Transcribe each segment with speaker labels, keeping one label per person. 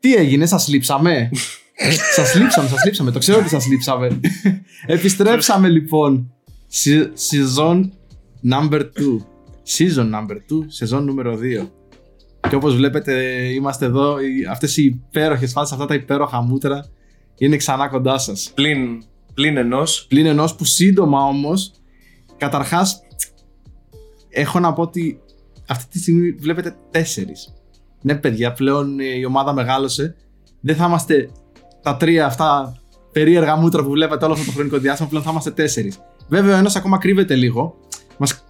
Speaker 1: Τι έγινε, σας λείψαμε; σας λείψαμε, σας λείψαμε. Το ξέρω ότι σας λείψαμε. Επιστρέψαμε λοιπόν. Season number 2. Season number 2, σεζόν νούμερο 2. Και όπως βλέπετε είμαστε εδώ, αυτές οι υπέροχες φάσεις, αυτά τα υπέροχα μούτρα είναι ξανά κοντά σας.
Speaker 2: Πλην, πλην ενός.
Speaker 1: Πλην ενός που σύντομα όμως, καταρχάς έχω να πω ότι αυτή τη στιγμή βλέπετε τέσσερις. Ναι παιδιά, πλέον η ομάδα μεγάλωσε. Δεν θα είμαστε τα τρία αυτά περίεργα μούτρα που βλέπετε όλο αυτό το χρονικό διάστημα, πλέον θα είμαστε τέσσερις. Βέβαια ο ένας ακόμα κρύβεται λίγο. Μας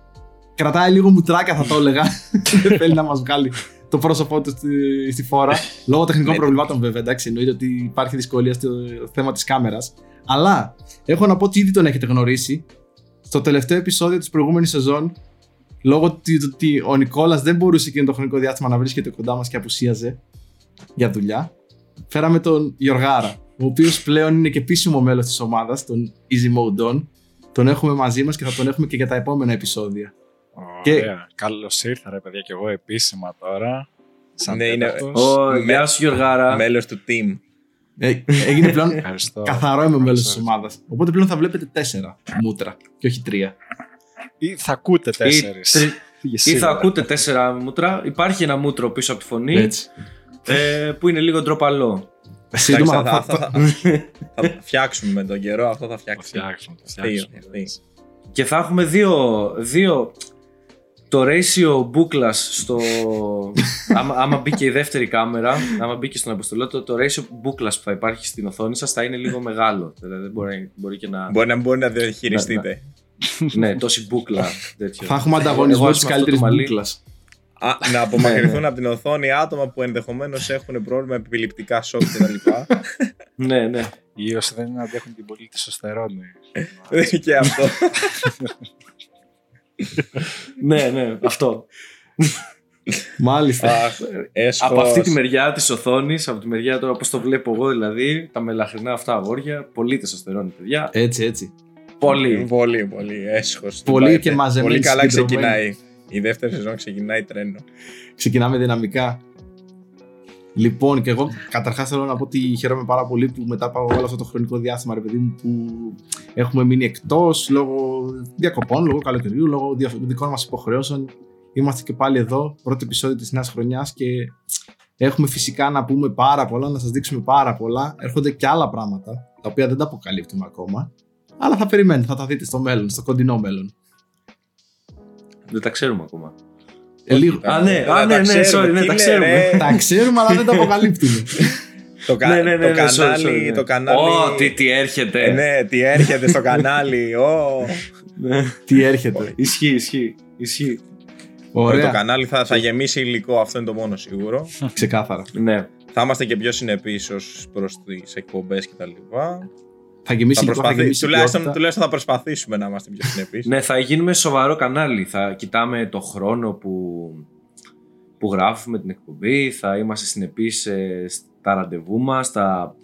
Speaker 1: κρατάει λίγο μουτράκια θα το έλεγα. Δεν θέλει να μας βγάλει το πρόσωπό του στη, στη φόρα. λόγω τεχνικών ναι. προβλημάτων, βέβαια. Εντάξει, εννοείται ότι υπάρχει δυσκολία στο θέμα της κάμερας. Αλλά έχω να πω ότι ήδη τον έχετε γνωρίσει. Στο τελευταίο επεισόδιο της προηγούμενης σεζόν, λόγω ότι ο Νικόλας δεν μπορούσε εκείνο το χρονικό διάστημα να βρίσκεται κοντά μας και απουσίαζε για δουλειά, φέραμε τον Γιωργάρα, ο οποίος πλέον είναι και επίσημο μέλος της ομάδας, τον Easy Mode On. Τον έχουμε μαζί μας και θα τον έχουμε και για τα επόμενα επεισόδια.
Speaker 3: Ωραία. Και... Καλώς ήρθα, ρε παιδιά, και εγώ επίσημα τώρα.
Speaker 2: Σαν ναι, είναι. Ο, γεια σου, Γιωργάρα.
Speaker 4: Μέλος του team.
Speaker 1: Ε, έγινε πλέον καθαρό είμαι μέλος της ομάδας. Οπότε πλέον θα βλέπετε τέσσερα μούτρα και όχι τρία.
Speaker 3: Ή θα ακούτε τέσσερις.
Speaker 2: Ή, θα ακούτε τέσσερα μούτρα. Υπάρχει ένα μούτρο πίσω από τη φωνή. Ε, που είναι λίγο ντροπαλό.
Speaker 4: Σύντομα θα, θα, θα, φτιάξουμε με τον καιρό, αυτό θα φτιάξουμε. Θα φτιάξουμε.
Speaker 2: Και θα έχουμε δύο, δύο το ratio μπούκλα στο. άμα, άμα μπει και η δεύτερη κάμερα, άμα μπει και στον αποστολό, το, το ratio μπούκλα που θα υπάρχει στην οθόνη σας θα είναι λίγο μεγάλο. Δηλαδή μπορεί, μπορεί και να.
Speaker 4: Μπορεί να μπορεί να διαχειριστείτε.
Speaker 2: Ναι, τόση μπούκλα.
Speaker 1: Τέτοιο. Θα έχουμε ανταγωνισμό της καλύτερης μπούκλα.
Speaker 4: να απομακρυνθούν από την οθόνη άτομα που ενδεχομένως έχουν πρόβλημα επιληπτικά σοκ κτλ.
Speaker 2: ναι, ναι.
Speaker 3: Ή όσοι δεν αντέχουν την πολύ τεσοστερόνη.
Speaker 4: και αυτό.
Speaker 2: ναι, ναι, αυτό.
Speaker 1: Μάλιστα.
Speaker 2: από αυτή τη μεριά της οθόνης, από τη μεριά τώρα όπως το βλέπω εγώ δηλαδή, τα μελαχρινά αυτά αγόρια, πολύ τεσοστερόνι, παιδιά.
Speaker 1: Έτσι, έτσι.
Speaker 2: Πολύ.
Speaker 4: Πολύ, πολύ. Έσχος.
Speaker 1: Πολύ και μαζεμένη.
Speaker 4: Πολύ καλά ξεκινάει. Η δεύτερη σεζόν ξεκινάει τρένο.
Speaker 1: Ξεκινάμε δυναμικά. Λοιπόν, και εγώ καταρχάς θέλω να πω ότι χαίρομαι πάρα πολύ που μετά από όλο αυτό το χρονικό διάστημα, ρε παιδί μου, που έχουμε μείνει εκτός λόγω διακοπών, λόγω καλοκαιριού, λόγω δικών μας υποχρεώσεων. Είμαστε και πάλι εδώ, πρώτο επεισόδιο της νέας χρονιάς και έχουμε φυσικά να πούμε πάρα πολλά, να σας δείξουμε πάρα πολλά. Έρχονται και άλλα πράγματα, τα οποία δεν τα αποκαλύπτουμε ακόμα. Αλλά θα περιμένετε, θα τα δείτε στο μέλλον, στο κοντινό μέλλον.
Speaker 2: Δεν τα ξέρουμε ακόμα.
Speaker 1: Ε, λίγο.
Speaker 2: Α, ναι, α, ναι, ναι, sorry, ναι, τα ξέρουμε.
Speaker 1: Τα ξέρουμε, αλλά δεν τα αποκαλύπτουμε.
Speaker 4: Το, κα... ναι, ναι, ναι, το ναι, κανάλι. Sorry, sorry, το κανάλι...
Speaker 2: Oh, τι, τι έρχεται.
Speaker 4: Ε, ναι, τι έρχεται στο κανάλι. Oh.
Speaker 1: τι έρχεται.
Speaker 2: Ισχύει, ισχύει. ισχύει.
Speaker 4: Ωραία. Το κανάλι θα, θα γεμίσει υλικό, αυτό είναι το μόνο σίγουρο.
Speaker 1: Ξεκάθαρα.
Speaker 2: Ναι.
Speaker 4: Θα είμαστε και πιο συνεπείς ως προς τις εκπομπές κτλ.
Speaker 1: Θα γεμίσει θα, προσπαθή... θα γεμίσει
Speaker 4: τουλάχιστον, τουλάχιστον θα προσπαθήσουμε να είμαστε πιο συνεπείς.
Speaker 2: ναι, θα γίνουμε σοβαρό κανάλι. Θα κοιτάμε το χρόνο που, που γράφουμε την εκπομπή. Θα είμαστε συνεπείς ε, στα ραντεβού μας, στα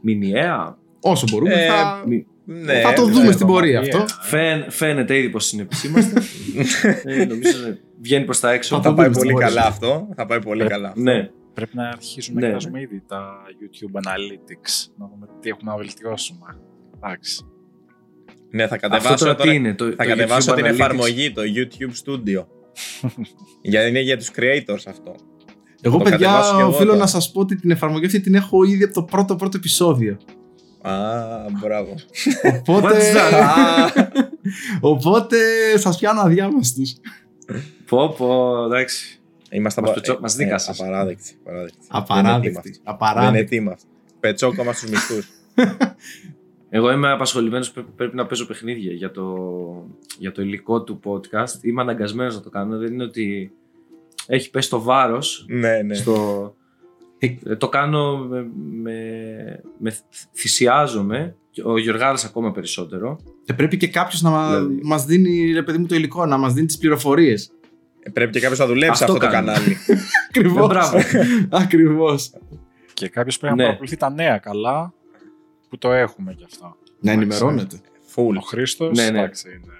Speaker 2: μηνιαία.
Speaker 1: Όσο μπορούμε. Ε, θα... Ναι, θα το δούμε ναι, στην πορεία αυτό.
Speaker 2: Φαίν, φαίνεται ήδη πως συνεπείς είμαστε. ε, νομίζω βγαίνει προς τα έξω.
Speaker 4: Θα, θα πάει πολύ καλά αυτό. Θα πάει πολύ καλά αυτό.
Speaker 2: Ναι.
Speaker 3: Πρέπει να αρχίσουμε ναι. να κοιτάζουμε ήδη τα YouTube Analytics, να δούμε τι έχουμε να βελτιώσουμε. Εντάξει.
Speaker 4: Ναι, θα κατεβάσω,
Speaker 2: τώρα, τώρα, είναι, το,
Speaker 4: θα το κατεβάσω την εφαρμογή, το YouTube Studio. Γιατί είναι για τους creators αυτό.
Speaker 1: Εγώ, το παιδιά, οφείλω να σας πω ότι την εφαρμογή αυτή την έχω ήδη από το πρώτο πρώτο επεισόδιο.
Speaker 4: Α, μπράβο.
Speaker 1: Οπότε, οπότε σας πιάνω αδιάμαστος.
Speaker 2: Πω, πω, εντάξει.
Speaker 4: Είμαστε
Speaker 2: μας, πετσό... μας δίκασες.
Speaker 4: Ε, απαράδεκτη.
Speaker 1: Απαράδεκτη.
Speaker 4: απαράδεκτη. Δεν είναι Πετσόκο μας στους μισθούς.
Speaker 2: Εγώ είμαι απασχολημένος, πρέπει να παίζω παιχνίδια για το, για το υλικό του podcast. Είμαι αναγκασμένος να το κάνω. Δεν είναι ότι έχει πέσει το βάρος.
Speaker 4: Ναι, ναι.
Speaker 2: Στο... Ε, το κάνω με, με, με θυσιάζομαι. Ο Γιωργάρας ακόμα περισσότερο.
Speaker 1: Και πρέπει και κάποιος να δηλαδή... μας δίνει ρε παιδί μου, το υλικό, να μας δίνει τις πληροφορίες.
Speaker 4: Ε, πρέπει και κάποιος να δουλέψει αυτό, αυτό το κανάλι.
Speaker 1: Ακριβώς. Ακριβώς.
Speaker 3: Και κάποιος πρέπει ναι. να παρακολουθεί τα νέα καλά που το έχουμε κι αυτό.
Speaker 1: Να ενημερώνεται.
Speaker 3: Φουλ. Ο Χρήστος.
Speaker 2: Ναι, ναι.
Speaker 3: Εντάξει, είναι...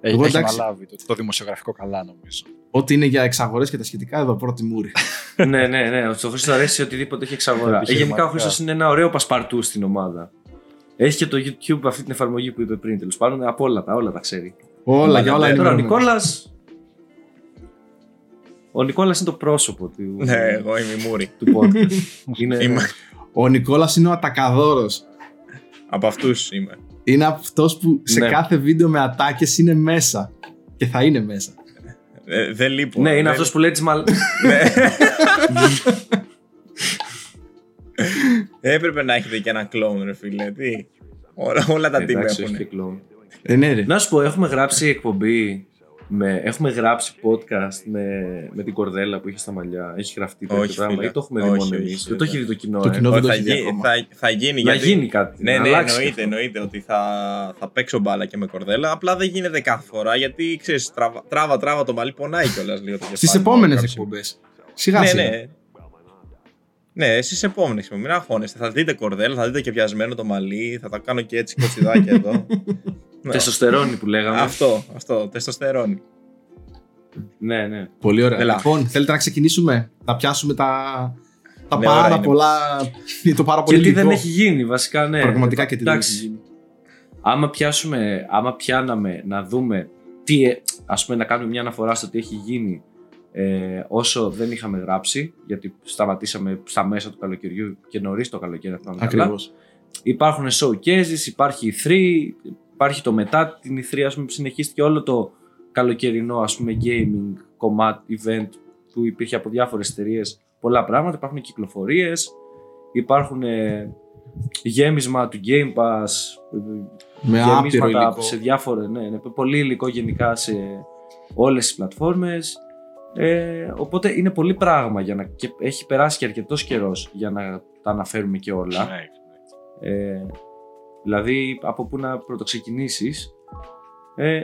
Speaker 3: Έχει, έχει αναλάβει το, το δημοσιογραφικό καλά νομίζω.
Speaker 1: Ό,τι είναι για εξαγορές και τα σχετικά εδώ πρώτη μούρη.
Speaker 2: ναι, ναι, ναι. Στο Χρήστο αρέσει οτιδήποτε έχει εξαγορά. Ε, γενικά ο Χρήστος είναι ένα ωραίο πασπαρτού στην ομάδα. Έχει και το YouTube αυτή την εφαρμογή που είπε πριν. Τέλος πάντων, από όλα τα, όλα τα ξέρει.
Speaker 1: Όλα για όλα είναι.
Speaker 2: Τώρα ο
Speaker 1: ενημερωμένος.
Speaker 2: Νικόλας. Ο Νικόλας είναι το πρόσωπο του,
Speaker 4: Ναι, εγώ είμαι η Μούρη.
Speaker 2: του podcast. είναι,
Speaker 4: Είμαι.
Speaker 1: Ο Νικόλας είναι ο ατακαδόρος.
Speaker 4: Από αυτούς είμαι.
Speaker 1: Είναι αυτός που σε
Speaker 2: Ναι.
Speaker 1: κάθε βίντεο με ατάκες είναι μέσα. Και θα είναι μέσα.
Speaker 4: Ε, δεν λείπω.
Speaker 2: ναι, είναι
Speaker 4: Δεν-
Speaker 2: αυτός που λέει τις μαλ.
Speaker 4: Ναι. Έπρεπε να έχετε και ένα κλόουν, ρε φίλε. Τι; Όλα, όλα τα team
Speaker 2: Εντάξει, όχι και
Speaker 4: έχουν.
Speaker 2: κλόουν.
Speaker 1: Ε, ναι, ρε.
Speaker 2: Να σου πω, έχουμε γράψει εκπομπή. Με, έχουμε γράψει podcast με, με την κορδέλα που είχε στα μαλλιά. Έχει γραφτεί τέτοιο
Speaker 4: Όχι,
Speaker 2: πράγμα
Speaker 4: φίλε.
Speaker 2: ή το έχουμε δει
Speaker 4: Όχι,
Speaker 2: μόνο
Speaker 4: όχι,
Speaker 2: εμείς.
Speaker 4: φίλε.
Speaker 2: Δεν το έχει δει το κοινό.
Speaker 1: Το
Speaker 2: ε.
Speaker 1: κοινό
Speaker 4: Όχι,
Speaker 1: δεν το
Speaker 4: θα,
Speaker 1: έχει δει
Speaker 4: γι-
Speaker 1: ακόμα.
Speaker 4: θα, θα γίνει.
Speaker 2: Να
Speaker 4: γιατί...
Speaker 2: γίνει κάτι.
Speaker 4: Ναι,
Speaker 2: να
Speaker 4: ναι,
Speaker 2: αλλάξει
Speaker 4: εννοείται,
Speaker 2: αυτό.
Speaker 4: εννοείται ότι θα, θα παίξω μπάλα και με κορδέλα. Απλά δεν γίνεται κάθε φορά γιατί ξέρεις, τράβα, τράβα, τράβα το μαλλί, πονάει κιόλας λίγο το κεφάλι.
Speaker 1: Στις
Speaker 4: μου,
Speaker 1: επόμενες
Speaker 4: κάποια
Speaker 1: εκπομπές. Σιγά
Speaker 4: Ναι,
Speaker 1: σιγά.
Speaker 4: ναι. Ναι, στις επόμενες. Μην αγχώνεστε. Θα δείτε κορδέλα, θα δείτε και πιασμένο το μαλλί. Θα τα κάνω και έτσι κοτσιδάκια εδώ. Ναι.
Speaker 2: Τεστοστερόνι που λέγαμε.
Speaker 4: Αυτό, αυτό, τεστοστερόνι.
Speaker 2: Ναι, ναι.
Speaker 1: Πολύ ωραία.
Speaker 4: Έλα.
Speaker 1: Λοιπόν, θέλετε να ξεκινήσουμε; Θα πιάσουμε τα, τα
Speaker 4: Ναι, ωραία
Speaker 1: πάρα
Speaker 4: είναι.
Speaker 1: πολλά. το πάρα πολύ
Speaker 2: Και τι
Speaker 1: υλικό.
Speaker 2: δεν έχει γίνει, βασικά, ναι.
Speaker 1: Πραγματικά και τι δεν
Speaker 2: Εντάξει,
Speaker 1: έχει γίνει.
Speaker 2: Άμα πιάσουμε, άμα πιάναμε να δούμε τι, ε, ας πούμε να κάνουμε μια αναφορά στο τι έχει γίνει ε, όσο δεν είχαμε γράψει, γιατί σταματήσαμε στα μέσα του καλοκαιριού και νωρίς το καλοκαίρι, αν θυμάμαι καλά.
Speaker 1: Ακριβώς.
Speaker 2: Υπάρχουν showcases, υπάρχει η 3, υπάρχει το μετά την E3, ας πούμε, που συνεχίστηκε όλο το καλοκαιρινό, ας πούμε, gaming κομμάτι, event που υπήρχε από διάφορες εταιρείες, πολλά πράγματα, υπάρχουν κυκλοφορίες, υπάρχουν ε, γέμισμα του Game Pass, ε,
Speaker 1: Με άπειρο
Speaker 2: γεμίσματα
Speaker 1: υλικό.
Speaker 2: σε διάφορα, ναι, ναι, πολύ υλικό γενικά σε όλες τις πλατφόρμες. Ε, οπότε είναι πολύ πράγμα για να, και έχει περάσει και αρκετός καιρός για να τα αναφέρουμε και όλα.
Speaker 3: Ναι,
Speaker 2: Ε, δηλαδή από πού να πρωτοξεκινήσεις. Ε,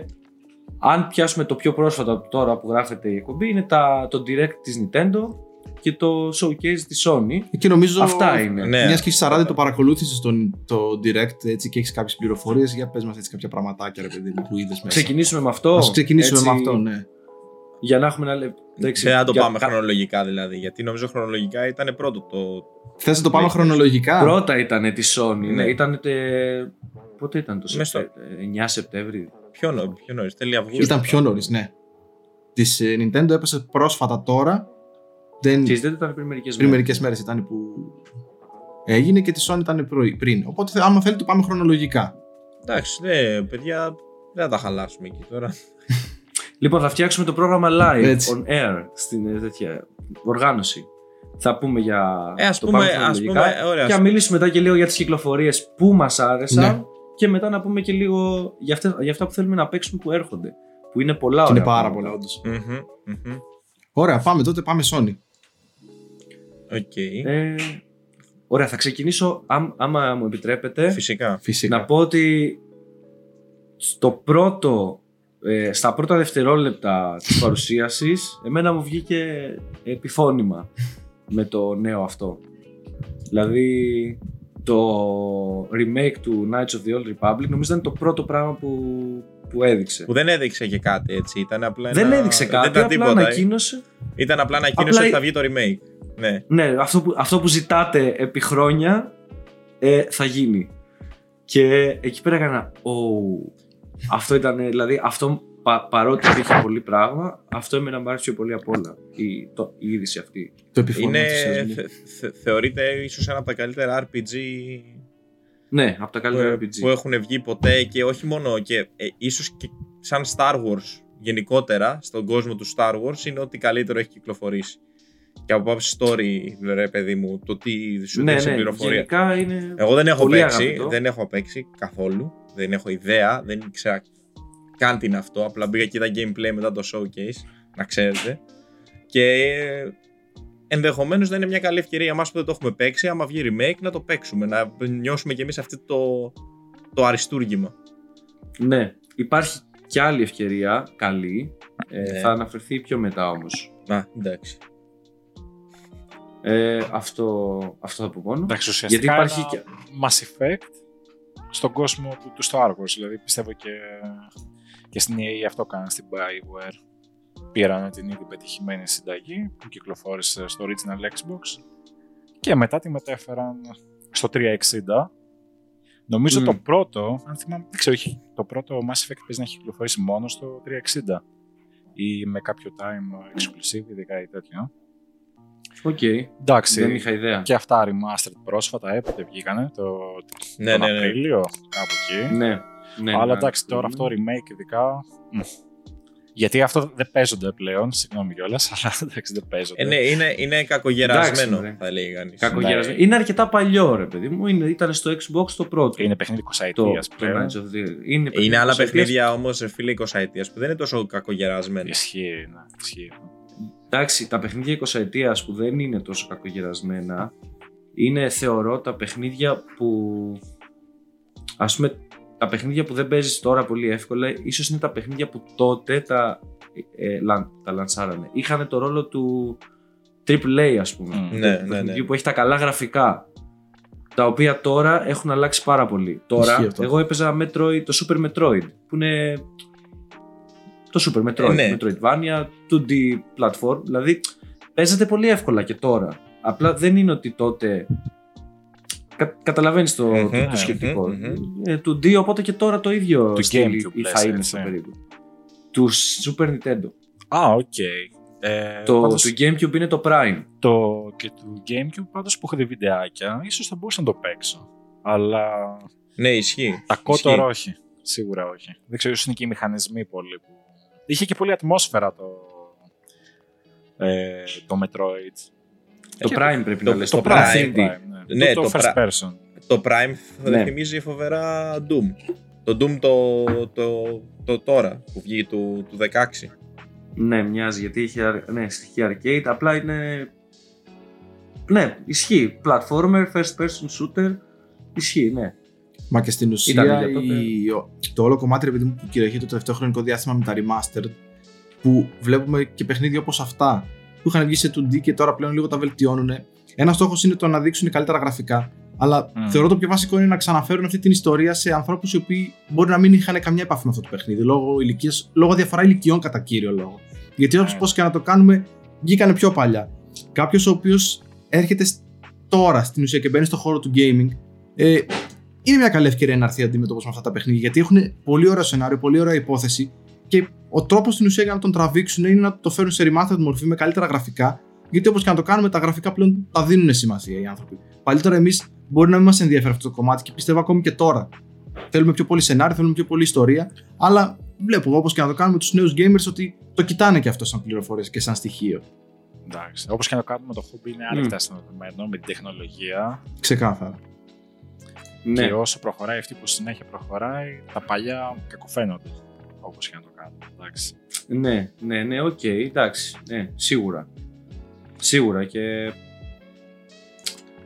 Speaker 2: αν πιάσουμε το πιο πρόσφατο τώρα που γράφεται η εκπομπή είναι τα, το direct της Nintendo και το showcase της Sony.
Speaker 1: Και νομίζω.
Speaker 2: Αυτά είναι.
Speaker 4: Ναι.
Speaker 1: Μιας και έχεις 40 το παρακολούθησες το direct έτσι, και έχεις κάποιες πληροφορίες. Για πες μας έτσι κάποια πραγματάκια, ρε παιδί μου, που είδες μέσα.
Speaker 2: Ξεκινήσουμε με αυτό.
Speaker 1: Α ξεκινήσουμε
Speaker 2: έτσι,
Speaker 1: με αυτό, ναι.
Speaker 2: Για να έχουμε ένα λεπτό.
Speaker 4: Δεν θα το πάμε χρονολογικά δηλαδή. Γιατί νομίζω χρονολογικά ήταν πρώτο το.
Speaker 1: Θες να το πάμε
Speaker 4: Ναι.
Speaker 1: χρονολογικά;
Speaker 2: Πρώτα ήταν τη Sony. Ναι.
Speaker 4: Ναι.
Speaker 2: Ήταν. τε... Πότε ήταν το
Speaker 4: Μες στο-
Speaker 2: Σεπτέμβριο, 9 Σεπτέμβρη.
Speaker 4: Πιο, νο, πιο νωρίς, τέλη Αυγούστου.
Speaker 1: Ήταν πιο νωρίς, ναι. Της Nintendo έπεσε πρόσφατα τώρα. Δεν...
Speaker 2: Και δεν ήταν πριν μερικές
Speaker 1: Πριν μερικές μέρες ήταν που έγινε και τη Sony ήταν πρωί- πριν. Οπότε, θε- άμα θέλετε, το πάμε χρονολογικά.
Speaker 4: Εντάξει, ναι, παιδιά, δεν θα τα χαλάσουμε εκεί τώρα.
Speaker 2: Λοιπόν, θα φτιάξουμε το πρόγραμμα live
Speaker 1: Έτσι.
Speaker 2: on air στην ε, τέτοια οργάνωση. Θα πούμε για
Speaker 4: Ε, ας
Speaker 2: το
Speaker 4: πούμε-
Speaker 2: πάμε
Speaker 4: ας
Speaker 2: χρονολογικά
Speaker 4: πούμε, ωραία,
Speaker 2: και
Speaker 4: ας
Speaker 2: να μιλήσουμε μετά και λίγο για τις κυκλοφορίες που μας άρεσαν
Speaker 1: Ναι.
Speaker 2: και μετά να πούμε και λίγο για αυτά, για αυτά που θέλουμε να παίξουμε που έρχονται. Που είναι πολλά
Speaker 1: Και είναι
Speaker 2: ωραία
Speaker 1: πάρα
Speaker 2: πράγματα.
Speaker 1: πολλά, όντως.
Speaker 4: Μμμ, μμμ.
Speaker 1: Ωραία, πάμε τότε, πάμε Sony.
Speaker 4: OK.
Speaker 2: Ε, ωραία, θα ξεκινήσω, άμ- άμα μου επιτρέπετε,
Speaker 4: Φυσικά.
Speaker 1: Φυσικά.
Speaker 2: να πω ότι στο πρώτο, ε, στα πρώτα δευτερόλεπτα της παρουσίασης εμένα μου βγήκε επιφώνημα με το νέο αυτό. Δηλαδή το remake του Knights of the Old Republic νομίζω ήταν το πρώτο πράγμα που, που έδειξε.
Speaker 4: Που δεν έδειξε και κάτι έτσι. Ήταν απλά
Speaker 2: δεν
Speaker 4: ένα-
Speaker 2: έδειξε κάτι,
Speaker 4: δεν ήταν
Speaker 2: απλά
Speaker 4: τίποτα, ε.
Speaker 2: ανακοίνωσε.
Speaker 4: Ήταν απλά ανακοίνωση
Speaker 2: Απλά
Speaker 4: ότι
Speaker 2: η-
Speaker 4: θα βγει το remake. Ναι.
Speaker 2: Ναι, αυτό που, αυτό που ζητάτε επί χρόνια ε, θα γίνει. Και εκεί πέρα έκανα. «Ω». αυτό ήταν, δηλαδή, αυτό πα- παρότι υπήρχε πολύ πράγμα, αυτό εμένα μου άρεσε πιο πολύ απ' όλα. Η, το, η είδηση αυτή.
Speaker 1: Το επιφωνώ.
Speaker 4: Είναι,
Speaker 1: ενθουσιασμό.
Speaker 4: θε, θε- θεωρείται ίσως ένα από τα καλύτερα RPG
Speaker 2: Ναι, από τα
Speaker 4: που,
Speaker 2: καλύτερα
Speaker 4: που
Speaker 2: RPG.
Speaker 4: έχουν βγει ποτέ και όχι μόνο και ε, ίσως και σαν Star Wars γενικότερα στον κόσμο του Star Wars είναι ότι καλύτερο έχει κυκλοφορήσει. Και από άψη story, ρε παιδί μου, το τι σου
Speaker 2: ναι,
Speaker 4: δίνει σε
Speaker 2: ναι,
Speaker 4: πληροφορία.
Speaker 2: γενικά είναι.
Speaker 4: Εγώ δεν έχω
Speaker 2: πολύ
Speaker 4: παίξει,
Speaker 2: αγαπητό.
Speaker 4: δεν έχω παίξει καθόλου. Δεν έχω ιδέα, δεν ήξερα καν τι είναι αυτό. Απλά μπήκα και είδα gameplay μετά το showcase, να ξέρετε. Και ενδεχομένως να είναι μια καλή ευκαιρία για εμά που δεν το έχουμε παίξει, άμα βγει remake, να το παίξουμε. Να νιώσουμε κι εμείς αυτό το, το αριστούργημα.
Speaker 2: Ναι, υπάρχει κι άλλη ευκαιρία, καλή. Ε,
Speaker 4: Ναι.
Speaker 2: Θα αναφερθεί πιο μετά όμως.
Speaker 4: Α, εντάξει.
Speaker 2: Ε, αυτό, αυτό θα πω μόνο.
Speaker 3: Εντάξει, ουσιαστικά
Speaker 2: Γιατί υπάρχει
Speaker 3: ένα
Speaker 2: και-
Speaker 3: Mass Effect στον κόσμο του, του Star Wars. Δηλαδή πιστεύω και, και στην EA αυτό κάνανε στην Bioware. πήραν την ήδη πετυχημένη συνταγή που κυκλοφόρησε στο original Xbox και μετά τη μετέφεραν στο 360. Νομίζω
Speaker 2: Μμ.
Speaker 3: το πρώτο, αν θυμάμαι, δεν ξέρω, είχε- το πρώτο Mass Effect παίζει να έχει κυκλοφορήσει μόνο στο 360 ή με κάποιο time exclusive, ειδικά ή τέτοιο.
Speaker 2: Οκ.
Speaker 3: Εντάξει,
Speaker 2: Δεν είχα ιδέα.
Speaker 3: και αυτά remastered πρόσφατα, πότε βγήκανε, το,
Speaker 4: Ναι,
Speaker 3: τον
Speaker 4: ναι, ναι.
Speaker 3: Απρίλιο, κάπου εκεί.
Speaker 2: Ναι. ναι
Speaker 3: Αλλά
Speaker 2: ναι.
Speaker 3: εντάξει, τώρα αυτό remake ειδικά. μ. Γιατί αυτό δεν παίζονται πλέον, συγγνώμη κιόλας, αλλά εντάξει δεν παίζονται.
Speaker 4: Ε, ναι, είναι, είναι κακογερασμένο,
Speaker 2: Εντάξει,
Speaker 4: θα λέει κανείς.
Speaker 2: Κακογερασμένο. Είναι αρκετά παλιό, ρε παιδί μου. Είναι, ήταν στο Xbox το πρώτο.
Speaker 3: Είναι παιχνίδι 20
Speaker 2: το,
Speaker 3: ετία
Speaker 2: το
Speaker 3: πλέον.
Speaker 2: Knights of the... Είναι,
Speaker 4: Είναι άλλα
Speaker 2: 20
Speaker 4: παιχνίδια όμως, φίλε 20 ετία που δεν είναι τόσο κακογερασμένα.
Speaker 3: Ισχύει, ναι, ισχύει.
Speaker 2: Εντάξει, τα παιχνίδια 20 ετία που δεν είναι τόσο κακογερασμένα είναι θεωρώ τα παιχνίδια που. Α πούμε, τα παιχνίδια που δεν παίζεις τώρα πολύ εύκολα, ίσως είναι τα παιχνίδια που τότε τα, ε, λαν- τα λανσάρανε. Είχαν το ρόλο του AAA, ας πούμε.
Speaker 3: Μμ.
Speaker 2: του
Speaker 4: Ναι, ναι,
Speaker 2: παιχνιδιού
Speaker 4: ναι.
Speaker 2: που έχει τα καλά γραφικά. Τα οποία τώρα έχουν αλλάξει πάρα πολύ. Τώρα,
Speaker 1: Ισχύει αυτό.
Speaker 2: εγώ έπαιζα Metroid, το Super Metroid, που είναι το Super Metroid,
Speaker 4: Ε, ναι.
Speaker 2: Metroidvania, 2D platform. Δηλαδή, παίζεται πολύ εύκολα και τώρα. Απλά δεν είναι ότι τότε. Κα, καταλαβαίνεις το,
Speaker 4: Μμμ,
Speaker 2: το, το
Speaker 3: μμμ,
Speaker 2: σκεπτικό.
Speaker 4: μμμ.
Speaker 2: Ε, 2D, οπότε και τώρα το ίδιο
Speaker 3: Του
Speaker 2: στυλ
Speaker 3: GameCube
Speaker 2: ή
Speaker 3: λες,
Speaker 2: θα είναι
Speaker 3: έτσι.
Speaker 2: στο περίπου. Του Super Nintendo.
Speaker 3: Α, οκ. Ε,
Speaker 2: το
Speaker 3: πάντως,
Speaker 2: του GameCube είναι το Prime.
Speaker 3: το, και του Gamecube πάντως που έχω δει βιντεάκια, ίσως θα μπορούσα να το παίξω. Αλλά
Speaker 4: Ναι, ισχύει.
Speaker 3: τα κότορα
Speaker 4: Ισχύει.
Speaker 3: όχι. Σίγουρα όχι. Δεν ξέρω, ίσως είναι και οι μηχανισμοί πολύ που... Είχε και πολύ ατμόσφαιρα το, ε, το Metroid.
Speaker 2: Το
Speaker 3: Και
Speaker 2: Prime πρέπει
Speaker 4: το-
Speaker 2: να λες.
Speaker 4: το
Speaker 2: Το,
Speaker 4: Prime,
Speaker 2: Prime 3D.
Speaker 3: ναι.
Speaker 4: Ναι,
Speaker 3: το,
Speaker 4: το
Speaker 3: first
Speaker 4: Prime.
Speaker 3: person.
Speaker 4: Το Prime θα
Speaker 2: Ναι.
Speaker 4: θυμίζει φοβερά Doom. Το Doom το, το, το, τώρα που βγήκε του, του 16.
Speaker 2: Ναι, μοιάζει γιατί είχε αρ- ναι, στοιχεία arcade. Απλά είναι. Ναι, ισχύει. Platformer, first person shooter. Ισχύει, ναι.
Speaker 1: Μα και στην
Speaker 2: Ήταν
Speaker 1: ουσία
Speaker 2: για τότε.
Speaker 1: η- ο- το όλο κομμάτι ρε παιδί μου, που κυριαρχεί το τελευταίο χρονικό διάστημα με τα remastered που βλέπουμε και παιχνίδια όπως αυτά που είχαν βγει σε 2D και τώρα πλέον λίγο τα βελτιώνουν. Ένας στόχος είναι το να δείξουν καλύτερα γραφικά. Αλλά
Speaker 3: Μμ.
Speaker 1: θεωρώ το πιο βασικό είναι να ξαναφέρουν αυτή την ιστορία σε ανθρώπους οι οποίοι μπορεί να μην είχαν καμιά επαφή με αυτό το παιχνίδι λόγω, ηλικίας, λόγω διαφορά ηλικιών κατά κύριο λόγο. Γιατί όπως
Speaker 3: Ναι.
Speaker 1: πώς και να το κάνουμε, βγήκανε πιο παλιά. Κάποιος ο οποίος έρχεται σ- τώρα στην ουσία και μπαίνει στο χώρο του gaming, ε, είναι μια καλή ευκαιρία να έρθει αντιμέτωπο με αυτά τα παιχνίδια. Γιατί έχουν πολύ ωραίο σενάριο, πολύ ωραία υπόθεση και ο τρόπος στην ουσία για να τον τραβήξουν είναι να το φέρουν σε remastered μορφή με καλύτερα γραφικά. Γιατί όπως και να το κάνουμε, τα γραφικά πλέον τα δίνουν σημασία οι άνθρωποι. Παλιότερα εμείς μπορεί να μην μας ενδιαφέρει αυτό το κομμάτι και πιστεύω ακόμη και τώρα. Θέλουμε πιο πολύ σενάριο, θέλουμε πιο πολύ ιστορία. Αλλά βλέπω όπως και να το κάνουμε τους νέους gamers ότι το κοιτάνε και αυτό σαν πληροφορίες και σαν στοιχείο.
Speaker 3: Εντάξει. Όπως και να το κάνουμε, το hobby είναι άρρηκτα συνδεδεμένο με την τεχνολογία.
Speaker 1: Ξεκάθαρα.
Speaker 2: Ναι.
Speaker 3: Και όσο προχωράει αυτή που συνέχεια προχωράει, τα παλιά κακοφαίνονται. Όπως και να το κάνουμε. Εντάξει.
Speaker 2: Ναι, ναι, ναι, οκ, εντάξει. Ναι, σίγουρα. Σίγουρα και.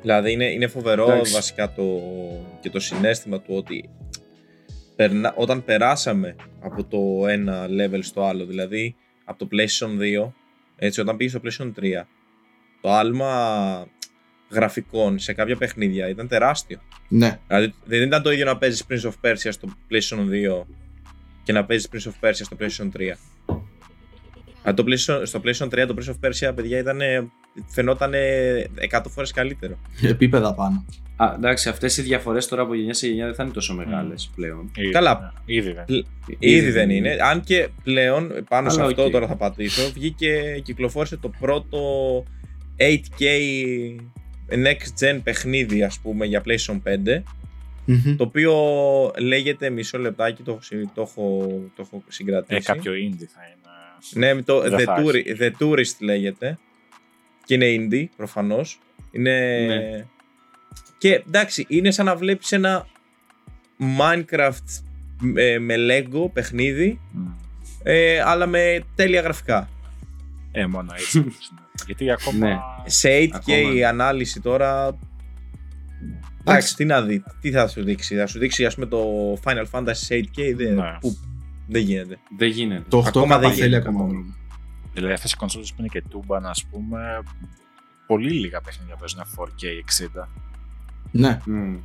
Speaker 4: Δηλαδή είναι, είναι φοβερό
Speaker 2: Εντάξει.
Speaker 4: βασικά το, και το συνέστημα του ότι περνα, όταν περάσαμε από το ένα level στο άλλο, δηλαδή από το PlayStation 2, έτσι όταν πήγες στο PlayStation 3, το άλμα γραφικών σε κάποια παιχνίδια ήταν τεράστιο.
Speaker 1: Ναι.
Speaker 4: Δηλαδή δεν ήταν το ίδιο να παίζεις Prince of Persia στο PlayStation 2 και να παίζεις Prince of Persia στο PlayStation 3. Αλλά το PlayStation, στο PlayStation 3 το Prince of Persia, παιδιά, ήταν, φαινόταν 100 φορές καλύτερο.
Speaker 1: Επίπεδα πάνω.
Speaker 2: Α, εντάξει, αυτές οι διαφορές τώρα από γενιά σε γενιά δεν θα είναι τόσο μεγάλες πλέον.
Speaker 3: Ήδη,
Speaker 4: Καλά.
Speaker 3: ναι. Ήδη δεν.
Speaker 4: Ήδη δεν είναι. Αν και πλέον πάνω σε
Speaker 2: Αλλά
Speaker 4: αυτό
Speaker 2: οκ.
Speaker 4: τώρα θα πατήσω, βγήκε, κυκλοφόρησε το πρώτο 8K next gen παιχνίδι, ας πούμε, για PlayStation 5.
Speaker 1: Μμμ.
Speaker 4: Το οποίο λέγεται μισό λεπτάκι, το, έχω συ- το, έχω, το έχω συγκρατήσει.
Speaker 3: Ε, κάποιο indie θα είναι.
Speaker 4: Ναι, με το
Speaker 3: Δεν
Speaker 4: The,
Speaker 3: θα
Speaker 4: Touri- The Tourist λέγεται. Και είναι indie, προφανώς. Είναι...
Speaker 2: Ναι.
Speaker 4: Και εντάξει, είναι σαν να βλέπεις ένα Minecraft με, με Lego παιχνίδι,
Speaker 3: Μμ.
Speaker 4: ε, αλλά με τέλεια γραφικά.
Speaker 3: Ε, μόνο έτσι. Είναι. Γιατί ακόμα.
Speaker 2: Ναι.
Speaker 4: Σε 8K
Speaker 2: Ακόμα.
Speaker 4: ανάλυση τώρα... Εντάξει, τι να δει, τι θα σου δείξει. Θα σου δείξει, ας πούμε, το Final Fantasy σε 8K, δεν,
Speaker 3: Ναι.
Speaker 4: που, δεν γίνεται.
Speaker 2: Δεν γίνεται.
Speaker 1: Το 8
Speaker 4: Ακόμα δεν
Speaker 1: θέλει
Speaker 4: γίνεται
Speaker 1: ακόμα.
Speaker 2: ακόμα.
Speaker 3: Δηλαδή αυτές οι κονσόλε που είναι και τούμπαν, ας πούμε, πολύ λίγα παιχνίδια παίζουν 4K 60.
Speaker 1: Ναι.
Speaker 2: Μμ.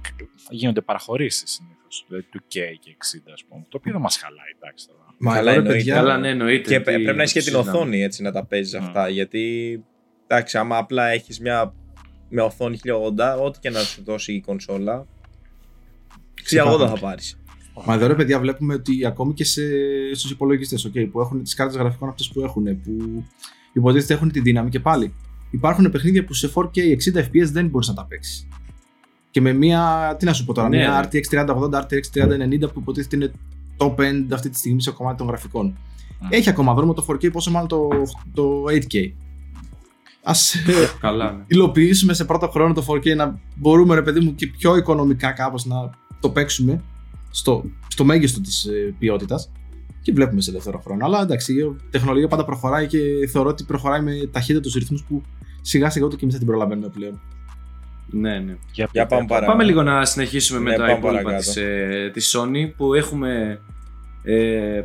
Speaker 3: Γίνονται παραχωρήσεις συνήθως. Δηλαδή του K και 60, ας πούμε. Το οποίο δεν μας χαλάει, εντάξει τώρα.
Speaker 1: Μα
Speaker 4: Καλά,
Speaker 1: εδώ, ρε
Speaker 4: εννοείται.
Speaker 1: παιδιά,
Speaker 2: Καλά, ναι, εννοείται.
Speaker 4: Και
Speaker 2: ότι
Speaker 4: πρέ- πρέπει να έχει και την
Speaker 2: συζητάμε.
Speaker 4: οθόνη έτσι να τα παίζεις
Speaker 3: Mm.
Speaker 4: αυτά. Γιατί εντάξει, άμα απλά έχεις μια με οθόνη 1080, ό,τι και να σου δώσει η κονσόλα, 1080 θα πάρεις.
Speaker 1: Μα εδώ ρε παιδιά βλέπουμε ότι ακόμη και σε, στους υπολογιστές okay, που έχουν τις κάρτες γραφικών αυτές που έχουν, που υποτίθεται έχουν τη δύναμη και πάλι. Υπάρχουν παιχνίδια που σε 4K 60 FPS δεν μπορείς να τα παίξεις. Και με μια, τι να σου πω τώρα,
Speaker 2: Ναι,
Speaker 1: μια
Speaker 2: ναι.
Speaker 1: RTX 3080, RTX 3090 που υποτίθεται είναι top end αυτή τη στιγμή σε κομμάτι των γραφικών.
Speaker 3: Mm.
Speaker 1: Έχει ακόμα δρόμο το 4K, πόσο μάλλον το, το 8K. Ας ε,
Speaker 2: Καλά, ναι.
Speaker 1: υλοποιήσουμε σε πρώτο χρόνο το 4K να μπορούμε ρε παιδί μου και πιο οικονομικά κάπως να το παίξουμε στο, στο μέγιστο της ε, ποιότητας και βλέπουμε σε δεύτερο χρόνο. Αλλά εντάξει, η τεχνολογία πάντα προχωράει και θεωρώ ότι προχωράει με ταχύτητους ρυθμούς που σιγά σιγά ούτε και εμείς θα την προλαβαίνουμε πλέον.
Speaker 2: Ναι, ναι.
Speaker 3: Για,
Speaker 4: Για πάμε παρακάτω.
Speaker 2: Πάμε λίγο να συνεχίσουμε με
Speaker 4: Ναι,
Speaker 2: τα
Speaker 4: πάμε
Speaker 2: υπόλοιπα
Speaker 4: παρακάτω.
Speaker 2: της, ε, της Sony που έχουμε ε,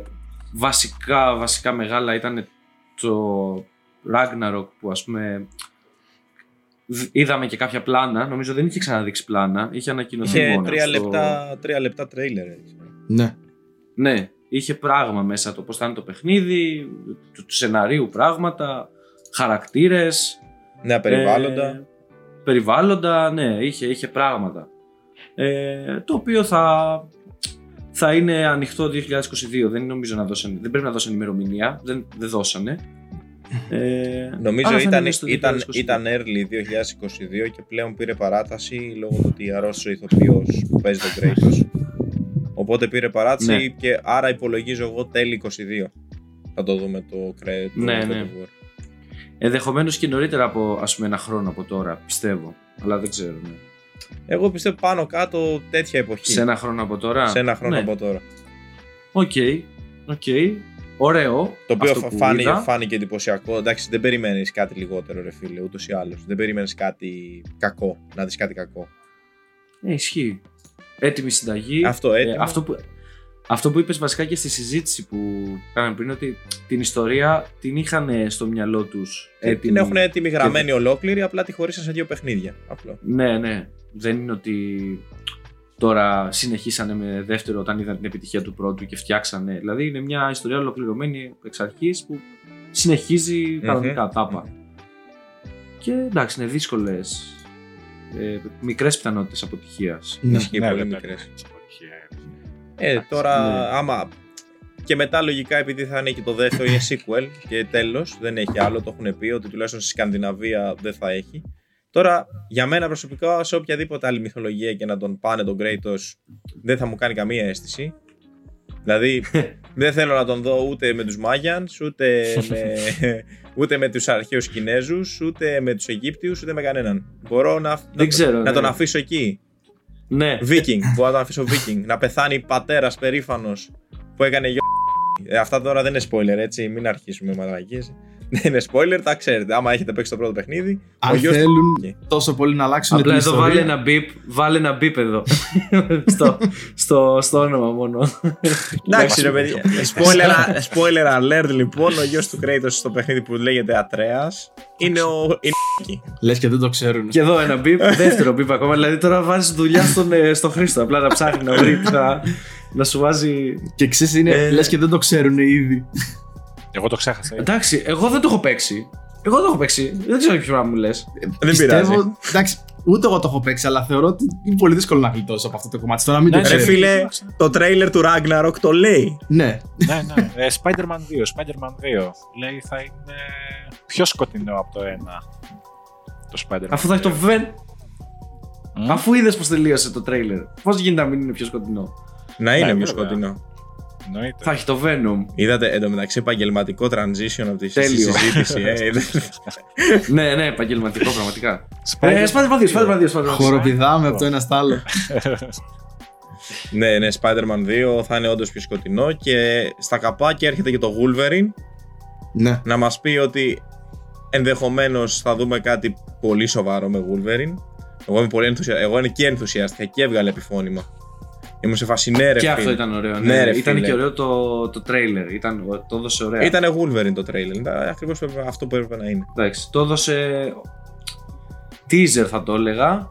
Speaker 2: βασικά, βασικά μεγάλα ήταν το Ragnarok που ας πούμε δ- είδαμε και κάποια πλάνα, νομίζω δεν είχε ξαναδείξει πλάνα, είχε ανακοινωθεί
Speaker 4: Είχε
Speaker 2: μόνος
Speaker 4: τρία
Speaker 2: στο-
Speaker 4: λεπτά, τρία λεπτά τρέιλερ. έτσι.
Speaker 1: Ναι.
Speaker 2: Ναι, είχε πράγμα μέσα το πώς θα είναι το παιχνίδι, του, του σεναρίου πράγματα, χαρακτήρες,
Speaker 4: Νέα περιβάλλοντα.
Speaker 2: Ε, περιβάλλοντα, ναι, είχε, είχε πράγματα. Ε, το οποίο θα, θα είναι ανοιχτό 2022. Δεν νομίζω να δώσανε, δεν πρέπει να δώσουν ημερομηνία. Δεν, δεν δώσανε. Ε,
Speaker 4: Νομίζω
Speaker 2: αλλά θα
Speaker 4: ήταν,
Speaker 2: είναι στο
Speaker 4: ήταν,
Speaker 2: 2022.
Speaker 4: ήταν early 2022 και πλέον πήρε παράταση λόγω του ότι αρρώστησε ο ηθοποιός που παίζει τον Kratos. Οπότε πήρε παράταση
Speaker 2: Ναι.
Speaker 4: και άρα υπολογίζω εγώ τέλη 22. Θα το δούμε το Kratos.
Speaker 2: Ναι,
Speaker 4: το
Speaker 2: ναι.
Speaker 4: God of War.
Speaker 2: Ενδεχομένως και νωρίτερα από ας πούμε, ένα χρόνο από τώρα, πιστεύω. Αλλά δεν ξέρω. Ναι.
Speaker 4: Εγώ πιστεύω πάνω κάτω τέτοια εποχή.
Speaker 2: Σε ένα χρόνο από τώρα;
Speaker 4: Σε ένα χρόνο
Speaker 2: ναι.
Speaker 4: από τώρα.
Speaker 2: OK. OK. Ωραίο.
Speaker 4: Το οποίο
Speaker 2: αυτό που
Speaker 4: φάνηκε,
Speaker 2: είδα.
Speaker 4: φάνηκε εντυπωσιακό. Εντάξει, δεν περιμένεις κάτι λιγότερο, ρε φίλε, ούτως ή άλλως. Δεν περιμένεις κάτι κακό, να δεις κάτι κακό.
Speaker 2: Ε, ισχύει. Έτοιμη συνταγή.
Speaker 4: Αυτό έτοιμο.
Speaker 2: Ε, αυτό, που, αυτό που είπες βασικά και στη συζήτηση που κάναμε πριν, ότι την ιστορία την είχαν στο μυαλό τους έτοιμη.
Speaker 4: Την έχουν έτοιμη γραμμένη ολόκληρη, απλά τη χωρίσαν σε δύο παιχνίδια. Απλό.
Speaker 2: Ναι, ναι. Δεν είναι ότι τώρα συνεχίσανε με δεύτερο όταν είδαν την επιτυχία του πρώτου και φτιάξανε. Δηλαδή είναι μια ιστορία ολοκληρωμένη εξ αρχής που συνεχίζει
Speaker 4: Μμμ.
Speaker 2: κανονικά τάπα. Και εντάξει, είναι δύσκολες ε, μικρές πιθανότητες αποτυχίας.
Speaker 1: ναι.
Speaker 4: Ισχύει
Speaker 3: Ναι,
Speaker 4: πολύ
Speaker 3: δεν
Speaker 4: μικρές.
Speaker 3: Παίρνει τις αποτυχίες.
Speaker 4: Ε, τώρα
Speaker 2: Ναι.
Speaker 4: άμα. Και μετά λογικά επειδή θα είναι και το δεύτερο είναι sequel και τέλος δεν έχει άλλο, το έχουν πει ότι τουλάχιστον στη Σκανδιναβία δεν θα έχει. Τώρα για μένα προσωπικά σε οποιαδήποτε άλλη μυθολογία και να τον πάνε τον Kratos δεν θα μου κάνει καμία αίσθηση. Δηλαδή δεν θέλω να τον δω ούτε με τους Μάγιανς, ούτε με, ούτε με τους αρχαίους Κινέζους, ούτε με τους Αιγύπτιους, ούτε με κανέναν. Μπορώ να,
Speaker 2: Δεν
Speaker 4: να,
Speaker 2: ξέρω.
Speaker 4: να
Speaker 2: ναι.
Speaker 4: τον αφήσω εκεί.
Speaker 2: Ναι.
Speaker 4: Viking, μπορώ να τον αφήσω Viking. να πεθάνει πατέρας περήφανος που έκανε γιο. Ε, αυτά τώρα δεν είναι spoiler, έτσι. Μην αρχίσουμε με μαλακίες. Δεν είναι spoiler, τα ξέρετε. Άμα έχετε παίξει το πρώτο παιχνίδι, ο
Speaker 1: Αν
Speaker 4: γιος
Speaker 1: θέλουν
Speaker 2: Ναι.
Speaker 1: τόσο πολύ να αλλάξουν
Speaker 2: Απλά
Speaker 1: την
Speaker 2: εδώ
Speaker 1: ιστορία.
Speaker 2: βάλε ένα μπιπ, βάλε ένα μπιπ εδώ. στο, στο, στο όνομα μόνο.
Speaker 4: Εντάξει, ρε παιδιά. spoiler, spoiler alert, λοιπόν. Ο γιος του Kratos στο παιχνίδι που λέγεται Ατρέα είναι ο. είναι
Speaker 1: Λες και δεν το ξέρουν.
Speaker 2: Και εδώ ένα μπιπ, δεύτερο μπιπ ακόμα. Δηλαδή τώρα βάζεις δουλειά στον, ε, στον Χρήστο. Απλά να ψάχνει να βρει τι θα- να σου βάζει.
Speaker 1: Και ξέρεις είναι,
Speaker 2: Ε,
Speaker 1: λες και δεν το ξέρουν ήδη.
Speaker 3: Εγώ το ξέχασα.
Speaker 2: Εντάξει, εγώ δεν το έχω παίξει. Εγώ δεν το έχω παίξει. Δεν ξέρω ποιο πράγμα μου λες.
Speaker 4: Δεν πειράζει.
Speaker 1: Πιστεύω, εντάξει, ούτε εγώ το έχω παίξει, αλλά θεωρώ ότι είναι πολύ δύσκολο να γλιτώσει από αυτό το κομμάτι. Τώρα μην το
Speaker 3: Ναι,
Speaker 4: Ρε
Speaker 1: ξέρεις.
Speaker 4: φίλε, το τρέιλερ του Ragnarok το λέει.
Speaker 1: Ναι,
Speaker 3: ναι, ναι. Ε, Spider-Man 2, Spider-Man 2. Λέει θα είναι πιο σκοτεινό από το ένα. Το Spider-Man.
Speaker 2: Αφού θα έχει το
Speaker 3: 2.
Speaker 2: Ven.
Speaker 3: Μμ.
Speaker 2: Αφού είδες πώ τελείωσε το τρέιλερ. Πώς γίνεται να μην είναι πιο σκοτεινό;
Speaker 4: Να είναι
Speaker 3: Ναι,
Speaker 4: πιο
Speaker 3: βέβαια.
Speaker 4: σκοτεινό.
Speaker 3: Εννοείται.
Speaker 2: Θα έχει το Venom.
Speaker 4: Είδατε εντωμεταξύ επαγγελματικό transition από τη
Speaker 2: Τέλειο.
Speaker 4: συζήτηση. ε, είδατε.
Speaker 2: ναι, ναι, επαγγελματικό πραγματικά.
Speaker 3: Spider-
Speaker 2: Ε, Spider-Man 2, Spider-Man 2, Spider-Man 2.
Speaker 1: χοροπηδάμε από το ένα στο άλλο.
Speaker 4: ναι, ναι, Spider-Man 2 θα είναι όντως πιο σκοτεινό και στα καπάκια έρχεται και το Wolverine
Speaker 1: ναι.
Speaker 4: να μας πει ότι ενδεχομένως θα δούμε κάτι πολύ σοβαρό με Wolverine. Εγώ είμαι, πολύ ενθουσια... Εγώ είμαι και ενθουσιάστηκα και έβγαλε επιφώνημα. Ήμουν σε φάση ναι, ρε
Speaker 2: Και
Speaker 4: φίλε.
Speaker 2: αυτό ήταν ωραίο.
Speaker 4: Ναι,
Speaker 2: Ναι,
Speaker 4: ρε,
Speaker 2: ήταν
Speaker 4: φίλε.
Speaker 2: και ωραίο το, το trailer. Ήταν, το έδωσε ωραία.
Speaker 4: Ήτανε Wolverine το trailer. Ήταν ακριβώς αυτό που έπρεπε να είναι.
Speaker 2: Εντάξει, το έδωσε teaser θα το έλεγα.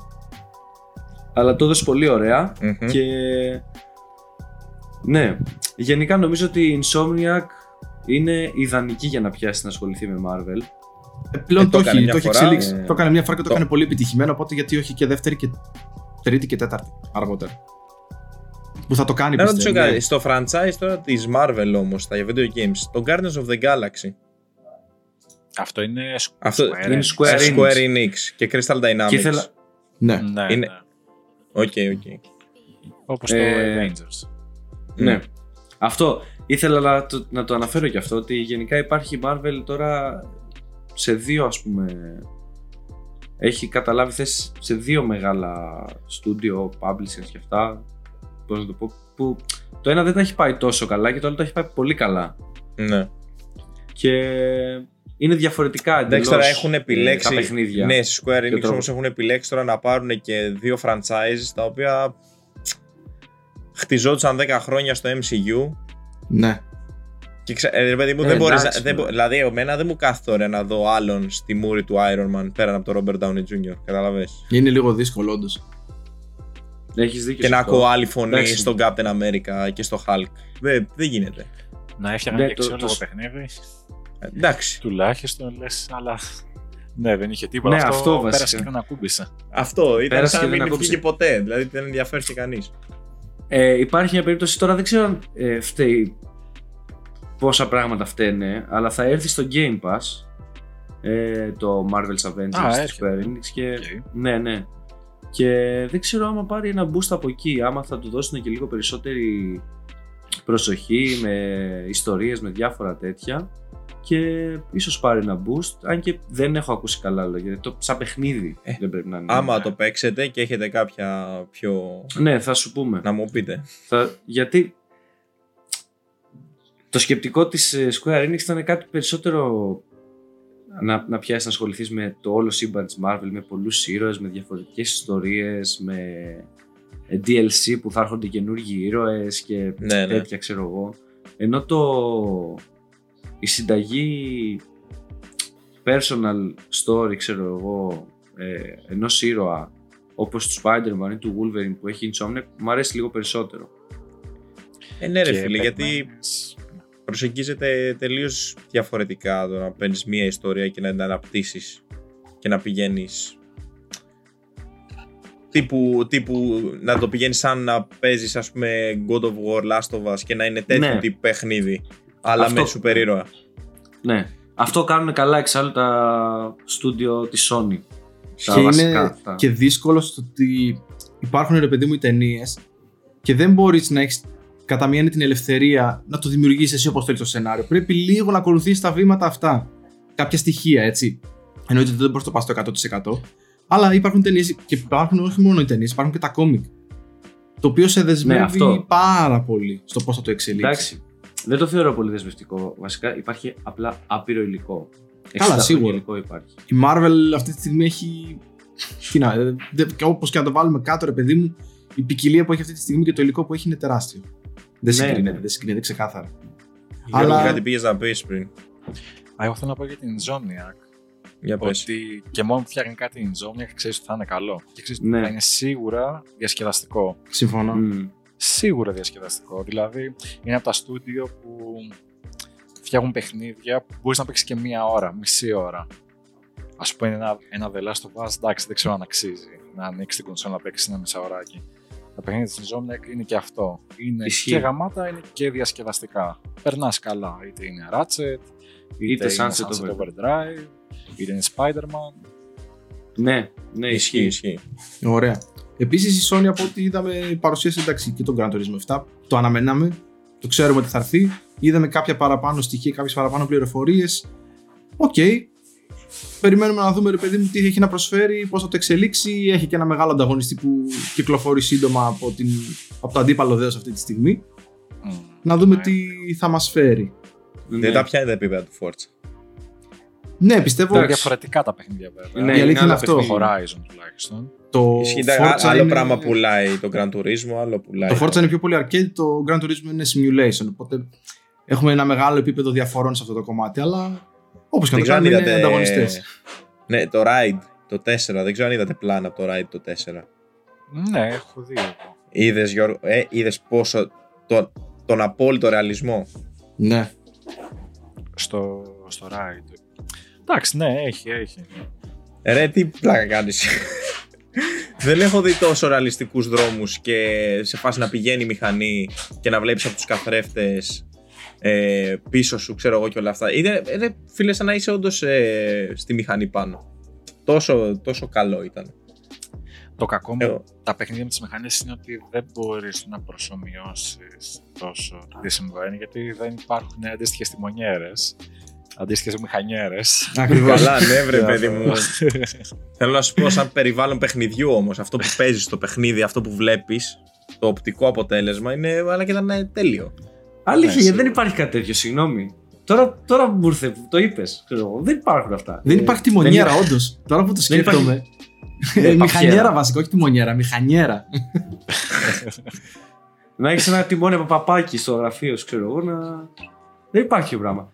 Speaker 2: Αλλά το έδωσε πολύ ωραία.
Speaker 4: Μμμ.
Speaker 2: Και ναι, γενικά νομίζω ότι η Insomniac είναι ιδανική για να πιάσει να ασχοληθεί με Marvel.
Speaker 1: Ε, πλέον
Speaker 4: Ε, το
Speaker 1: το,
Speaker 4: έκανε
Speaker 1: έχει,
Speaker 4: μια
Speaker 1: το έχει
Speaker 4: φορά,
Speaker 1: εξελίξει.
Speaker 2: ε.
Speaker 1: Το έκανε μια φορά και το,
Speaker 4: Το-
Speaker 1: έκανε πολύ επιτυχημένο. Οπότε γιατί όχι και δεύτερη και τρίτη και τέταρτη αργότερα. Που θα το κάνει
Speaker 4: Να ρωτήσω
Speaker 1: πιστεύω.
Speaker 4: κάτι. Στο franchise τώρα της Marvel όμως, τα video games, το Guardians of the Galaxy.
Speaker 3: Αυτό είναι
Speaker 4: Αυτό
Speaker 3: Square
Speaker 2: είναι
Speaker 3: Enix.
Speaker 2: Square
Speaker 4: ε,
Speaker 2: Enix.
Speaker 4: Square Enix και Crystal Dynamics.
Speaker 2: Και ήθελα,
Speaker 1: Ναι.
Speaker 3: Ναι,
Speaker 4: Είναι-
Speaker 3: ναι.
Speaker 4: OK, OK.
Speaker 3: Όπως το
Speaker 2: Ε,
Speaker 3: Avengers.
Speaker 2: Ναι. Αυτό. Ήθελα να το, να το αναφέρω και αυτό ότι γενικά υπάρχει η Marvel τώρα σε δύο ας πούμε έχει καταλάβει θέση σε δύο μεγάλα studio, publishers και αυτά πώς να το πω που το ένα δεν τα έχει πάει τόσο καλά και το άλλο τα έχει πάει πολύ καλά
Speaker 4: Ναι.
Speaker 2: και είναι διαφορετικά
Speaker 4: Εντάξει,
Speaker 2: εντελώς
Speaker 4: τώρα έχουν
Speaker 2: ε,
Speaker 4: επιλέξει.
Speaker 2: τα παιχνίδια
Speaker 4: Ναι, στη Square Enix
Speaker 2: τρόπο.
Speaker 4: όμως έχουν επιλέξει τώρα να πάρουν και δύο franchises τα οποία χτιζόντουσαν 10 χρόνια στο MCU.
Speaker 1: ναι.
Speaker 4: Και ξε... ε, ρε παιδί μου,
Speaker 2: Ε,
Speaker 4: δεν μπορείς
Speaker 2: εντάξει,
Speaker 4: να... δεν... μπο-
Speaker 2: ναι.
Speaker 4: Δηλαδή, εμένα δεν μου κάθεται ωραία να δω άλλον στη μούρη του Iron Man πέραν από τον Robert Downey Jr. Καταλαβες.
Speaker 1: Είναι λίγο δύσκολο όντως.
Speaker 2: έχεις δίκιο
Speaker 4: Και
Speaker 2: σε
Speaker 4: να
Speaker 2: αυτό.
Speaker 4: ακούω άλλη φωνή
Speaker 2: Εντάξει.
Speaker 4: στον Captain America και στο Hulk. Δεν, δεν γίνεται.
Speaker 3: Να έφτιαχναν
Speaker 2: Ναι,
Speaker 3: και
Speaker 2: το-
Speaker 3: αξιόλογο
Speaker 2: το-
Speaker 3: παιχνίδι.
Speaker 4: Ε, Εντάξει.
Speaker 3: Τουλάχιστον λες, αλλά. Ναι, δεν είχε τίποτα.
Speaker 2: Ναι, αυτό βασικά.
Speaker 3: πέρασε και δεν ακούμπησε.
Speaker 4: Αυτό ήταν
Speaker 2: Πέρασε
Speaker 4: σαν
Speaker 2: και
Speaker 4: να
Speaker 2: δεν
Speaker 4: μην
Speaker 2: ακούμπησε.
Speaker 4: βγήκε ποτέ. Δηλαδή δεν ενδιαφέρθηκε κανείς.
Speaker 2: Ε, υπάρχει μια περίπτωση τώρα, δεν ξέρω αν ε, φταίει πόσα πράγματα φταίνε, αλλά θα έρθει στο Game Pass ε, το Marvel's Avengers
Speaker 3: Α,
Speaker 2: της
Speaker 3: έρχεται.
Speaker 2: Square Enix και,
Speaker 3: Οκ.
Speaker 2: ναι, ναι. Και δεν ξέρω άμα πάρει ένα boost από εκεί, άμα θα του δώσουν και λίγο περισσότερη προσοχή με ιστορίες, με διάφορα τέτοια και ίσως πάρει ένα boost, αν και δεν έχω ακούσει καλά λόγια, γιατί το σαν παιχνίδι
Speaker 4: Ε,
Speaker 2: δεν πρέπει να είναι.
Speaker 4: Άμα το παίξετε και έχετε κάποια πιο.
Speaker 2: Ναι, θα σου πούμε.
Speaker 4: να μου πείτε.
Speaker 2: Θα, γιατί το σκεπτικό της ε, Square Enix ήταν κάτι περισσότερο να, να πιάσει να ασχοληθείς με το όλο σύμπαν της Marvel, με πολλούς ήρωες, με διαφορετικές ιστορίες, με ε, DLC που θα έρχονται καινούργιοι ήρωες και
Speaker 4: Ναι, ναι.
Speaker 2: τέτοια ξέρω εγώ. Ενώ το, η συνταγή personal story ξέρω εγώ ε, ενός ήρωα όπως του Spider-Man ή του Wolverine που έχει Insomniac μου αρέσει λίγο περισσότερο.
Speaker 4: Ε, ναι, ρε
Speaker 3: Και
Speaker 4: φίλε, γιατί
Speaker 3: περιμένεις-
Speaker 4: προσεγγίζεται τελείως διαφορετικά το να παίρνεις μία ιστορία και να την αναπτύσσεις και να πηγαίνεις. Τύπου, τύπου να το πηγαίνεις σαν να παίζεις, ας πούμε, God of War, Last of Us και να είναι τέτοιο
Speaker 2: Ναι.
Speaker 4: τύπου παιχνίδι. Αλλά
Speaker 2: Αυτό.
Speaker 4: με σούπερ ήρωα.
Speaker 2: Ναι. Αυτό κάνουν καλά εξάλλου τα στούντιο της Sony. Τα
Speaker 1: Και
Speaker 2: βασικά
Speaker 1: είναι
Speaker 2: αυτά.
Speaker 1: και δύσκολο στο ότι υπάρχουν ρε παιδί μου οι ταινίες και δεν μπορείς να έχεις κατά μία την ελευθερία να το δημιουργήσεις εσύ όπως θέλει το σενάριο. Πρέπει λίγο να ακολουθήσεις τα βήματα αυτά. Κάποια στοιχεία έτσι. Εννοείται ότι δεν μπορείς να το πας στο 100%. Αλλά υπάρχουν ταινίες και υπάρχουν όχι μόνο οι ταινίες, υπάρχουν και τα κόμικ. Το οποίο σε δεσμεύει
Speaker 2: Ναι, αυτό.
Speaker 1: πάρα πολύ στο πώς θα το εξελίξεις.
Speaker 2: Εντάξει. Δεν το θεωρώ πολύ δεσμευτικό. Βασικά υπάρχει απλά άπειρο υλικό.
Speaker 1: Καλά,
Speaker 2: 60 χρόνια
Speaker 1: σίγουρα.
Speaker 2: υλικό υπάρχει.
Speaker 1: Η Marvel αυτή τη στιγμή έχει. Τι να, ε, όπως και να το βάλουμε κάτω, ρε παιδί μου, η ποικιλία που έχει αυτή τη στιγμή και το υλικό που έχει είναι τεράστιο. Δεν
Speaker 2: Ναι,
Speaker 1: συγκρίνεται,
Speaker 2: ναι.
Speaker 1: δεν συγκρίνεται ξεκάθαρα.
Speaker 4: Αλλά...
Speaker 1: Αλλά-
Speaker 4: Κάτι πήγες να πεις πριν.
Speaker 3: Α, εγώ θέλω να πω για την Insomniac.
Speaker 4: Για πες.
Speaker 3: Ότι και μόνο που φτιάχνει κάτι η Insomniac ξέρεις ότι θα είναι καλό. Και ξέρεις
Speaker 2: Ναι.
Speaker 3: ότι θα είναι σίγουρα διασκεδαστικό.
Speaker 1: Συμφωνώ.
Speaker 2: Μμ.
Speaker 3: Σίγουρα διασκεδαστικό. Δηλαδή είναι από τα στούντιο που φτιάχνουν παιχνίδια που μπορείς να παίξεις και μία ώρα, μισή ώρα. Α πούμε ένα, ένα The Last of Us, εντάξει, δεν ξέρω αν αξίζει να ανοίξει την κονσόλα να παίξεις ένα μισάωράκι. Τα παιχνίδια της Insomniac είναι και αυτό. Είναι
Speaker 2: Ισχύει.
Speaker 3: και γαμάτα, είναι και διασκεδαστικά. Περνάς καλά. Είτε είναι Ratchet, είτε,
Speaker 2: Είτε
Speaker 3: είναι
Speaker 2: Sunset
Speaker 3: Sunset
Speaker 2: Overdrive.
Speaker 3: Overdrive, είτε είναι Spider-Man.
Speaker 2: Ναι, ναι,
Speaker 4: Ισχύει,
Speaker 2: ισχύει.
Speaker 4: ισχύει.
Speaker 1: Ωραία. Επίσης η Sony από ό,τι είδαμε παρουσίασε εντάξει και τον Gran Turismo 7. Το αναμέναμε. Το ξέρουμε ότι θα έρθει. Είδαμε κάποια παραπάνω στοιχεία, κάποιες παραπάνω πληροφορίες. Οκ. Περιμένουμε να δούμε, ρε παιδί μου, τι έχει να προσφέρει, πώς θα το εξελίξει. Έχει και ένα μεγάλο ανταγωνιστή που κυκλοφορεί σύντομα από, την, από το αντίπαλο δέος αυτή τη στιγμή.
Speaker 3: Μμ.
Speaker 1: Να δούμε
Speaker 3: Ναι.
Speaker 1: τι θα μας φέρει.
Speaker 2: Ναι.
Speaker 4: Δεν τα πιάνει τα επίπεδα του Forza.
Speaker 1: Ναι, πιστεύω
Speaker 3: Είναι
Speaker 2: Εντάξει.
Speaker 3: διαφορετικά τα παιχνίδια βέβαια.
Speaker 2: Ναι,
Speaker 1: η αλήθεια είναι
Speaker 2: άλλα
Speaker 1: αυτό.
Speaker 3: Το
Speaker 2: παιχνίδια.
Speaker 3: Horizon τουλάχιστον.
Speaker 1: το
Speaker 4: Ισχύει,
Speaker 1: Forza
Speaker 4: άλλο
Speaker 1: είναι-
Speaker 4: πράγμα πουλάει το Gran Turismo, άλλο πουλάει.
Speaker 1: Το Forza είναι πιο πολύ arcade, το Gran Turismo είναι simulation. Οπότε έχουμε ένα μεγάλο επίπεδο διαφορών σε αυτό το κομμάτι. Αλλά όπως και να
Speaker 4: Δεν
Speaker 1: το
Speaker 4: ξέρω αν
Speaker 1: κάνουμε, είναι
Speaker 4: είδατε.
Speaker 1: ανταγωνιστές.
Speaker 4: Ναι, το Ride το 4. Δεν ξέρω αν είδατε πλάνα από το Ride το 4.
Speaker 3: Ναι, έχω δει εγώ.
Speaker 4: Είδες, Γιώργο, ε, είδες πόσο το, τον απόλυτο ρεαλισμό;
Speaker 1: Ναι.
Speaker 3: Στο, στο ride. Εντάξει, ναι, έχει, έχει.
Speaker 4: Ρε, τι πλάκα κάνεις. Δεν έχω δει τόσο ρεαλιστικούς δρόμους και σε φάση να πηγαίνει η μηχανή και να βλέπεις από τους καθρέφτες ε, πίσω σου, ξέρω εγώ και όλα αυτά. Είναι, είναι φίλε, σαν να είσαι όντως στη μηχανή πάνω. Τόσο, τόσο καλό ήταν.
Speaker 3: Το κακό με
Speaker 4: Εγώ.
Speaker 3: τα παιχνίδια με τις μηχανές είναι ότι δεν μπορείς να προσωμιώσεις τόσο το τι συμβαίνει γιατί δεν υπάρχουν αντίστοιχες τιμονιέρες, αντίστοιχες μηχανιέρες.
Speaker 1: Ακριβώς.
Speaker 4: Καλά, ναι, βρε
Speaker 3: Για
Speaker 4: παιδί
Speaker 3: αυτό.
Speaker 4: μου. Θέλω να σου πω, σαν περιβάλλον παιχνιδιού όμως, αυτό που παίζεις στο παιχνίδι, αυτό που βλέπεις, το οπτικό αποτέλεσμα είναι, αλλά και ήταν ε, τέλειο.
Speaker 2: Αλήθεια,
Speaker 3: Ναι,
Speaker 2: γιατί δεν
Speaker 3: σίγουρα.
Speaker 2: υπάρχει κάτι τέτοιο, συγγνώμη. Τώρα, τώρα μου ήρθε, που το είπες. Δεν υπάρχουν αυτά.
Speaker 1: Δεν
Speaker 2: Ε,
Speaker 1: υπάρχει τιμονιέρα,
Speaker 2: δεν
Speaker 1: όντως. Τώρα που το
Speaker 2: Δεν υπάρχει-
Speaker 1: σκέφτομαι.
Speaker 2: Ναι,
Speaker 1: Ε, Μηχανιέρα
Speaker 2: παπιέρα.
Speaker 1: βασικά, όχι τιμονιέρα, μηχανιέρα.
Speaker 2: Να έχεις ένα τιμόνι από παπάκι στο γραφείο σου, ξέρω εγώ, να. Δεν υπάρχει τέτοιο πράγμα.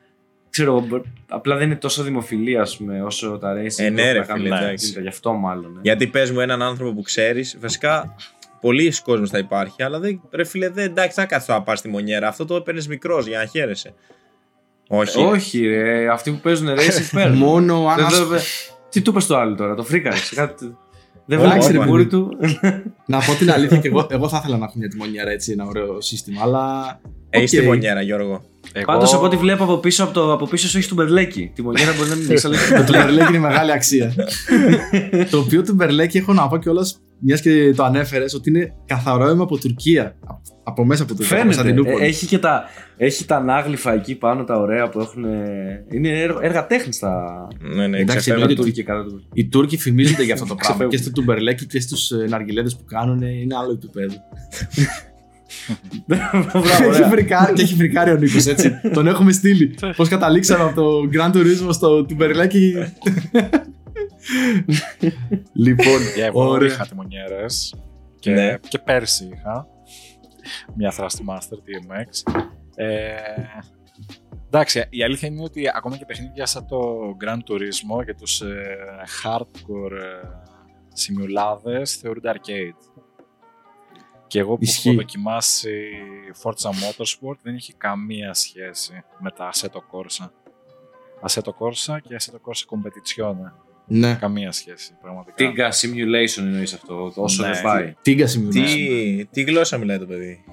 Speaker 2: Ξέρω εγώ, μπο- απλά δεν είναι τόσο δημοφιλή, ας πούμε, όσο τα racing.
Speaker 4: Ε, ναι,
Speaker 2: που
Speaker 4: ρε,
Speaker 2: έχουν να κάνουν
Speaker 4: φίλε,
Speaker 2: με τα
Speaker 4: εντάξει.
Speaker 2: κινητά, Γι' αυτό μάλλον. ε.
Speaker 4: Γιατί πες μου έναν άνθρωπο που ξέρεις, βασικά πολλοί κόσμοι θα υπάρχει, αλλά δεν, ρε φίλε, δεν, εντάξει, θα κάτσει να πας στη μονιέρα. Αυτό το έπαιρνες μικρός για να χαίρεσαι. Όχι.
Speaker 2: Ε, Όχι, ρε, αυτοί που παίζουν racing παίρνουν.
Speaker 1: Μόνο αν.
Speaker 2: Δεν-
Speaker 1: ας-
Speaker 2: δεν- Τι του είπε το άλλο τώρα, το φρίκαρες. Κάτι... Δεν
Speaker 1: Εντάξει,
Speaker 2: βλέπει
Speaker 1: ρε,
Speaker 2: την πούρη
Speaker 1: παιδί.
Speaker 2: του.
Speaker 1: Να πω την αλήθεια και εγώ, εγώ θα ήθελα να έχω μια τιμονιέρα έτσι, ένα ωραίο σύστημα, αλλά.
Speaker 4: Έχεις
Speaker 1: οκ.
Speaker 4: τη μονιέρα, Γιώργο.
Speaker 3: Εγώ...
Speaker 2: Πάντω από ό,τι βλέπω από πίσω, από, το, από πίσω σου έχει του μπερλέκι. Τη μονιέρα μπορεί να μην έχει, αλλά έχει
Speaker 1: Το Τουμπερλέκι είναι μεγάλη αξία. το οποίο Τουμπερλέκι έχω να πω κιόλας, μιας και το ανέφερες, ότι είναι καθαρό από Τουρκία. Από- Από μέσα από Τουρκία. από
Speaker 2: Φαίνεται.
Speaker 1: Κωνσταντινούπολη.
Speaker 2: Ε, έχει, και τα, έχει τα ανάγλυφα εκεί πάνω, τα ωραία που έχουν. Είναι έργα, έργα τέχνης τα
Speaker 4: Ναι, ναι,
Speaker 1: Εντάξει,
Speaker 4: ξεφεύγουν.
Speaker 1: εννοείται.
Speaker 2: Τούρκοι κατά του.
Speaker 1: Οι Τούρκοι φημίζονται για αυτό το πράγμα.
Speaker 2: Ξεφεύγουν.
Speaker 1: και στο Τουμπερλέκι και στους ναργιλέδες που κάνουν είναι άλλο επίπεδο.
Speaker 2: Μπράβο,
Speaker 1: έχει
Speaker 2: ωραία.
Speaker 1: φρικάρει, και έχει φρικάρει ο Νίκος έτσι. Τον έχουμε στείλει. Πώς καταλήξαμε από το Grand Turismo στο Τουμπερλέκι. Λοιπόν,
Speaker 3: Και εγώ
Speaker 1: ωραία.
Speaker 3: είχα τιμονιέρες και,
Speaker 4: Ναι.
Speaker 3: και πέρσι είχα μια Thrustmaster DMX. Ε, εντάξει, η αλήθεια είναι ότι ακόμα και παιχνίδια σαν το Grand Turismo και τους ε, hardcore ε, σιμιουλάδες θεωρούνται arcade. Και εγώ που
Speaker 1: Ισχύει.
Speaker 3: έχω δοκιμάσει Forza Motorsport δεν είχε καμία σχέση με τα Assetto Corsa. Assetto Corsa και Assetto Corsa Competizione.
Speaker 1: Ναι,
Speaker 3: Καμία σχέση, πραγματικά.
Speaker 2: Τίγκα simulation εννοείς αυτό, όσο
Speaker 3: Ναι.
Speaker 2: δεν πάει.
Speaker 1: τίγκα σημειώνει.
Speaker 4: Τι, τι γλώσσα μιλάει το παιδί;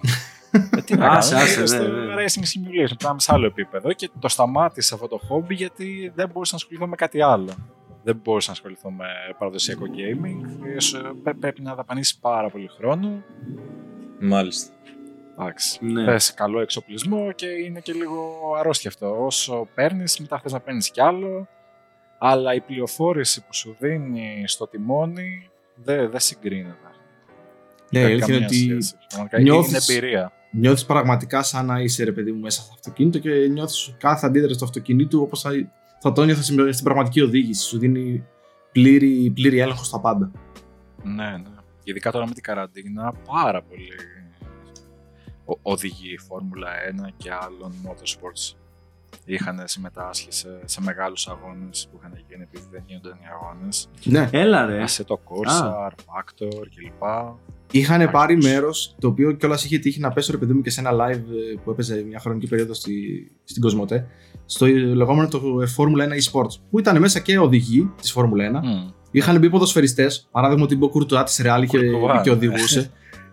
Speaker 3: Ε, τι να
Speaker 2: Άσε,
Speaker 3: κάνω,
Speaker 2: άσε,
Speaker 3: είναι στο
Speaker 2: ναι, ναι.
Speaker 3: racing simulation, πάμε σε άλλο επίπεδο και το σταμάτησα αυτό το χόμπι γιατί δεν μπορούσα να ασχοληθώ με κάτι άλλο. Δεν μπορούσα να ασχοληθώ με παραδοσιακό gaming. Ε, σου- πρέ- Πρέπει να δαπανίσει πάρα πολύ χρόνο.
Speaker 4: Μάλιστα.
Speaker 3: Εντάξει.
Speaker 2: Ναι.
Speaker 3: Θες καλό εξοπλισμό και είναι και λίγο αρρώστια αυτό. Όσο παίρνεις, μετά θες να παίρνεις κι άλλο. Αλλά η πληροφόρηση που σου δίνει στο τιμόνι δεν δεν συγκρίνεται.
Speaker 1: Ναι, η
Speaker 3: Δεν
Speaker 1: αλήθεια είναι
Speaker 3: καμία
Speaker 1: ότι
Speaker 3: σχέση. Πραγματικά
Speaker 1: νιώθεις-
Speaker 3: Είναι εμπειρία.
Speaker 1: νιώθεις πραγματικά σαν να είσαι ρε παιδί μου μέσα στο αυτοκίνητο και νιώθεις κάθε αντίδραση του αυτοκινήτου όπως θα, θα το νιώθω στην στην πραγματική οδήγηση. Σου δίνει πλήρη, πλήρη έλεγχο στα πάντα.
Speaker 3: Ναι, ναι. Ειδικά τώρα με την καραντίνα, πάρα πολύ ο- οδηγοί η Φόρμουλα 1 και άλλων motorsports είχαν συμμετάσχει σε, σε μεγάλους αγώνες που είχαν γίνει επειδή δεν γίνονταν οι αγώνες.
Speaker 1: Ναι,
Speaker 2: Έλα ρε.
Speaker 3: Assetto Corsa, Factor κλπ.
Speaker 1: είχαν
Speaker 3: Άκρος.
Speaker 1: πάρει μέρος το οποίο κιόλας είχε τύχει να πέσω ρε παιδί μου και σε ένα live ε, που έπαιζε μια χρονική περίοδο στη, στην Κοσμοτέ στο λεγόμενο το ε, Formula 1 eSports που ήταν μέσα και οδηγοί της Formula 1
Speaker 3: Μμ.
Speaker 1: Είχαν μπει ποδοσφαιριστές. Παράδειγμα, ο Τιμπο Κουρτουά της Ρεάλ είχε
Speaker 3: Κουρτουά,
Speaker 1: μπει και
Speaker 3: ναι.
Speaker 1: οδηγούσε.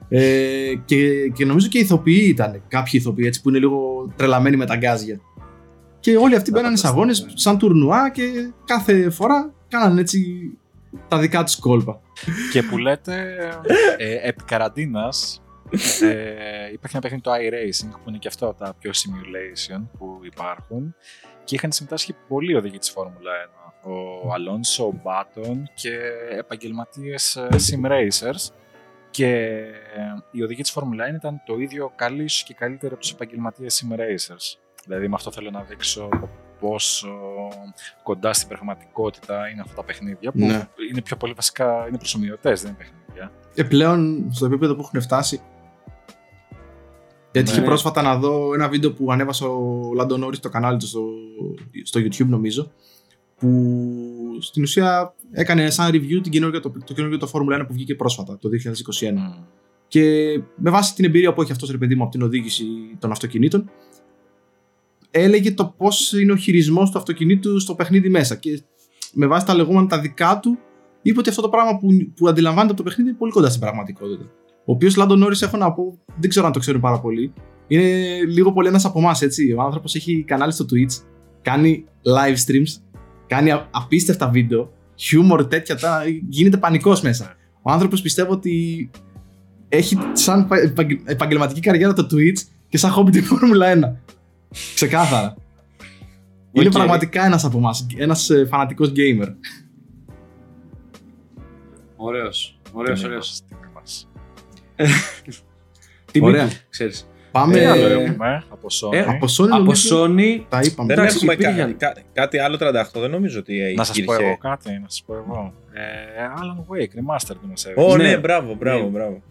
Speaker 1: ε, και, και νομίζω και ηθοποιοί ήταν. Κάποιοι ηθοποιοί έτσι που είναι λίγο τρελαμένοι με τα γκάζια. Και όλοι αυτοί
Speaker 3: Να
Speaker 1: μπαίνανε σε αγώνες
Speaker 3: φανταστείτε.
Speaker 1: σαν τουρνουά και κάθε φορά κάνανε έτσι τα δικά τους κόλπα.
Speaker 3: Και που λέτε, ε, επί καραντίνας, ε, υπάρχει ένα παιχνίδι το iRacing που είναι και αυτό από τα πιο simulation που υπάρχουν και είχαν συμμετάσχει πολλοί οδηγοί της Φόρμουλα 1. Ο Αλόνσο, ο Μπάτον και επαγγελματίες ε, sim racers και ε, οι οδηγοί της Φόρμουλα 1 ήταν το ίδιο καλοί ίσως και καλύτεροι από τους επαγγελματίες sim racers. Δηλαδή με αυτό θέλω να δείξω το πόσο κοντά στην πραγματικότητα είναι αυτά τα παιχνίδια που
Speaker 1: Ναι.
Speaker 3: είναι πιο πολύ βασικά, είναι προσωμιωτές, δεν είναι παιχνίδια.
Speaker 1: Και πλέον στο επίπεδο που έχουν φτάσει. Γιατί
Speaker 2: Ναι.
Speaker 1: είχε πρόσφατα να δω ένα βίντεο που ανέβασε ο Λάντο Νόρις στο κανάλι του στο, στο YouTube νομίζω που στην ουσία έκανε σαν review την καινούργια, το, το καινούργιο το Formula 1 που βγήκε πρόσφατα, το 2021.
Speaker 3: Μμ.
Speaker 1: Και με βάση την εμπειρία που έχει αυτός ρε παιδί μου από την οδήγηση των αυτοκινήτων, έλεγε το πώς είναι ο χειρισμός του αυτοκινήτου στο παιχνίδι μέσα. Και με βάση τα λεγόμενα τα δικά του, είπε ότι αυτό το πράγμα που, που αντιλαμβάνεται από το παιχνίδι είναι πολύ κοντά στην πραγματικότητα. Ο οποίος Λάντο Νόρις, έχω να πω, δεν ξέρω αν το ξέρουν πάρα πολύ. Είναι λίγο πολύ ένας από εμάς, έτσι. Ο άνθρωπος έχει κανάλι στο Twitch, κάνει live streams, κάνει α- απίστευτα βίντεο, χιούμορ τέτοια, τα, γίνεται πανικός μέσα. Ο άνθρωπος πιστεύω ότι έχει σαν επα- επαγγε- επαγγελματική καριέρα το Twitch και σαν χόμπι τη Φόρμουλα 1. Ξεκάθαρα. Είναι
Speaker 2: Οκ.
Speaker 1: πραγματικά ένας από εμάς, ένας φανατικός gamer.
Speaker 2: Ωραίος. Ωραίος,
Speaker 3: Τιμή
Speaker 2: ωραίος.
Speaker 3: μας, τιμή μας.
Speaker 2: Τιμή
Speaker 1: Ωραία.
Speaker 2: του, ξέρεις.
Speaker 1: Πάμε
Speaker 3: Τι άλλο
Speaker 2: Ε,
Speaker 3: έχουμε από Sony.
Speaker 2: ε,
Speaker 1: από Sony.
Speaker 2: Από
Speaker 1: νομίζω
Speaker 2: Sony,
Speaker 1: Τα είπαμε.
Speaker 4: Δεν
Speaker 2: Εντάξει,
Speaker 4: έχουμε
Speaker 2: υπήρχαν.
Speaker 4: κα- κα- κάτι άλλο 38, δεν νομίζω ότι
Speaker 3: να σας πω
Speaker 4: υπήρχε.
Speaker 3: εγώ κάτι, να σας πω εγώ. Ε, Alan Wake, Remastered μας έδειξε.
Speaker 4: Ω,
Speaker 2: Ναι.
Speaker 4: ναι, μπράβο, μπράβο,
Speaker 2: Ναι.
Speaker 4: μπράβο.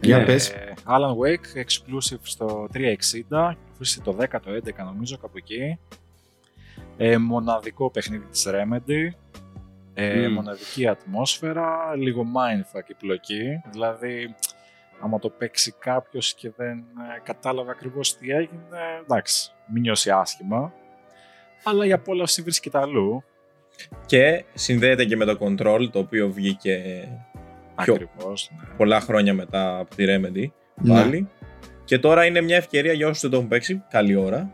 Speaker 1: Για
Speaker 2: Ναι.
Speaker 1: πες.
Speaker 3: Ε, Alan Wake, exclusive στο 360, κυκλοφόρησε το 10, το 11 νομίζω κάπου εκεί. Ε, μοναδικό παιχνίδι της Remedy, ε,
Speaker 2: Μμμ.
Speaker 3: μοναδική ατμόσφαιρα, λίγο mindfuck η πλοκή, δηλαδή άμα το παίξει κάποιος και δεν ε, κατάλαβε ακριβώς τι έγινε, εντάξει, μην νιώσει άσχημα. Αλλά η απόλαυση βρίσκεται αλλού,
Speaker 4: Και συνδέεται και με το Control, το οποίο βγήκε Ποιο;
Speaker 3: Ακριβώς. Ναι.
Speaker 4: πολλά χρόνια μετά από τη Remedy
Speaker 1: Ναι,
Speaker 4: πάλι. Και τώρα είναι μια ευκαιρία για όσους δεν το έχουν παίξει, καλή ώρα,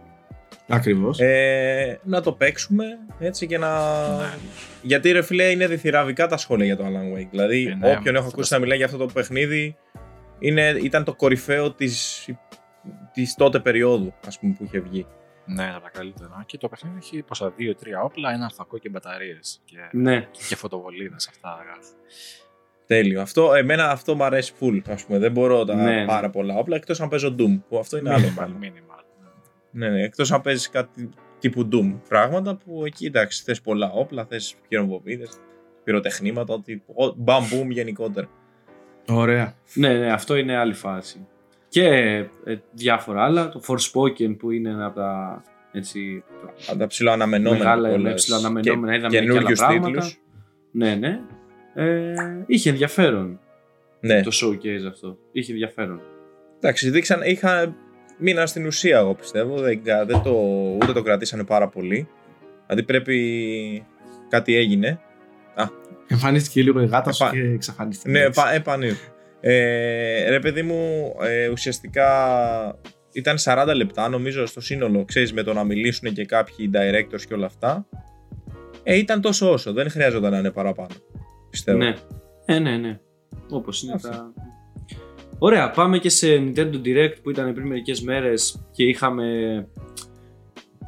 Speaker 1: ακριβώς.
Speaker 4: ε, να το παίξουμε έτσι και να...
Speaker 3: Ναι.
Speaker 4: Γιατί ρε φίλε είναι διθυραβικά τα σχόλια για το Alan Wake. Δηλαδή
Speaker 3: Ε, ναι,
Speaker 4: όποιον έχω ακούσει να μιλάει για αυτό το παιχνίδι είναι, ήταν το κορυφαίο της, της τότε περίοδου ας πούμε που είχε βγει.
Speaker 3: Ναι, από τα καλύτερα. Και το παιχνίδι έχει πόσα δύο-τρία όπλα, ένα φακό και μπαταρίες. Και,
Speaker 2: ναι.
Speaker 3: και φωτοβολίδες αυτά.
Speaker 4: Τέλειο. Αυτό, εμένα αυτό μου αρέσει full. Ας πούμε. Δεν μπορώ τα
Speaker 2: Ναι.
Speaker 4: πάρα πολλά όπλα εκτός αν παίζω Doom. Που αυτό είναι άλλο
Speaker 3: Minimal,
Speaker 4: πράγμα.
Speaker 3: minimal.
Speaker 4: Ναι, ναι. Εκτός αν παίζεις κάτι τύπου Doom. Πράγματα που εκεί εντάξει θες πολλά όπλα, θες χειροβομβίδες, πυροτεχνήματα, ότι μπαμ γενικότερα.
Speaker 1: Ωραία.
Speaker 2: Ναι, ναι, αυτό είναι άλλη φάση. Και ε, διάφορα άλλα. Το Forspoken που είναι ένα από τα έτσι,
Speaker 4: Από τα ψηλό αναμενόμενα.
Speaker 2: μεγάλα
Speaker 4: κιόλας.
Speaker 2: ψηλό αναμενόμενα.
Speaker 4: Και-
Speaker 2: Είδαμε και άλλα
Speaker 4: καινούριους
Speaker 2: πράγματα.
Speaker 4: τίτλους.
Speaker 2: Ναι, ναι. Ε, είχε ενδιαφέρον
Speaker 4: Ναι.
Speaker 2: το showcase αυτό. Είχε ενδιαφέρον.
Speaker 4: Εντάξει, δείξαν, είχα, μείναν στην ουσία εγώ πιστεύω, δεν, κα- δεν το, ούτε το κρατήσανε πάρα πολύ. Δηλαδή πρέπει κάτι έγινε.
Speaker 1: Εμφανίστηκε λίγο η γάτας σου
Speaker 4: Επα-
Speaker 1: και εξαφανίστηκε.
Speaker 4: Ναι, επα, επανήλθ. Ε, ρε παιδί μου, ε, ουσιαστικά ήταν 40 λεπτά νομίζω στο σύνολο, ξέρεις, με το να μιλήσουν και κάποιοι directors και όλα αυτά. Ε, ήταν τόσο όσο, δεν χρειάζονταν να είναι παραπάνω. Πιστεύω.
Speaker 2: Ναι. Ε, ναι, ναι. Όπως είναι
Speaker 4: Αυτό.
Speaker 2: τα. Ωραία, πάμε και σε Nintendo Direct που ήταν πριν μερικές μέρες και είχαμε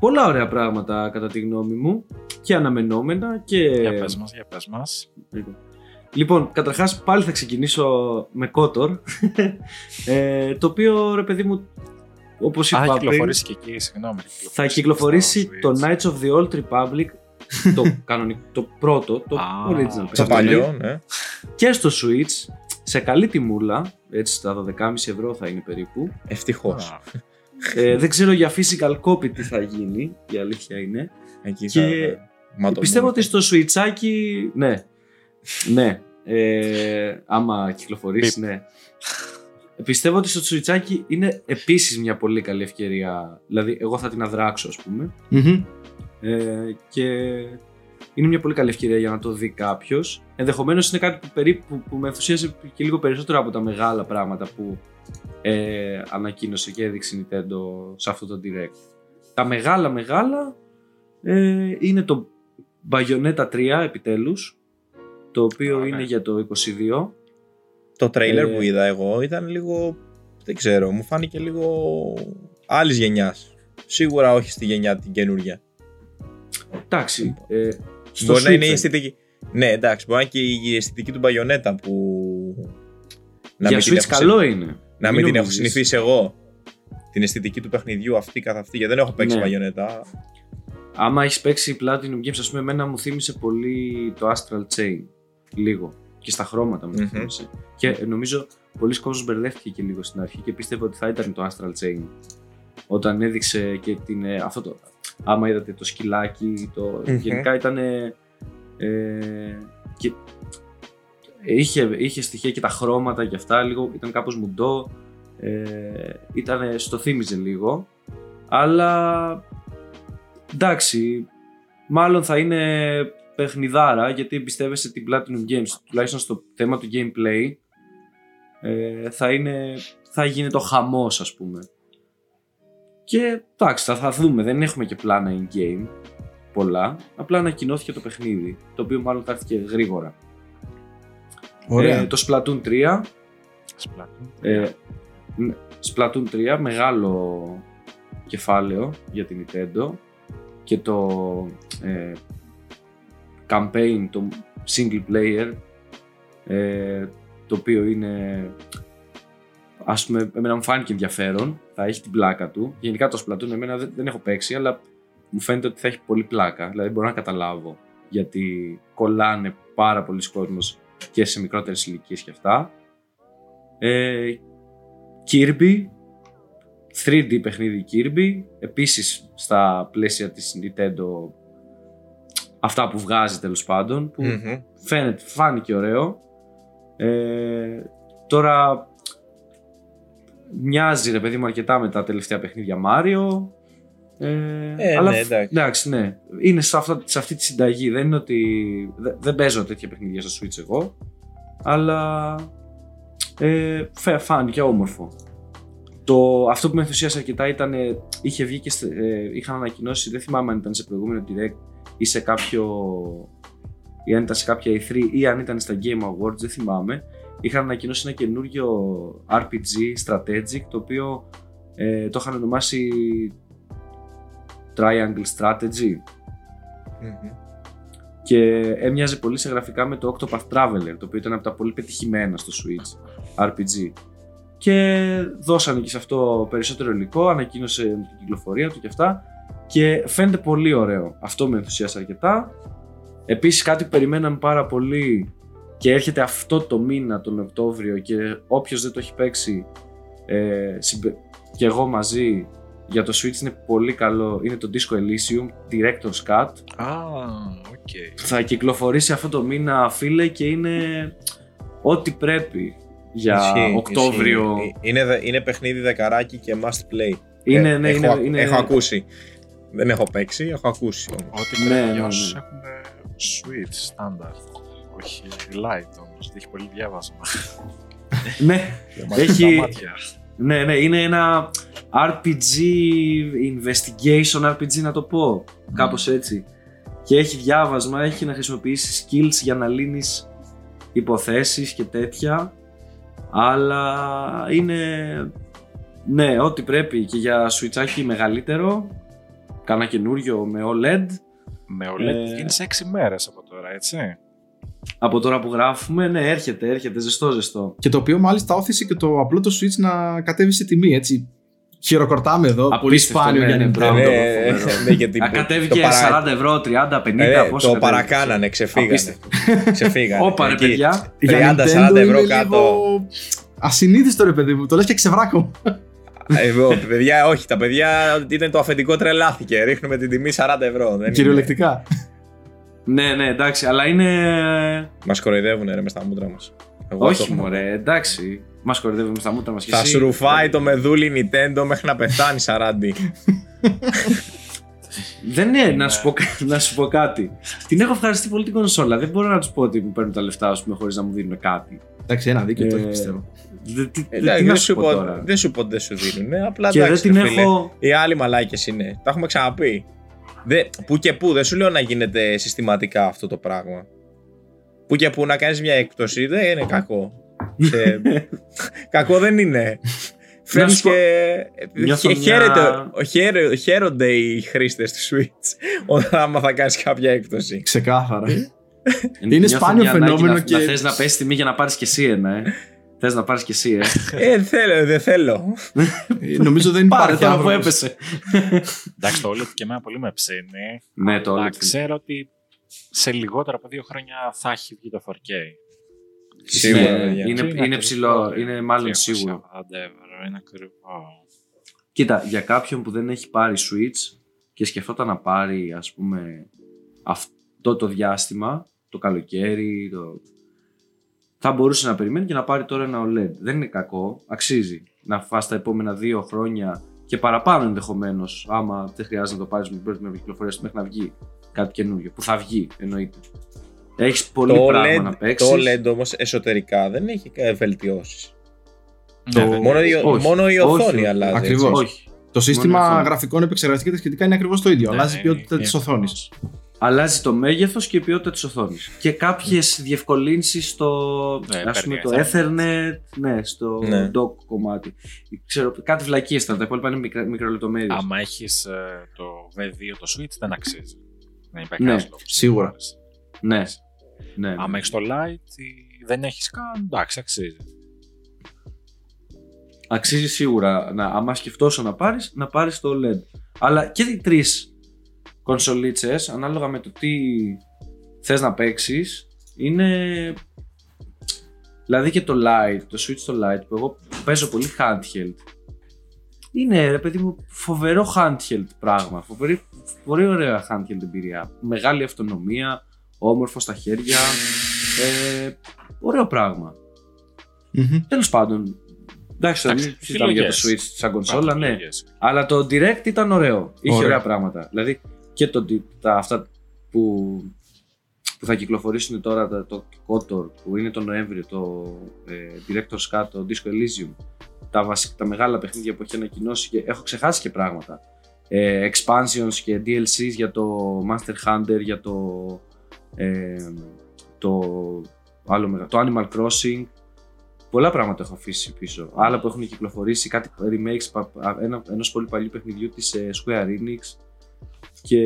Speaker 2: πολλά ωραία πράγματα κατά τη γνώμη μου και αναμενόμενα και...
Speaker 3: Για πες μας, για πες μας.
Speaker 2: Λοιπόν, καταρχάς πάλι θα ξεκινήσω με Kotor ε, το οποίο ρε παιδί μου όπως
Speaker 3: Α,
Speaker 2: είπα
Speaker 3: θα
Speaker 2: πριν
Speaker 3: κυκλοφορήσει και εκεί, συγγνώμη.
Speaker 2: θα κυκλοφορήσει
Speaker 3: στο
Speaker 2: το
Speaker 3: Switch.
Speaker 2: Knights of the Old Republic το, κανονικό, το πρώτο, το
Speaker 3: Α,
Speaker 2: original
Speaker 4: Το
Speaker 2: παιχνίδι
Speaker 4: παλιό, ναι.
Speaker 2: και στο Switch σε καλή τιμούλα, έτσι στα 12,5 ευρώ θα είναι περίπου.
Speaker 4: Ευτυχώς.
Speaker 3: Α,
Speaker 2: Ε, δεν ξέρω για physical copy τι θα γίνει, η αλήθεια είναι.
Speaker 4: Εκεί
Speaker 2: Και
Speaker 4: θα- μα το
Speaker 2: Πιστεύω
Speaker 4: μόνος.
Speaker 2: ότι στο Switchάκι, ναι, ναι, ε, άμα κυκλοφορήσει, ναι. Πιστεύω ότι στο Switchάκι είναι επίσης μια πολύ καλή ευκαιρία, δηλαδή εγώ θα την αδράξω ας πούμε.
Speaker 1: Μμμ.
Speaker 2: Ε, και είναι μια πολύ καλή ευκαιρία για να το δει κάποιος. Ενδεχομένως είναι κάτι που, περίπου, που με ενθουσίασε και λίγο περισσότερο από τα μεγάλα πράγματα που ε, ανακοίνωσε και έδειξε η Nintendo σε αυτό το direct. Τα μεγάλα μεγάλα ε, είναι το Bayonetta 3 επιτέλους το οποίο
Speaker 3: Α,
Speaker 2: είναι
Speaker 3: ναι.
Speaker 2: για το 22
Speaker 4: Το τρέιλερ
Speaker 2: Ε,
Speaker 4: που είδα εγώ ήταν λίγο. Δεν ξέρω, μου φάνηκε λίγο άλλης γενιάς. Σίγουρα όχι στη γενιά την καινούργια.
Speaker 2: Εντάξει ε, στο
Speaker 4: Μπορεί να είναι η
Speaker 2: Switch,
Speaker 4: αισθητική. Ναι, εντάξει, μπορεί να είναι και η αισθητική του Bayonetta που.
Speaker 2: για
Speaker 4: μην
Speaker 2: Switch
Speaker 4: την έχω
Speaker 2: καλό είναι
Speaker 4: Να μην
Speaker 2: Μην
Speaker 4: την έχω
Speaker 2: νομίζεις.
Speaker 4: συνηθίσει εγώ. Την αισθητική του παιχνιδιού αυτή καθ' αυτή, γιατί δεν έχω παίξει
Speaker 2: Ναι.
Speaker 4: Bayonetta.
Speaker 2: Άμα έχεις παίξει Platinum Games, ας πούμε, εμένα μου θύμισε πολύ το Astral Chain. Λίγο. Και στα χρώματα μου το
Speaker 4: Μμμ.
Speaker 2: θύμισε. Και ε, νομίζω πολλοί κόσμος μπερδεύτηκε και λίγο στην αρχή και πίστευε ότι θα ήταν το Astral Chain. Όταν έδειξε και την, ε, αυτό το, άμα είδατε το σκυλάκι, το...
Speaker 4: Μμμ.
Speaker 2: γενικά ήταν. και... είχε, είχε στοιχεία και τα χρώματα και αυτά, λίγο, ήταν κάπως μουντό. Ε, ήταν, στο θύμιζε λίγο. Αλλά εντάξει, μάλλον θα είναι παιχνιδάρα γιατί εμπιστεύεσαι την Platinum Games τουλάχιστον στο θέμα του gameplay ε, θα, είναι, θα γίνει το χαμός ας πούμε και εντάξει θα, θα δούμε. Δεν έχουμε και πλάνα in game πολλά. Απλά ανακοινώθηκε το παιχνίδι το οποίο μάλλον θα έρθει και γρήγορα.
Speaker 1: Ωραία.
Speaker 2: Ε, το Splatoon 3
Speaker 3: Splatoon.
Speaker 2: ε, ναι, Splatoon 3 μεγάλο κεφάλαιο για την Nintendo. Και το ε, campaign, το single player ε, το οποίο είναι ας πούμε εμένα μου φάνηκε ενδιαφέρον θα έχει την πλάκα του. Γενικά το Splatoon εμένα δεν, δεν έχω παίξει αλλά μου φαίνεται ότι θα έχει πολύ πλάκα. Δηλαδή μπορώ να καταλάβω γιατί κολλάνε πάρα πολλοί κόσμος και σε μικρότερες ηλικίες και αυτά. Ε, Kirby 3D παιχνίδι Kirby επίσης στα πλαίσια της Nintendo αυτά που βγάζει τέλος πάντων που
Speaker 4: Μμμ.
Speaker 2: φαίνεται, φάνηκε ωραίο. Ε, τώρα μοιάζει ρε παιδί μου αρκετά με τα τελευταία παιχνίδια Mario ε,
Speaker 4: Ε,
Speaker 2: αλλά
Speaker 4: ναι,
Speaker 2: φ-
Speaker 4: εντάξει.
Speaker 2: εντάξει ναι είναι σε, αυτά, σε αυτή τη συνταγή δεν είναι ότι δε- δεν παίζω τέτοια παιχνίδια στο Switch εγώ αλλά ε, φε- φάνηκε όμορφο το, αυτό που με ενθουσίασε αρκετά ήταν ε, είχε βγει και στε- ε, είχαν ανακοινώσει δεν θυμάμαι αν ήταν σε προηγούμενο direct ή σε κάποιο ή αν ήταν σε κάποια E3 ή αν ήταν στα Game Awards, δεν θυμάμαι. Είχαν ανακοινώσει ένα καινούριο RPG strategic το οποίο ε, το είχαν ονομάσει Triangle Strategy
Speaker 4: Μμμ.
Speaker 2: και έμοιαζε πολύ σε γραφικά με το Octopath Traveler το οποίο ήταν από τα πολύ πετυχημένα στο Switch RPG και δώσανε και σε αυτό περισσότερο υλικό, ανακοίνωσε την κυκλοφορία του και αυτά και φαίνεται πολύ ωραίο. Αυτό με ενθουσίασε αρκετά. Επίσης κάτι που περιμέναμε πάρα πολύ και έρχεται αυτό το μήνα τον Οκτώβριο και όποιος δεν το έχει παίξει ε, συμπε- και εγώ μαζί για το Switch είναι πολύ καλό. Είναι το Disco Elysium Director's Cut.
Speaker 3: Α, οκ.
Speaker 2: Θα κυκλοφορήσει αυτό το μήνα φίλε και είναι ό,τι πρέπει για
Speaker 4: Ισχύει,
Speaker 2: Οκτώβριο.
Speaker 4: ισχύει. Είναι, δε- είναι παιχνίδι δεκαράκι και must play.
Speaker 2: Είναι,
Speaker 4: Ε,
Speaker 2: ναι,
Speaker 4: έχω,
Speaker 2: είναι,
Speaker 4: ακ-
Speaker 2: είναι,
Speaker 4: έχω ακούσει. Δεν έχω παίξει, έχω ακούσει όμως.
Speaker 3: Ό,τι
Speaker 2: Ναι,
Speaker 3: πρέπει
Speaker 2: ναι,
Speaker 3: για
Speaker 2: ναι.
Speaker 3: όσους έχουν Switch, standard. Όχι light όμως, έχει πολύ διάβασμα.
Speaker 2: ναι,
Speaker 3: Για μάτια
Speaker 2: Έχει-
Speaker 3: τα μάτια.
Speaker 2: ναι, ναι, είναι ένα RPG, investigation RPG να το πω, κάπως έτσι. Και έχει διάβασμα, έχει να χρησιμοποιήσει skills για να λύνεις υποθέσεις και τέτοια. Αλλά είναι, ναι, ό,τι πρέπει και για switchάκι μεγαλύτερο, κάνα καινούριο με OLED.
Speaker 3: Με OLED
Speaker 2: Ε,
Speaker 3: είναι σε 6 μέρες από τώρα, έτσι.
Speaker 2: Από τώρα που γράφουμε, ναι, έρχεται, έρχεται, ζεστό, ζεστό.
Speaker 1: Και το οποίο μάλιστα όθησε και το απλό το Switch να κατέβει σε τιμή, έτσι. Χειροκροτάμε εδώ, πολύ
Speaker 2: Απίστευτο,
Speaker 1: σπάνιο
Speaker 2: ναι,
Speaker 1: για
Speaker 2: ναι,
Speaker 1: Nintendo.
Speaker 2: μπράβο.
Speaker 4: Ναι,
Speaker 2: φοβερό.
Speaker 4: ναι, γιατί
Speaker 2: Α,
Speaker 4: το
Speaker 2: κατέβηκε
Speaker 4: παρα-
Speaker 2: 40 ευρώ, 30, 50,
Speaker 4: Ε,
Speaker 2: πόσο
Speaker 4: το
Speaker 2: κατέβηκε;
Speaker 4: παρακάνανε, ξεφύγανε.
Speaker 2: Απίστευτο.
Speaker 4: ξεφύγανε.
Speaker 2: Όπα ρε
Speaker 4: Εκεί,
Speaker 2: παιδιά.
Speaker 1: Για
Speaker 4: 30-40
Speaker 1: Nintendo
Speaker 4: ευρώ
Speaker 1: είναι
Speaker 4: κάτω.
Speaker 1: λίγο Ασυνείδητο ρε παιδί μου, το λες και ξεβράκο.
Speaker 4: Εγώ, παιδιά, όχι, τα παιδιά ήταν το αφεντικό τρελάθηκε. Ρίχνουμε την τιμή 40 ευρώ. Δεν
Speaker 1: Κυριολεκτικά.
Speaker 2: Ναι, ναι, εντάξει, αλλά είναι.
Speaker 4: Μας κοροϊδεύουν ρε μες στα μούτρα μας.
Speaker 2: Όχι, μωρέ, εντάξει. Μας κορυδεύουμε στα μούτρα μας και
Speaker 4: Θα
Speaker 2: εσύ.
Speaker 4: σου ρουφάει το μεδούλι Nintendo μέχρι να πεθάνει 40.
Speaker 2: Δεν είναι, να σου, πω, να σου πω κάτι. Την έχω ευχαριστεί πολύ την κονσόλα. Δεν μπορώ να τους πω ότι μου παίρνουν τα λεφτά, ας πούμε, χωρίς να μου δίνουν κάτι.
Speaker 1: Εντάξει, ένα δίκιο το
Speaker 2: Ε,
Speaker 1: έχει πιστεύω.
Speaker 2: Δεν, τι,
Speaker 4: Εντάξει,
Speaker 2: τι να
Speaker 4: δεν
Speaker 2: σου
Speaker 4: σου
Speaker 2: πω
Speaker 4: πω,
Speaker 2: τώρα.
Speaker 4: δεν σου πω ότι δεν σου δίνουν. Απλά
Speaker 2: Και δεν
Speaker 4: εντάξει,
Speaker 2: την
Speaker 4: ρε φίλε.
Speaker 2: έχω.
Speaker 4: Οι άλλοι μαλάκες είναι. Τα έχουμε ξαναπεί. Δε, που και που, δεν σου λέω να γίνεται συστηματικά αυτό το πράγμα. Που και που να κάνεις μια έκπτωση δεν είναι κακό. Ε, κακό δεν είναι. Φέρνεις
Speaker 2: σου πω,
Speaker 4: και...
Speaker 2: νιώθω
Speaker 4: χε-
Speaker 2: μια-
Speaker 4: χαίρεται- χαίρε- χαίρονται οι χρήστες του Switch όταν άμα θα κάνεις κάποια έκπτωση.
Speaker 1: Ξεκάθαρα.
Speaker 2: Νιώθω
Speaker 1: σπάνιο
Speaker 2: μια ανάγκη
Speaker 1: φαινόμενο
Speaker 2: να,
Speaker 1: και-
Speaker 2: Να θες να πέσει τιμή για να πάρεις και εσύ ένα, ε. Θες να πάρεις και εσύ, ε.
Speaker 4: ε, δεν θέλω, δεν θέλω.
Speaker 1: Ε, Νομίζω δεν
Speaker 2: Πάρε
Speaker 1: υπάρχει
Speaker 2: τώρα που
Speaker 1: άνθρωπος.
Speaker 2: έπεσε.
Speaker 3: Εντάξει, το OLED και εμένα πολύ με ψήνει.
Speaker 2: ναι, το
Speaker 3: αλλά
Speaker 2: όλο.
Speaker 3: ξέρω ότι σε λιγότερο από δύο χρόνια θα έχει βγει το 4K.
Speaker 4: Σίγουρα,
Speaker 2: Ναι,
Speaker 4: παιδιά.
Speaker 2: είναι-
Speaker 3: Και
Speaker 2: είναι ψηλό, είναι μάλλον
Speaker 3: 280
Speaker 2: σίγουρο.
Speaker 3: ευρώ, είναι ακριβό.
Speaker 2: Κοίτα, για κάποιον που δεν έχει πάρει Switch, και σκεφτόταν να πάρει ας πούμε αυτό το διάστημα, το καλοκαίρι, το... θα μπορούσε να περιμένει και να πάρει τώρα ένα OLED. Δεν είναι κακό, αξίζει να φας τα επόμενα δύο χρόνια και παραπάνω ενδεχομένως, άμα δεν χρειάζεται να το πάρεις με πρώτη με κυκλοφορίας μέχρι να βγει κάτι καινούριο. Που θα βγει, εννοείται. Έχεις πολύ
Speaker 4: Το
Speaker 2: πράγμα
Speaker 4: OLED,
Speaker 2: να παίξεις.
Speaker 4: το OLED όμως εσωτερικά δεν έχει ε, βελτιώσεις.
Speaker 3: Ναι,
Speaker 1: Το-
Speaker 3: δεν
Speaker 4: Μόνο,
Speaker 3: είναι.
Speaker 4: η,
Speaker 2: όχι.
Speaker 4: μόνο η
Speaker 2: Όχι,
Speaker 4: οθόνη
Speaker 2: όχι.
Speaker 4: αλλάζει. έτσι.
Speaker 1: Ακριβώς.
Speaker 2: Όχι.
Speaker 1: Το σύστημα
Speaker 2: αυτό.
Speaker 1: γραφικών επεξεργαστική και τα σχετικά είναι ακριβώς το ίδιο.
Speaker 3: Ναι,
Speaker 1: Αλλάζει η
Speaker 3: ναι,
Speaker 1: ποιότητα
Speaker 3: είναι
Speaker 1: της οθόνης.
Speaker 3: Ακριβώς.
Speaker 2: Αλλάζει το μέγεθος και η ποιότητα της οθόνης. Και κάποιες διευκολύνσεις στο
Speaker 3: Ναι,
Speaker 2: ας πούμε,
Speaker 3: παίρνει
Speaker 2: το Ethernet, ναι, στο
Speaker 4: Ναι.
Speaker 2: dock κομμάτι. Ξέρω, κάτι βλακίες ήταν, τα υπόλοιπα είναι μικρο, μικρολεπτομέρειες.
Speaker 3: Άμα έχεις το V2 το Switch, δεν αξίζει. Δεν υπάρχει
Speaker 2: Ναι,
Speaker 3: κανένας λόγος.
Speaker 1: σίγουρα.
Speaker 2: Ναι. ναι.
Speaker 3: Άμα έχεις το Lite, ή δεν έχεις καν, εντάξει, αξίζει.
Speaker 2: Αξίζει σίγουρα, να, άμα σκεφτόσαι να πάρεις, να πάρεις το OLED. Αλλά και οι τρεις κονσολίτσες, ανάλογα με το τι θες να παίξεις, είναι... Δηλαδή και το Lite, το Switch το Lite, που εγώ παίζω πολύ handheld. Είναι, ρε παιδί μου, φοβερό handheld πράγμα. Φοβερή, πολύ ωραία handheld εμπειρία. Μεγάλη αυτονομία, όμορφο στα χέρια. Ε, ωραίο πράγμα.
Speaker 1: Μμμ.
Speaker 2: Τέλος πάντων. Εντάξει, τώρα
Speaker 3: Εντάξει,
Speaker 2: μην συζητάμε για το
Speaker 3: επιλογές.
Speaker 2: Switch σαν κονσόλα,
Speaker 3: Υπάρχουν
Speaker 2: ναι.
Speaker 3: επιλογές.
Speaker 2: Αλλά το Direct ήταν ωραίο. Είχε
Speaker 1: Ωραίο.
Speaker 2: ωραία πράγματα. Δηλαδή και το, τα, αυτά που, που θα κυκλοφορήσουν τώρα, τα- το KOTOR που είναι το Νοέμβριο, το ε, Director's Cut, το Disco Elysium, τα, βασικά, τα μεγάλα παιχνίδια που έχει ανακοινώσει και έχω ξεχάσει και πράγματα. Ε, expansions και DLCs για το Master Hunter, για το, ε, το, άλλο, μεγα- το Animal Crossing. Πολλά πράγματα έχω αφήσει πίσω. Άλλα που έχουν κυκλοφορήσει, κάτι remakes πα- πα- ένα, ενός πολύ παλιού παιχνιδιού της ε, Square Enix. Και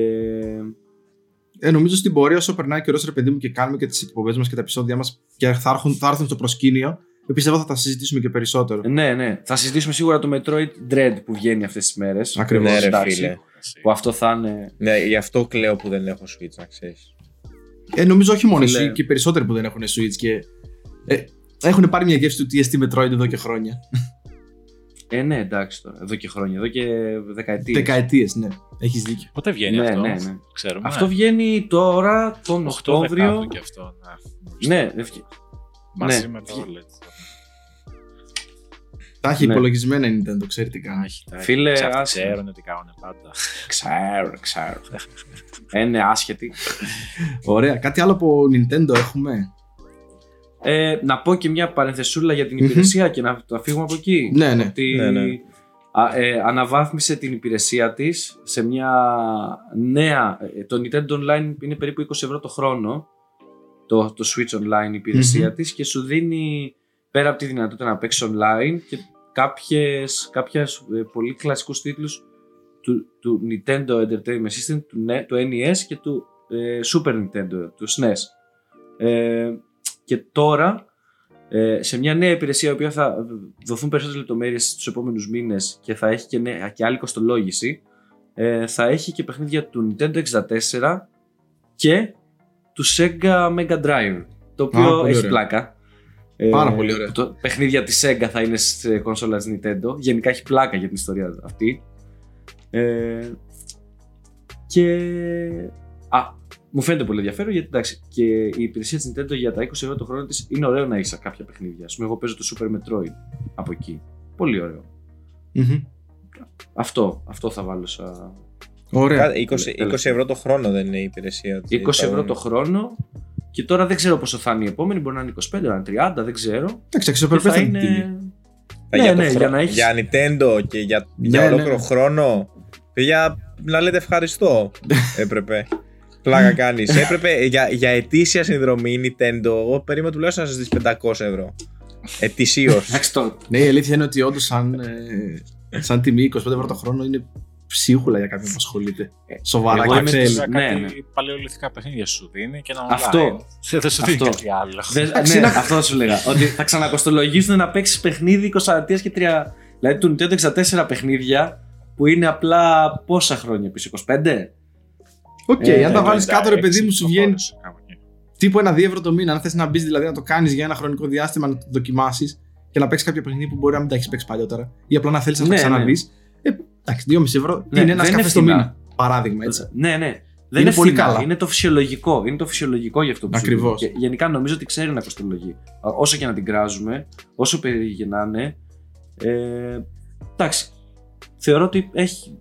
Speaker 1: Ε, νομίζω στην πορεία, όσο περνάει ο καιρός, ρε παιδί μου, και κάνουμε και τις εκπομπές μας και τα επεισόδια μας και θα έρθουν, θα έρθουν στο προσκήνιο, πιστεύω θα τα συζητήσουμε και περισσότερο.
Speaker 2: ναι, ναι, θα συζητήσουμε σίγουρα το Metroid Dread που βγαίνει αυτές τις μέρες.
Speaker 1: Ακριβώς.
Speaker 4: Ναι, ρε
Speaker 2: Εντάξει,
Speaker 4: φίλε.
Speaker 2: Που αυτό θα είναι...
Speaker 4: Ναι, γι' αυτό κλαίω που δεν έχω Switch, να ξέρεις.
Speaker 1: Ε, νομίζω όχι μόνο
Speaker 2: Φίλε.
Speaker 1: εσύ και οι περισσότεροι που δεν έχουν Switch και. Ε, έχουν πάρει μια γεύση του TST Metroid εδώ και χρόνια.
Speaker 2: Ε, ναι, εντάξει τώρα. Εδώ και χρόνια, εδώ και δεκαετίες.
Speaker 1: Δεκαετίες, ναι. Έχεις δίκιο.
Speaker 3: Πότε βγαίνει
Speaker 2: Ναι,
Speaker 3: αυτό,
Speaker 2: ναι, ναι.
Speaker 3: ξέρουμε.
Speaker 2: Αυτό βγαίνει τώρα, τον
Speaker 3: 8
Speaker 2: Οκτώβριο.
Speaker 3: Δεκάτου και αυτό. Ναι,
Speaker 2: Ναι, ευκαι-
Speaker 3: Μαζί
Speaker 2: ναι.
Speaker 3: με το OLED.
Speaker 1: Τα έχει
Speaker 2: Ναι.
Speaker 1: υπολογισμένα η Nintendo, ξέρει τι κάνει.
Speaker 3: Έχει, τα έχει.
Speaker 2: Φίλε,
Speaker 3: Ξέρουν-
Speaker 2: άσε.
Speaker 3: Ξέρουν τι κάνουν πάντα.
Speaker 2: ξέρω, ξέρω. Ε, ναι, άσχετη.
Speaker 1: Ωραία. Κάτι άλλο από Nintendo έχουμε;
Speaker 2: Ε, να πω και μια παρενθεσούλα για την
Speaker 1: Μμμ.
Speaker 2: υπηρεσία και να το φύγουμε από εκεί.
Speaker 1: Ναι, ναι.
Speaker 2: Ότι
Speaker 4: Ναι, ναι.
Speaker 2: α, ε, αναβάθμισε την υπηρεσία της σε μια νέα... ε, Το Nintendo Online είναι περίπου 20 ευρώ το χρόνο το, το Switch Online υπηρεσία
Speaker 1: Μμμ.
Speaker 2: της και σου δίνει πέρα από τη δυνατότητα να παίξεις online και κάποιες, κάποιες ε, πολύ κλασικούς τίτλους του, του Nintendo Entertainment System, του, NE- του NES και του ε, Super Nintendo, του SNES. Ε, και τώρα ε, σε μια νέα υπηρεσία η οποία θα δοθούν περισσότερες λεπτομέρειες στους επόμενους μήνες και θα έχει και, νέα, και άλλη κοστολόγηση ε, θα έχει και παιχνίδια του Nintendo 64 και του Sega Mega Drive το οποίο
Speaker 1: Α, πολύ
Speaker 2: έχει
Speaker 1: ωραία.
Speaker 2: πλάκα Ε,
Speaker 1: Πάρα πολύ ωραία.
Speaker 2: Το παιχνίδια της Sega θα είναι σε κονσόλα της Nintendo γενικά έχει πλάκα για την ιστορία αυτή ε, και α, μου φαίνεται πολύ ενδιαφέρον γιατί εντάξει και η υπηρεσία της Nintendo για τα 20 ευρώ το χρόνο της είναι ωραίο να έχεις κάποια παιχνίδια. Ας πούμε εγώ παίζω το Super Metroid από εκεί. Πολύ ωραίο.
Speaker 1: Μμμ.
Speaker 2: Αυτό, αυτό θα βάλω σαν...
Speaker 1: Ωραία.
Speaker 4: Κα- 20, 20 ευρώ το χρόνο δεν είναι η υπηρεσία.
Speaker 2: 20 ευρώ το χρόνο και τώρα δεν ξέρω πόσο θα είναι η επόμενη, μπορεί να είναι 25, να είναι 30, δεν ξέρω.
Speaker 1: Εντάξει,
Speaker 2: Και
Speaker 1: αξιοπρεπέ
Speaker 2: θα
Speaker 1: θα είναι η τιμή.
Speaker 2: είναι...
Speaker 4: Για,
Speaker 2: Ναι,
Speaker 4: το
Speaker 2: ναι,
Speaker 4: χρο-
Speaker 2: για να έχεις...
Speaker 4: για Nintendo και για, για
Speaker 1: Ναι,
Speaker 4: ολόκληρο
Speaker 1: ναι.
Speaker 4: χρόνο. Για να λέτε ευχαριστώ. Έπρεπε. Πλάκα κάνεις. Έπρεπε για, για ετήσια συνδρομή Nintendo. Εγώ περίμενα τουλάχιστον να σας δεις 500 ευρώ. Ετησίως.
Speaker 2: Εντάξει, το...
Speaker 1: Ναι, η αλήθεια είναι ότι όντως σαν, ε, σαν τιμή 25 ευρώ το χρόνο είναι ψίχουλα για κάποιον που ασχολείται. Σοβαρά
Speaker 2: εγώ
Speaker 1: και
Speaker 2: είμαι
Speaker 1: θέλει.
Speaker 2: της-
Speaker 3: Κάτι
Speaker 2: ναι, ναι.
Speaker 3: παλαιολιθικά παιχνίδια σου δίνει και ένα online.
Speaker 2: Αυτό.
Speaker 3: Δεν σου δίνει
Speaker 2: Αυτό.
Speaker 3: κάτι άλλο.
Speaker 2: Δεν-
Speaker 1: Εντάξει,
Speaker 2: ναι,
Speaker 1: είναι-
Speaker 2: αυτό θα σου λέγα. ότι θα ξανακοστολογήσουν να παίξεις παιχνίδι 20 και 3. Δηλαδή του Nintendo 64 παιχνίδια που είναι απλά πόσα χρόνια πίσω, 25.
Speaker 1: Οκ,
Speaker 2: Ε,
Speaker 1: αν τα
Speaker 2: ναι,
Speaker 1: βάλεις κάτω, ρε παιδί μου, σου βγαίνει
Speaker 3: Κάπου εκεί.
Speaker 1: τύπου ένα 2 ευρώ το μήνα. Αν θες να μπεις δηλαδή να το κάνεις για ένα χρονικό διάστημα, να το δοκιμάσεις και να παίξεις κάποιο παιχνίδι που μπορεί να μην τα έχεις παίξει παλιότερα ή απλά να θέλεις να
Speaker 2: Ναι,
Speaker 1: τα
Speaker 2: ναι.
Speaker 1: ξαναδεί. Ε, εντάξει, 2,5 ευρώ
Speaker 2: Ναι,
Speaker 1: είναι ένα
Speaker 2: δεν είναι
Speaker 1: καφέ το
Speaker 2: φθηνά.
Speaker 1: μήνα. παράδειγμα έτσι.
Speaker 2: Ναι, ναι. Δεν
Speaker 1: Είναι
Speaker 2: είναι,
Speaker 1: πολύ
Speaker 2: φθηνά,
Speaker 1: καλά.
Speaker 2: Είναι το φυσιολογικό. Είναι το φυσιολογικό για αυτό που σου
Speaker 1: Ακριβώς.
Speaker 2: λέω. Και γενικά νομίζω ότι ξέρει να κοστολογεί. Α, Όσο και να την κράζουμε, όσο περίεργη να είναι. Ε, εντάξει. Θεωρώ ότι έχει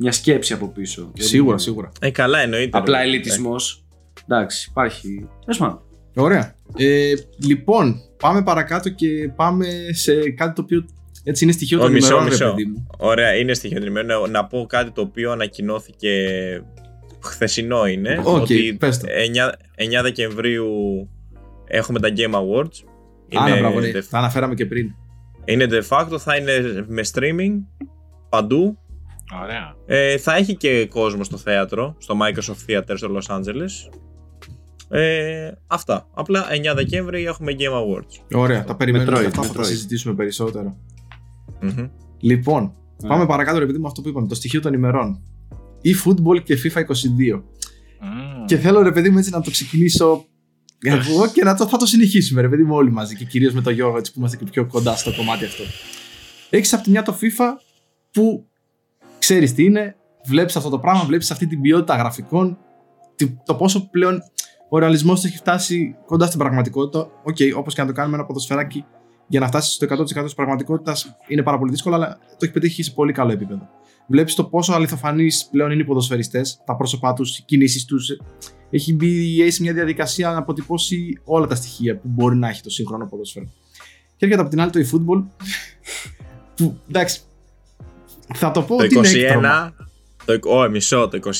Speaker 2: μια σκέψη από πίσω. Δεν
Speaker 1: Σίγουρα,
Speaker 2: είναι
Speaker 1: σίγουρα.
Speaker 4: Ε, καλά εννοείται.
Speaker 2: Απλά
Speaker 4: ρε.
Speaker 2: ελιτισμός. Εντάξει, υπάρχει. Τέλος πάντων.
Speaker 1: Ωραία. Ε, λοιπόν, πάμε παρακάτω και πάμε σε κάτι το οποίο έτσι είναι στοιχείο
Speaker 4: Ω,
Speaker 1: των
Speaker 4: μισό,
Speaker 1: ημερών, ρε
Speaker 4: μισό.
Speaker 1: παιδί μου.
Speaker 4: Ωραία, είναι στοιχειοθετημένο. Να πω κάτι το οποίο ανακοινώθηκε χθεσινό είναι.
Speaker 1: Οκ,
Speaker 4: ότι
Speaker 1: πες το.
Speaker 4: 9, 9 Δεκεμβρίου έχουμε τα Game Awards.
Speaker 1: Άρα, μπράβο, ναι,
Speaker 4: de-
Speaker 1: τα αναφέραμε και πριν.
Speaker 4: είναι de facto, θα είναι με streaming παντού.
Speaker 3: Ωραία.
Speaker 4: Ε, θα έχει και κόσμο στο θέατρο, στο Microsoft Theater στο Los Angeles. Ε, αυτά. Απλά 9 Δεκέμβρη έχουμε Game Awards.
Speaker 1: Ωραία, τα περιμένουμε
Speaker 2: Metroid,
Speaker 1: και αυτά, θα τα
Speaker 2: Metroid.
Speaker 1: συζητήσουμε περισσότερο.
Speaker 4: Μμμ.
Speaker 1: Λοιπόν,
Speaker 2: Ναι.
Speaker 1: πάμε παρακάτω, ρε παιδί μου, αυτό που είπαμε, το στοιχείο των ημερών. E football και FIFA 22.
Speaker 3: Μμμ.
Speaker 1: Και θέλω, ρε παιδί μου, έτσι να το ξεκινήσω εγώ και να το, θα το συνεχίσουμε, ρε παιδί μου, όλοι μαζί. Και κυρίως με το Γιώργο, έτσι που είμαστε και πιο κοντά στο κομμάτι αυτό. Έχεις από τη μια το FIFA που ξέρεις τι είναι, βλέπεις αυτό το πράγμα, βλέπεις αυτή την ποιότητα γραφικών, τι- το πόσο πλέον ο ρεαλισμός έχει φτάσει κοντά στην πραγματικότητα. Οκ, όπως και να το κάνουμε ένα ποδοσφαιράκι για να φτάσεις στο 100% της πραγματικότητας είναι πάρα πολύ δύσκολο, αλλά το έχει πετύχει σε πολύ καλό επίπεδο. Βλέπεις το πόσο αληθοφανείς πλέον είναι οι ποδοσφαιριστές, τα πρόσωπά τους, οι κινήσεις τους. Έχει μπει η EA σε μια διαδικασία να αποτυπώσει όλα τα στοιχεία που μπορεί να έχει το σύγχρονο ποδόσφαιρο. Και έρχεται από την άλλη το eFootball. που εντάξει. Θα το πω
Speaker 4: Το
Speaker 1: ότι είναι έκτρωμα.
Speaker 4: 21, το, ο, μισό, το 21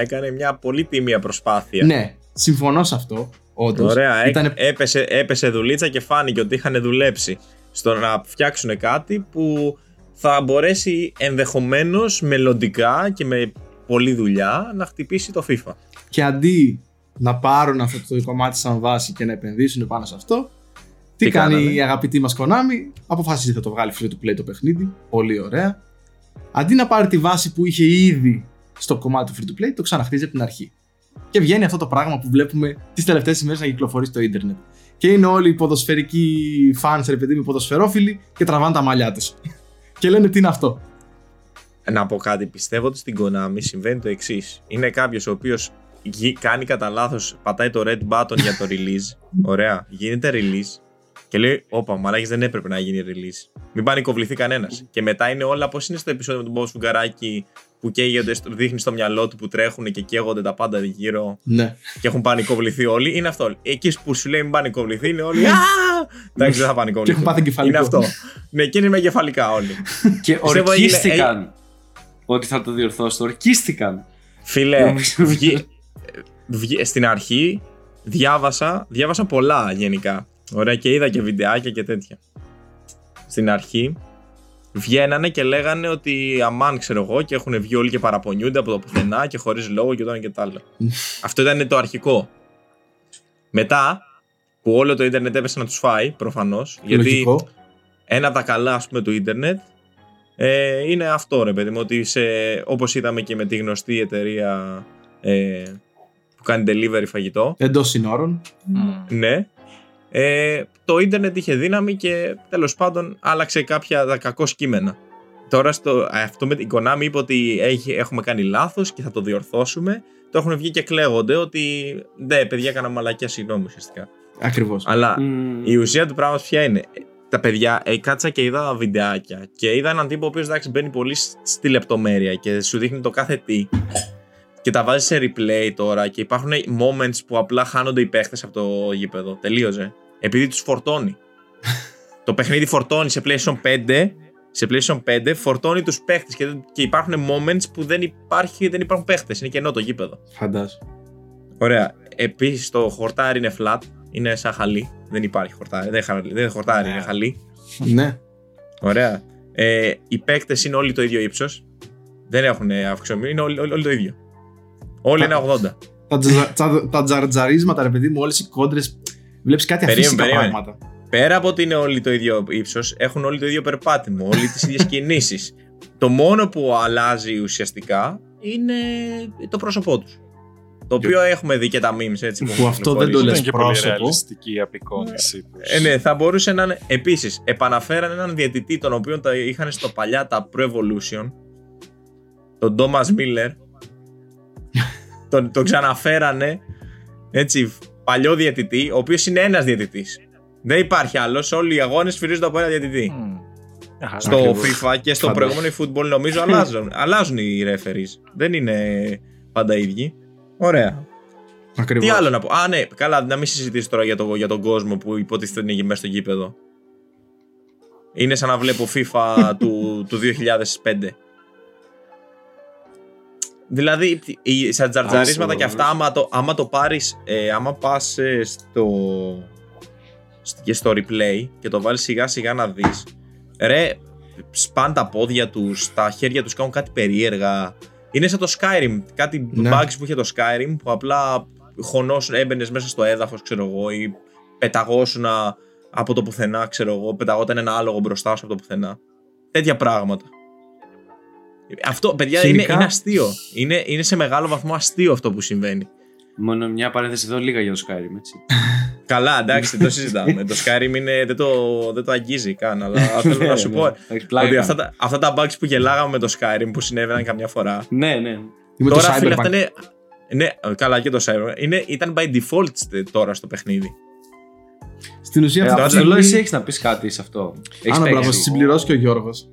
Speaker 4: έκανε μια πολύ τίμια προσπάθεια.
Speaker 1: Ναι, συμφωνώ σε αυτό. Όντως.
Speaker 4: Ωραία, ε,
Speaker 1: Ήτανε-
Speaker 4: έπεσε, έπεσε δουλίτσα και φάνηκε ότι είχαν δουλέψει στο να φτιάξουν κάτι που θα μπορέσει ενδεχομένως μελλοντικά και με πολλή δουλειά να χτυπήσει το FIFA.
Speaker 1: Και αντί να πάρουν αυτό το κομμάτι σαν βάση και να επενδύσουν πάνω σε αυτό, τι,
Speaker 4: Τι
Speaker 1: κάνει
Speaker 4: κάνανε;
Speaker 1: η αγαπητή μας Konami, αποφάσισε θα το βγάλει free to play το παιχνίδι, πολύ ωραία. Αντί να πάρει τη βάση που είχε ήδη στο κομμάτι του free to play, το ξαναχτίζει από την αρχή. Και βγαίνει αυτό το πράγμα που βλέπουμε τις τελευταίες ημέρες να κυκλοφορεί στο ίντερνετ. Και είναι όλοι οι ποδοσφαιρικοί fans, ρε παιδί μου, ποδοσφαιρόφιλοι και τραβάνε τα μαλλιά τους. και λένε τι είναι αυτό;
Speaker 4: Να πω κάτι, πιστεύω ότι στην Konami συμβαίνει το εξής. Είναι κάποιος ο οποίος κάνει κατά λάθος, πατάει το red button για το release. Ωραία, γίνεται release. Και λέει, Όπα, μαλάκι δεν έπρεπε να γίνει release. Μην πανικοβληθεί κανένας. Και μετά είναι όλα πώς είναι στο επεισόδιο με τον Bob Σφουγγαράκη που καίγονται, στο- δείχνει στο μυαλό του που τρέχουν και καίγονται τα πάντα γύρω
Speaker 1: Ναι.
Speaker 4: και έχουν πανικοβληθεί όλοι. Είναι αυτό. Εκεί που σου λέει μην πανικοβληθεί είναι όλοι. «Α!» Εντάξει, δεν θα
Speaker 1: Και
Speaker 4: πανικοβληθούν.
Speaker 1: έχουν πάθει εγκεφαλικό.
Speaker 4: Είναι αυτό. Ναι, και είναι με εγκεφαλικά όλοι.
Speaker 2: Και
Speaker 4: Πιστεύω
Speaker 2: ορκίστηκαν ότι θα το διορθώσω. Ορκίστηκαν.
Speaker 4: Φίλε,
Speaker 2: Νομίζω.
Speaker 4: βγη, βγη- στην αρχή διάβασα, διάβασα πολλά γενικά. Ωραία και είδα και βιντεάκια και τέτοια. Στην αρχή βγαίνανε και λέγανε ότι αμάν ξέρω εγώ και έχουν βγει όλοι και παραπονιούνται από το πουθενά και χωρίς λόγο και το ένα και το άλλο. Αυτό ήταν το αρχικό. Μετά που όλο το ίντερνετ έπεσε να τους φάει προφανώς γιατί
Speaker 1: Λογικό.
Speaker 4: ένα από τα καλά ας πούμε του ίντερνετ ε, είναι αυτό ρε παιδί μου ότι σε, όπως είδαμε και με τη γνωστή εταιρεία ε, που κάνει delivery φαγητό
Speaker 1: Εντός συνόρων.
Speaker 3: Μμμ.
Speaker 4: ναι ε, το ίντερνετ είχε δύναμη και τέλος πάντων άλλαξε κάποια τα κακό κείμενα τώρα στο, αυτό με την Konami είπε ότι έχει, έχουμε κάνει λάθος και θα το διορθώσουμε το έχουν βγει και κλαίγονται ότι ναι παιδιά έκανα μαλακιά συγγνώμη ουσιαστικά
Speaker 1: Ακριβώς.
Speaker 4: αλλά
Speaker 2: Μμμ.
Speaker 4: η ουσία του πράγματος ποια είναι; Τα παιδιά, ε, κάτσα και είδα βιντεάκια και είδα έναν τύπο ο οποίος εντάξει μπαίνει πολύ σ- στη λεπτομέρεια και σου δείχνει το κάθε τι. Και τα βάζεις σε replay τώρα και υπάρχουν moments που απλά χάνονται οι παίχτες από το γήπεδο. Τελείωσε. Επειδή τους φορτώνει. το παιχνίδι φορτώνει σε PlayStation 5. Σε PlayStation 5 φορτώνει τους παίχτες και, δεν- και υπάρχουν moments που δεν, υπάρχει, δεν υπάρχουν παίχτες. Είναι κενό το γήπεδο.
Speaker 1: Φαντάζομαι.
Speaker 4: Ωραία. Επίσης το χορτάρι είναι flat. Είναι σαν χαλί. Δεν υπάρχει χορτάρι. Δεν, είναι χαλί, δεν είναι χορτάρι, είναι χαλί.
Speaker 1: Ναι.
Speaker 4: Ωραία. Ε, οι παίκτες είναι όλοι το ίδιο ύψος. Δεν έχουν αυξημένο. Είναι όλοι, όλοι, όλοι το ίδιο. Όλοι είναι 80.
Speaker 1: τα, τζα, τσα- τα τζαρτζαρίσματα, ρε παιδί μου, όλες οι κόντρες. Βλέπεις κάτι
Speaker 4: Περίμενε,
Speaker 1: αφύσικα
Speaker 4: περίμενε.
Speaker 1: πράγματα.
Speaker 4: Πέρα από ότι είναι όλοι το ίδιο ύψος, έχουν όλοι το ίδιο περπάτημα, όλοι τις ίδιες κινήσεις. Το μόνο που αλλάζει ουσιαστικά είναι το πρόσωπό τους. Το οποίο έχουμε δει και τα memes έτσι.
Speaker 1: Που αυτό δεν το
Speaker 3: Δεν
Speaker 1: λες
Speaker 3: είναι και πολύ
Speaker 1: πρόσωπο.
Speaker 3: ρεαλιστική η απεικόνησή τους.
Speaker 4: Ε, ναι, θα μπορούσε να είναι. Επίσης, επαναφέραν έναν διαιτητή τον οποίο τα είχαν στο παλιά τα Pro Evolution, τον Thomas Miller, τον, τον ξαναφέρανε έτσι, παλιό διαιτητή, ο οποίος είναι ένας διαιτητής. Δεν υπάρχει άλλος. Όλοι οι αγώνες φυρίζονται από ένα διαιτητή.
Speaker 3: Μμμ. Μια χαρά.
Speaker 4: Στο
Speaker 1: Ακριβώς.
Speaker 4: FIFA και στο
Speaker 1: Φαντάζομαι.
Speaker 4: προηγούμενο football νομίζω αλλάζουν, αλλάζουν οι referees. Δεν είναι πάντα ίδιοι. Ωραία.
Speaker 1: Ακριβώς.
Speaker 4: Τι άλλο να πω; Α, ναι, καλά, να μην συζητήσω τώρα για, το, για τον κόσμο που υποτίθεται είναι μέσα στο γήπεδο. Είναι σαν να βλέπω FIFA του, του 2005. Δηλαδή, οι- στα τζαρτζαρίσματα
Speaker 2: Άσο,
Speaker 4: και αυτά, άμα το, άμα το πάρεις, ε, άμα πας ε, στο, σ- και στο replay και το βάλεις σιγά σιγά να δεις, ρε, σπάν τα πόδια τους, τα χέρια τους κάνουν κάτι περίεργα. Είναι σαν το Skyrim, κάτι
Speaker 1: Ναι.
Speaker 4: bugs που είχε το Skyrim που απλά χωνόσουν, έμπαινες μέσα στο έδαφος, ξέρω εγώ, ή πεταγόσουν από το πουθενά, ξέρω εγώ, πεταγόταν ένα άλογο μπροστά σου από το πουθενά. Τέτοια πράγματα. Αυτό, παιδιά, είναι,
Speaker 1: Γενικά-
Speaker 4: είναι αστείο. Είναι, είναι σε μεγάλο βαθμό αστείο αυτό που συμβαίνει.
Speaker 2: Μόνο μια παρένθεση εδώ λίγα για το Skyrim, έτσι.
Speaker 4: Καλά, εντάξει, δεν το συζητάμε. το Skyrim είναι, δεν, το, δεν το αγγίζει καν, αλλά θέλω να σου
Speaker 2: Ναι,
Speaker 4: πω
Speaker 2: ναι. Έχει πλάκα.
Speaker 4: ότι αυτά, τα- αυτά τα bugs που γελάγαμε με το Skyrim που συνέβαιναν καμιά φορά.
Speaker 2: Ναι, ναι.
Speaker 1: Είμαι το
Speaker 4: τώρα, φίλε,
Speaker 1: Cyberpunk.
Speaker 4: αυτά είναι. Ναι, καλά και το Cyberpunk. Είναι, ήταν by default στε- τώρα στο παιχνίδι.
Speaker 1: Στην ουσία
Speaker 2: Ε,
Speaker 1: αυτή τη
Speaker 2: αυτό λέω,
Speaker 1: στιγμή-
Speaker 2: εσύ έχεις να πεις κάτι σε αυτό. Έχεις
Speaker 1: Άνα, μπράβο,
Speaker 2: παίξει.
Speaker 1: συμπληρώσει και ο Γιώργος.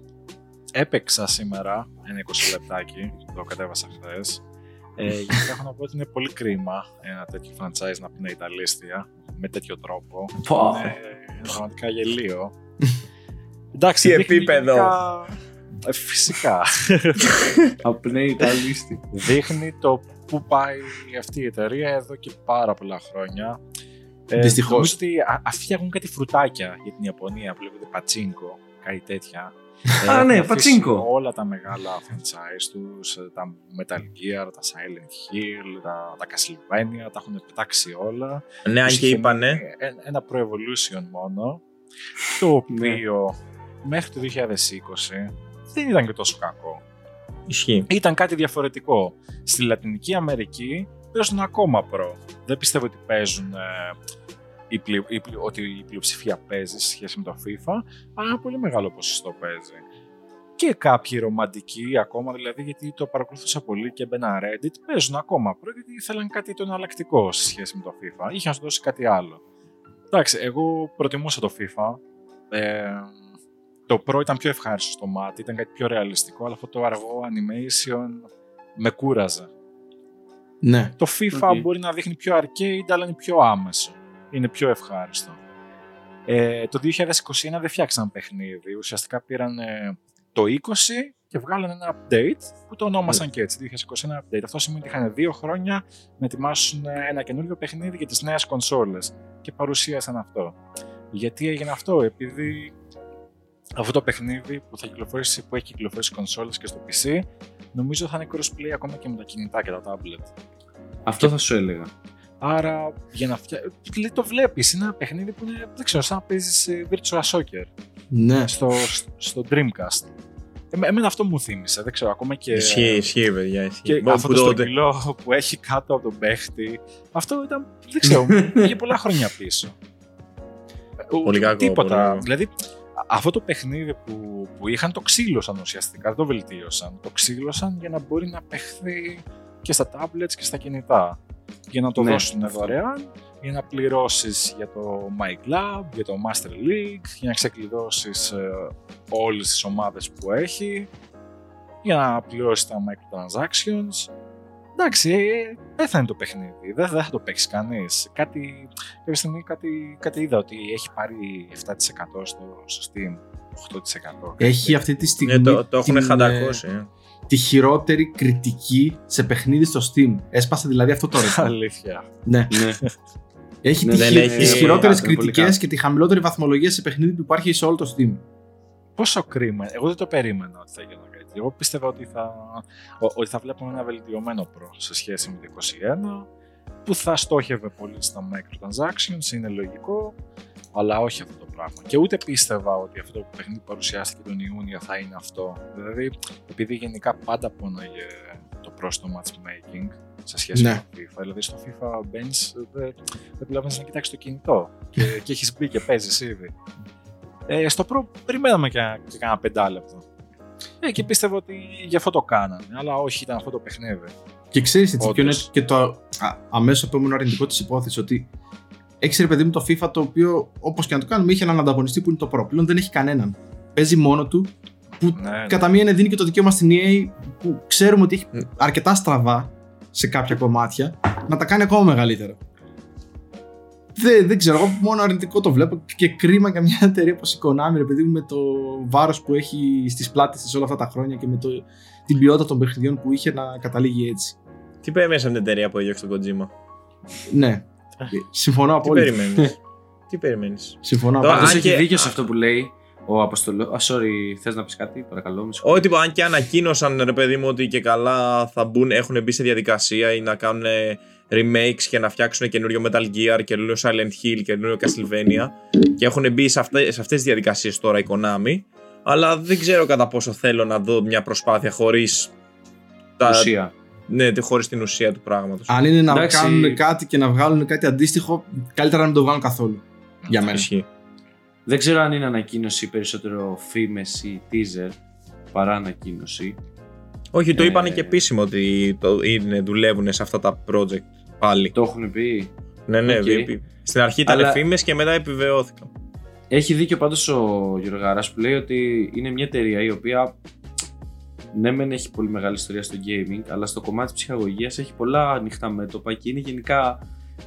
Speaker 3: Έπαιξα σήμερα ένα 20 λεπτάκι, το κατέβασα χθες. Ε, γιατί έχω να πω ότι είναι πολύ κρίμα ένα τέτοιο franchise να πνέει τα λίστια με τέτοιο τρόπο.
Speaker 2: Πω.
Speaker 3: Είναι πραγματικά γελίο. Εντάξει,
Speaker 4: Τι
Speaker 3: δείχνει
Speaker 4: επίπεδο.
Speaker 3: γενικά- Ε, φυσικά.
Speaker 2: Απνέει τα λίστη.
Speaker 3: δείχνει το πού πάει αυτή η εταιρεία εδώ και πάρα πολλά χρόνια. Ε,
Speaker 1: Δυστυχώς.
Speaker 3: νομίζω ότι α- αυτοί φτιάχνουν κάτι φρουτάκια για την Ιαπωνία που λέγονται πατσίνκο, κάτι τέτοια. Ε,
Speaker 2: Α,
Speaker 3: έχουν
Speaker 2: ναι,
Speaker 3: αφήσει
Speaker 2: πατσίνκο.
Speaker 3: Όλα τα μεγάλα franchise τους, ε, τα Metal Gear, τα Silent Hill, τα, τα Castlevania, τα έχουν πετάξει όλα.
Speaker 4: Ναι, αν
Speaker 3: Τους
Speaker 4: και
Speaker 3: είχε
Speaker 4: είπανε.
Speaker 3: μείνει ε- Ένα Pro Evolution μόνο, το οποίο μέχρι το 2020 δεν ήταν και τόσο κακό
Speaker 4: Ισχύει.
Speaker 3: ήταν κάτι διαφορετικό. Στη Λατινική Αμερική παίζουν ακόμα προ. Δεν πιστεύω ότι παίζουν ε, η πλειο- η πλειο- ότι η πλειοψηφία παίζει σε σχέση με το FIFA, αλλά ένα πολύ μεγάλο ποσοστό παίζει. Και κάποιοι ρομαντικοί ακόμα, δηλαδή γιατί το παρακολουθούσα πολύ και μπαίνα Reddit, παίζουν ακόμα προ γιατί ήθελαν κάτι το εναλλακτικό σε σχέση με το FIFA. Είχε να σου δώσει κάτι άλλο. Εντάξει, εγώ προτιμούσα το FIFA. Ε, το Pro ήταν πιο ευχάριστο στο μάτι, ήταν κάτι πιο ρεαλιστικό, αλλά αυτό το αργό animation με κούραζε.
Speaker 1: Ναι.
Speaker 3: Το FIFA
Speaker 2: OK.
Speaker 3: μπορεί να δείχνει πιο arcade, αλλά είναι πιο άμεσο. Είναι πιο ευχάριστο. Ε, το 2021 δεν φτιάξαν παιχνίδι. Ουσιαστικά πήραν ε, το 20 και βγάλαν ένα update που το ονόμασαν και έτσι. 2021 update. Αυτό σημαίνει ότι είχαν δύο χρόνια να ετοιμάσουν ε, ένα καινούριο παιχνίδι για τις νέες κονσόλες και παρουσίασαν αυτό. Γιατί έγινε αυτό, επειδή αυτό το παιχνίδι που θα κυκλοφορήσει, που έχει κυκλοφορήσει στις κονσόλες και στο PC, νομίζω θα είναι crossplay ακόμα και με τα κινητά και τα tablet.
Speaker 2: Αυτό θα σου έλεγα.
Speaker 3: Άρα για να φτιάξει. Το βλέπεις. Είναι ένα παιχνίδι που είναι. Δεν ξέρω, σαν να παίζεις Virtual Soccer
Speaker 1: Ναι.
Speaker 3: στο, στο Dreamcast. Εμέ- Εμένα αυτό μου θύμισε. Δεν ξέρω, ακόμα και.
Speaker 4: Ισχύει, ισχύει, παιδιά. Ισχύει.
Speaker 3: Και
Speaker 4: Που
Speaker 3: αυτό το
Speaker 4: τότε-
Speaker 3: στρογγυλό που έχει κάτω από τον παίχτη. Αυτό ήταν. Δεν ξέρω, πήγε πολλά χρόνια πίσω.
Speaker 4: Πολύ κακό,
Speaker 3: Τίποτα.
Speaker 4: πολύ κακό.
Speaker 3: Δηλαδή, α- αυτό το παιχνίδι που, που είχαν το ξύλωσαν ουσιαστικά, δεν το βελτίωσαν. Το ξύλωσαν για να μπορεί να παιχθεί και στα tablets και στα κινητά. Για να το
Speaker 2: Ναι.
Speaker 3: δώσουν δωρεάν, για να πληρώσεις για το My Club, για το Master League, για να ξεκλειδώσεις ε, όλες τις ομάδες που έχει, για να πληρώσεις τα microtransactions. Εντάξει, ε, πέθανε το παιχνίδι. Δεν, δεν θα το παίξει κανείς. Κάτι, κάποια στιγμή κάτι, κάτι είδα ότι έχει πάρει 7% στο, στο Steam. 8%.
Speaker 1: Έχει αυτή τη στιγμή
Speaker 4: Ναι, το, το έχουν
Speaker 1: την,
Speaker 4: χαντακώσει.
Speaker 1: Ε,
Speaker 4: ε.
Speaker 1: τη χειρότερη κριτική σε παιχνίδι στο Steam. Έσπασε δηλαδή αυτό το ρεκόρ.
Speaker 3: Αλήθεια.
Speaker 1: ναι.
Speaker 2: ναι.
Speaker 1: Έχει
Speaker 4: Ναι,
Speaker 1: τη
Speaker 4: δεν
Speaker 1: χει-
Speaker 4: έχει-
Speaker 1: τις
Speaker 4: είναι
Speaker 1: χειρότερες
Speaker 2: κάτω, είναι πολύ
Speaker 1: κριτικές
Speaker 2: κάτω.
Speaker 1: και τη χαμηλότερη βαθμολογία σε παιχνίδι που υπάρχει σε όλο το Steam.
Speaker 3: Πόσο κρίμα. Εγώ δεν το περίμενα ότι θα γίνει κάτι. Εγώ πίστευα ότι θα, ο- ότι θα βλέπουμε ένα βελτιωμένο προ σε σχέση με το 21 που θα στόχευε πολύ στα microtransactions, είναι λογικό, αλλά όχι αυτό το πράγμα. Και ούτε πίστευα ότι αυτό το παιχνίδι που παρουσιάστηκε τον Ιούνιο θα είναι αυτό. Δηλαδή, επειδή γενικά πάντα πόναγε το πρόστο matchmaking σε σχέση
Speaker 1: Ναι.
Speaker 3: με το FIFA. Δηλαδή, στο FIFA μπαίνεις, δεν δεν προλαβαίνεις να κοιτάξεις το κινητό και, και έχεις μπει και παίζεις ήδη. Ε, στο Pro περιμέναμε και, και κάνα πεντάλεπτο. Ε, και πίστευα ότι γι' αυτό το κάνανε, αλλά όχι ήταν αυτό το παιχνίδι.
Speaker 1: Και ξέρεις έτσι, ποιο είναι
Speaker 3: Όντως.
Speaker 1: και το αμέσως επόμενο αρνητικό της υπόθεσης ότι έχεις ρε παιδί μου το FIFA το οποίο όπως και να το κάνουμε είχε έναν ανταγωνιστή που είναι το Pro. Πλέον δεν έχει κανέναν. Παίζει μόνο του που
Speaker 3: Ναι, ναι.
Speaker 1: κατά μία δίνει και το δικαίωμα στην EA που ξέρουμε ότι έχει
Speaker 4: Mm.
Speaker 1: αρκετά στραβά σε κάποια κομμάτια να τα κάνει ακόμα μεγαλύτερα. Δεν, δεν ξέρω, εγώ μόνο αρνητικό το βλέπω και κρίμα για μια εταιρεία όπως η Konami, ρε παιδί μου, με το βάρος που έχει στις πλάτες της όλα αυτά τα χρόνια και με το, την ποιότητα των παιχνιδιών που είχε να καταλήγει έτσι.
Speaker 4: Τι περιμένει από την εταιρεία που έδιωξε τον Kojima;
Speaker 1: Ναι, συμφωνώ
Speaker 4: Τι
Speaker 1: απόλυτα.
Speaker 4: περιμένεις; Τι περιμένεις;
Speaker 1: Συμφωνώ
Speaker 4: Τώρα,
Speaker 1: απόλυτα.
Speaker 2: Πάντω
Speaker 4: αν
Speaker 2: έχει
Speaker 4: και-
Speaker 2: δίκιο σε αυτό που λέει ο Αποστολό. Α, sorry, θες να πεις κάτι, παρακαλώ. με συγχωρείς.
Speaker 4: Όχι, τύπο, αν και ανακοίνωσαν ρε παιδί μου ότι και καλά θα μπουν, έχουν μπει σε διαδικασία ή να κάνουν remakes και να φτιάξουν καινούριο Metal Gear, καινούριο Silent Hill, καινούριο Castlevania και έχουν μπει σε, αυτές, σε αυτές τις διαδικασίες τώρα η Konami αλλά δεν ξέρω κατά πόσο θέλω να δω μια προσπάθεια χωρίς τα,
Speaker 2: Ουσία.
Speaker 4: Ναι, τε- χωρίς την ουσία του πράγματος.
Speaker 1: Αν είναι να
Speaker 2: Εντάξει.
Speaker 1: κάνουν κάτι και να βγάλουν κάτι αντίστοιχο, καλύτερα να μην το βγάλουν καθόλου. Για μένα.
Speaker 4: Ισχύει.
Speaker 2: Δεν ξέρω αν είναι ανακοίνωση περισσότερο φήμες ή teaser παρά ανακοίνωση.
Speaker 4: Όχι, το
Speaker 2: Ε,
Speaker 4: είπανε και επίσημο ότι το, είναι, δουλεύουν σε αυτά τα project πάλι.
Speaker 2: Το έχουν πει;
Speaker 4: Ναι, ναι,
Speaker 2: Οκ.
Speaker 4: επί- στην αρχή ήταν
Speaker 2: Αλλά-
Speaker 4: φήμες και μετά επιβεβαιώθηκαν.
Speaker 2: Έχει δίκιο πάντως ο Γιωργάρας που λέει ότι είναι μια εταιρεία η οποία ναι, μεν έχει πολύ μεγάλη ιστορία στο gaming, αλλά στο κομμάτι της ψυχαγωγίας έχει πολλά ανοιχτά μέτωπα και είναι γενικά.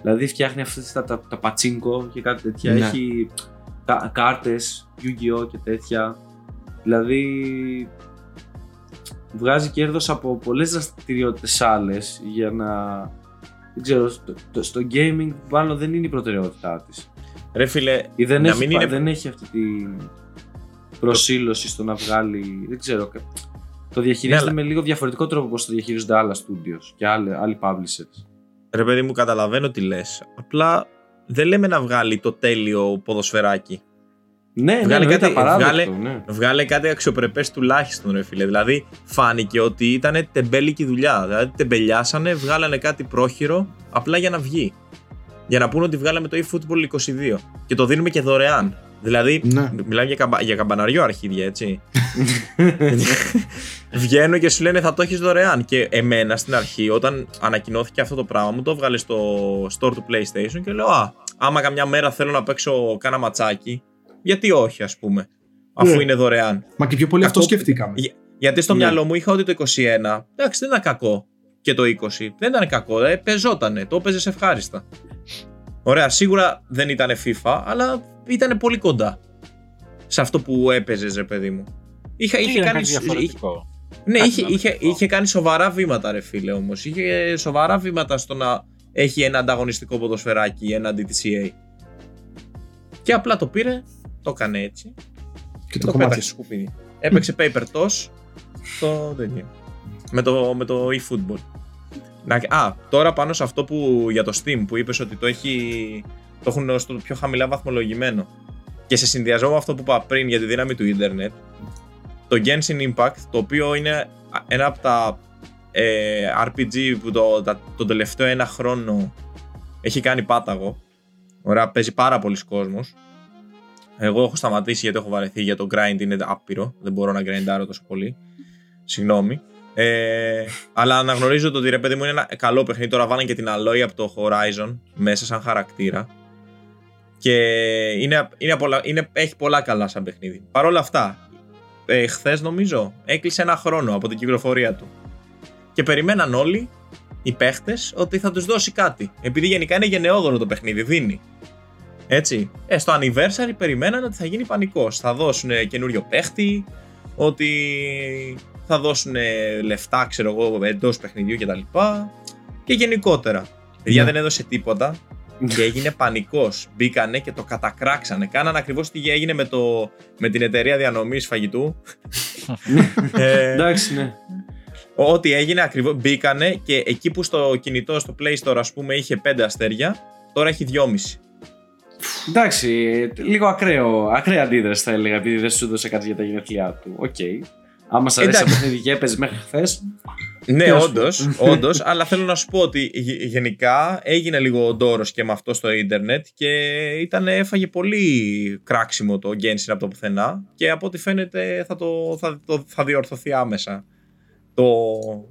Speaker 2: Δηλαδή φτιάχνει αυτές τα, τα, τα pachinko και κάτι τέτοια.
Speaker 1: Ναι.
Speaker 2: Έχει κα, κάρτες, Yu-Gi-Oh! και τέτοια. Δηλαδή βγάζει κέρδος από πολλές δραστηριότητες άλλες για να. Δεν ξέρω, στο, το- στο gaming μάλλον δεν είναι η προτεραιότητά της.
Speaker 4: Ρε φίλε,
Speaker 2: Ή δεν,
Speaker 4: Να
Speaker 2: έχει,
Speaker 4: μην
Speaker 2: πα-
Speaker 4: είναι-
Speaker 2: δεν έχει αυτή την προσήλωση στο να βγάλει. Δεν ξέρω. Κα- Το διαχειρίζεται
Speaker 4: Ναι,
Speaker 2: με λίγο διαφορετικό τρόπο όπως το διαχειρίζονται άλλα studios και άλλοι, άλλοι publishers.
Speaker 4: Ρε παιδί μου, καταλαβαίνω τι λες. Απλά δεν λέμε να βγάλει το τέλειο ποδοσφαιράκι.
Speaker 2: Ναι, ναι,
Speaker 4: Βγάλε
Speaker 2: εννοείται
Speaker 4: κάτι-
Speaker 2: απαράδεκτο,
Speaker 4: βγάλε-
Speaker 2: ναι.
Speaker 4: Βγάλε κάτι αξιοπρεπές τουλάχιστον, ρε φίλε. Δηλαδή, φάνηκε ότι ήταν τεμπέλικη δουλειά. Δηλαδή, τεμπελιάσανε, βγάλανε κάτι πρόχειρο απλά για να βγει. Για να πούνε ότι βγάλαμε το eFootball 22. Και το δίνουμε και δωρεάν. Δηλαδή,
Speaker 1: Ναι.
Speaker 4: μιλάμε για, καμπα... για καμπαναριό αρχίδια, έτσι. Βγαίνω και σου λένε θα το έχεις δωρεάν. Και εμένα στην αρχή, όταν ανακοινώθηκε αυτό το πράγμα, μου το έβγαλε στο store του PlayStation και λέω Α, άμα καμιά μέρα θέλω να παίξω κάνα ματσάκι, γιατί όχι, ας πούμε, αφού
Speaker 1: Ναι.
Speaker 4: είναι δωρεάν.
Speaker 1: Μα και πιο πολύ αυτό
Speaker 4: Κακό-
Speaker 1: σκεφτήκαμε.
Speaker 4: Για- Γιατί στο
Speaker 2: Ναι.
Speaker 4: μυαλό μου είχα ότι το 21, εντάξει, δεν ήταν κακό. Και το 20, δεν ήταν κακό, ε, πεζότανε, το έπαιζες ευχάριστα. Ωραία, σίγουρα δεν ήταν FIFA, αλλά ήταν πολύ κοντά σε αυτό που έπαιζες, ρε παιδί μου. Είχα, είχε,
Speaker 3: Είχε
Speaker 4: κάνει,
Speaker 3: κάτι διαφορετικό.
Speaker 4: ναι,
Speaker 3: Κάτι
Speaker 4: είχε, είχε,
Speaker 3: διαφορετικό.
Speaker 4: είχε κάνει σοβαρά βήματα, ρε φίλε όμως. Είχε σοβαρά βήματα στο να έχει ένα ανταγωνιστικό ποδοσφαιράκι έναντι της EA. Και απλά το πήρε, το έκανε έτσι
Speaker 1: Και
Speaker 4: το,
Speaker 1: το
Speaker 4: το
Speaker 1: κομμάτι.
Speaker 4: πέταξε στο σκουπίδι. Έπαιξε paper toss το τέτοιο. Με το, με το eFootball. Να, α, τώρα πάνω σε αυτό που για το Steam που είπες ότι το, έχει, το έχουν στο πιο χαμηλά βαθμολογημένο και σε συνδυασμό με αυτό που είπα πριν για τη δύναμη του ίντερνετ το Genshin Impact το οποίο είναι ένα από τα ε, RPG που το, τα, τον τελευταίο ένα χρόνο έχει κάνει πάταγο Ωραία, παίζει πάρα πολλοί κόσμος εγώ έχω σταματήσει γιατί έχω βαρεθεί για το grind είναι άπειρο. Δεν μπορώ να grindάρω τόσο πολύ. Συγγνώμη. Ε, αλλά αναγνωρίζω το ότι ρε παιδί μου είναι ένα καλό παιχνίδι. Τώρα βάλανε και την Aloy από το Horizon μέσα σαν χαρακτήρα. Και είναι, είναι, πολλά, είναι, έχει πολλά καλά σαν παιχνίδι. Παρ' όλα αυτά, ε, χθες νομίζω έκλεισε ένα χρόνο από την κυκλοφορία του. Και περιμέναν όλοι οι παίχτες ότι θα τους δώσει κάτι. Επειδή γενικά είναι γενναιόδωρο το παιχνίδι, δίνει. Έτσι. Ε, στο anniversary περιμέναν ότι θα γίνει πανικός. Θα δώσουν καινούριο παίχτη, ότι θα δώσουν λεφτά, ξέρω εγώ, εντός παιχνιδιού κτλ. Και γενικότερα. Παιδιά
Speaker 1: Ναι.
Speaker 4: δεν έδωσε τίποτα και έγινε πανικός. Μπήκανε και το κατακράξανε. Κάνανε ακριβώς τι έγινε με, το, με την εταιρεία διανομής φαγητού. ε,
Speaker 2: Εντάξει, ναι.
Speaker 4: Ό,τι έγινε ακριβώς. Μπήκανε και εκεί που στο κινητό, στο Play Store, ας πούμε, είχε 5 αστέρια, τώρα έχει 2,5.
Speaker 2: Εντάξει, λίγο ακραίο, ακραία αντίδραση θα έλεγα επειδή δεν σου έδωσε κάτι για τα γενέθλιά του. Οκ. Άμα σ' αρέσει το
Speaker 4: Εντάξει.
Speaker 2: παιχνίδι και έπαιζε μέχρι χθες.
Speaker 4: Ναι,
Speaker 2: Τι να σου
Speaker 4: όντως, όντως, αλλά θέλω να σου πω ότι γε- γενικά έγινε λίγο ντόρος και με αυτό στο ίντερνετ και ήταν, έφαγε πολύ κράξιμο το Genshin από το πουθενά και από ό,τι φαίνεται θα, το, θα, το, θα διορθωθεί άμεσα. το,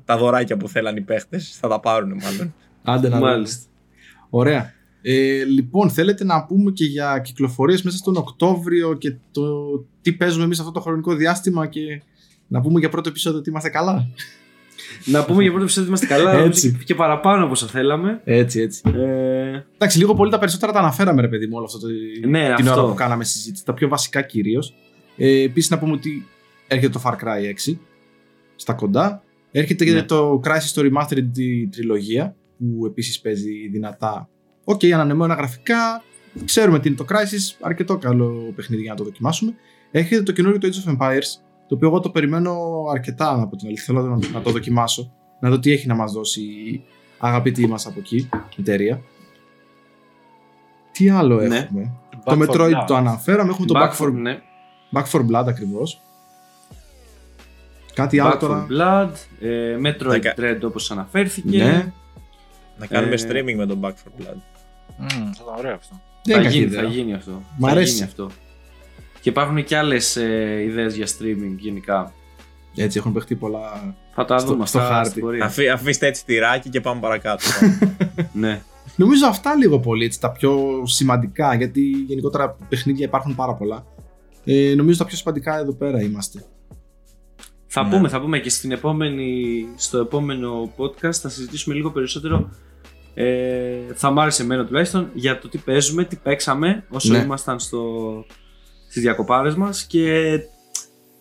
Speaker 4: τα δωράκια που θέλαν οι παίχτες. Θα τα πάρουν μάλλον.
Speaker 1: Άντε να
Speaker 2: Μάλιστα.
Speaker 1: δούμε. Ωραία. Ε, λοιπόν, θέλετε να πούμε και για κυκλοφορίες μέσα στον Οκτώβριο και το τι παίζουμε εμείς αυτό το χρονικό διάστημα και να πούμε για πρώτο επεισόδιο ότι είμαστε καλά.
Speaker 2: Να πούμε για πρώτο επεισόδιο ότι είμαστε καλά.
Speaker 1: Έτσι.
Speaker 2: νομίζω Και παραπάνω από όσο θέλαμε.
Speaker 1: Έτσι, έτσι.
Speaker 2: Ε,
Speaker 1: Εντάξει, λίγο πολύ τα περισσότερα τα αναφέραμε, ρε παιδί μου, όλο αυτό το,
Speaker 2: Ναι,
Speaker 1: την
Speaker 2: αυτό.
Speaker 1: ώρα που κάναμε συζήτηση. Τα πιο βασικά κυρίως. Ε, Επίσης, να πούμε ότι έρχεται το Far Cry 6 στα κοντά. Έρχεται
Speaker 2: Ναι.
Speaker 1: και το Crysis το Remastered τη τριλογία που επίσης παίζει δυνατά. Οκ, ανανεωμένα γραφικά. Ξέρουμε τι είναι το Crysis. Αρκετό καλό παιχνίδι για να το δοκιμάσουμε. Έρχεται το καινούριο το Age of Empires. Το οποίο εγώ το περιμένω αρκετά από την αλήθεια. Θέλω να, να το δοκιμάσω. Να δω τι έχει να μας δώσει η αγαπητή μας από εκεί η εταιρεία. Τι άλλο
Speaker 2: Ναι.
Speaker 1: έχουμε;
Speaker 3: Back
Speaker 1: το
Speaker 3: for
Speaker 1: Metroid
Speaker 3: Blood.
Speaker 1: το αναφέραμε. Έχουμε το Back, for,
Speaker 2: ναι.
Speaker 1: Back for Blood ακριβώς. Κάτι άλλο
Speaker 2: Back
Speaker 1: τώρα.
Speaker 2: for Blood, ε, Metroid
Speaker 4: Δεκα-
Speaker 2: Dread όπως αναφέρθηκε.
Speaker 1: Ναι,
Speaker 4: Να κάνουμε
Speaker 2: Ε,
Speaker 4: streaming με τον Back for Blood.
Speaker 3: Μμμ, θα ήταν ωραίο αυτό.
Speaker 1: δεν
Speaker 2: Θα
Speaker 1: είναι κακή
Speaker 2: γίνει,
Speaker 1: ιδέα.
Speaker 2: θα γίνει αυτό.
Speaker 1: Μ'
Speaker 2: θα
Speaker 1: αρέσει.
Speaker 2: γίνει αυτό. Και υπάρχουν και άλλες ε, ιδέες για streaming γενικά.
Speaker 1: Έτσι έχουν παιχτεί πολλά.
Speaker 2: Θα τα
Speaker 1: Στο-
Speaker 2: δούμε
Speaker 1: στο
Speaker 2: αυτά
Speaker 1: χάρτη.
Speaker 2: στην πορεία.
Speaker 4: Αφή, αφήστε έτσι τυράκι και πάμε παρακάτω.
Speaker 2: ναι.
Speaker 1: Νομίζω αυτά λίγο πολύ έτσι, τα πιο σημαντικά γιατί γενικότερα παιχνίδια υπάρχουν πάρα πολλά. Ε, νομίζω τα πιο σημαντικά εδώ πέρα είμαστε.
Speaker 2: Θα
Speaker 4: Ναι.
Speaker 2: πούμε, θα πούμε και στην επόμενη, στο επόμενο podcast θα συζητήσουμε λίγο περισσότερο ε, θα μ' άρεσε εμένα τουλάχιστον για το τι παίζουμε, τι παίξαμε όσο
Speaker 1: Ναι.
Speaker 2: ήμασταν στο, στις διακοπάρες μας και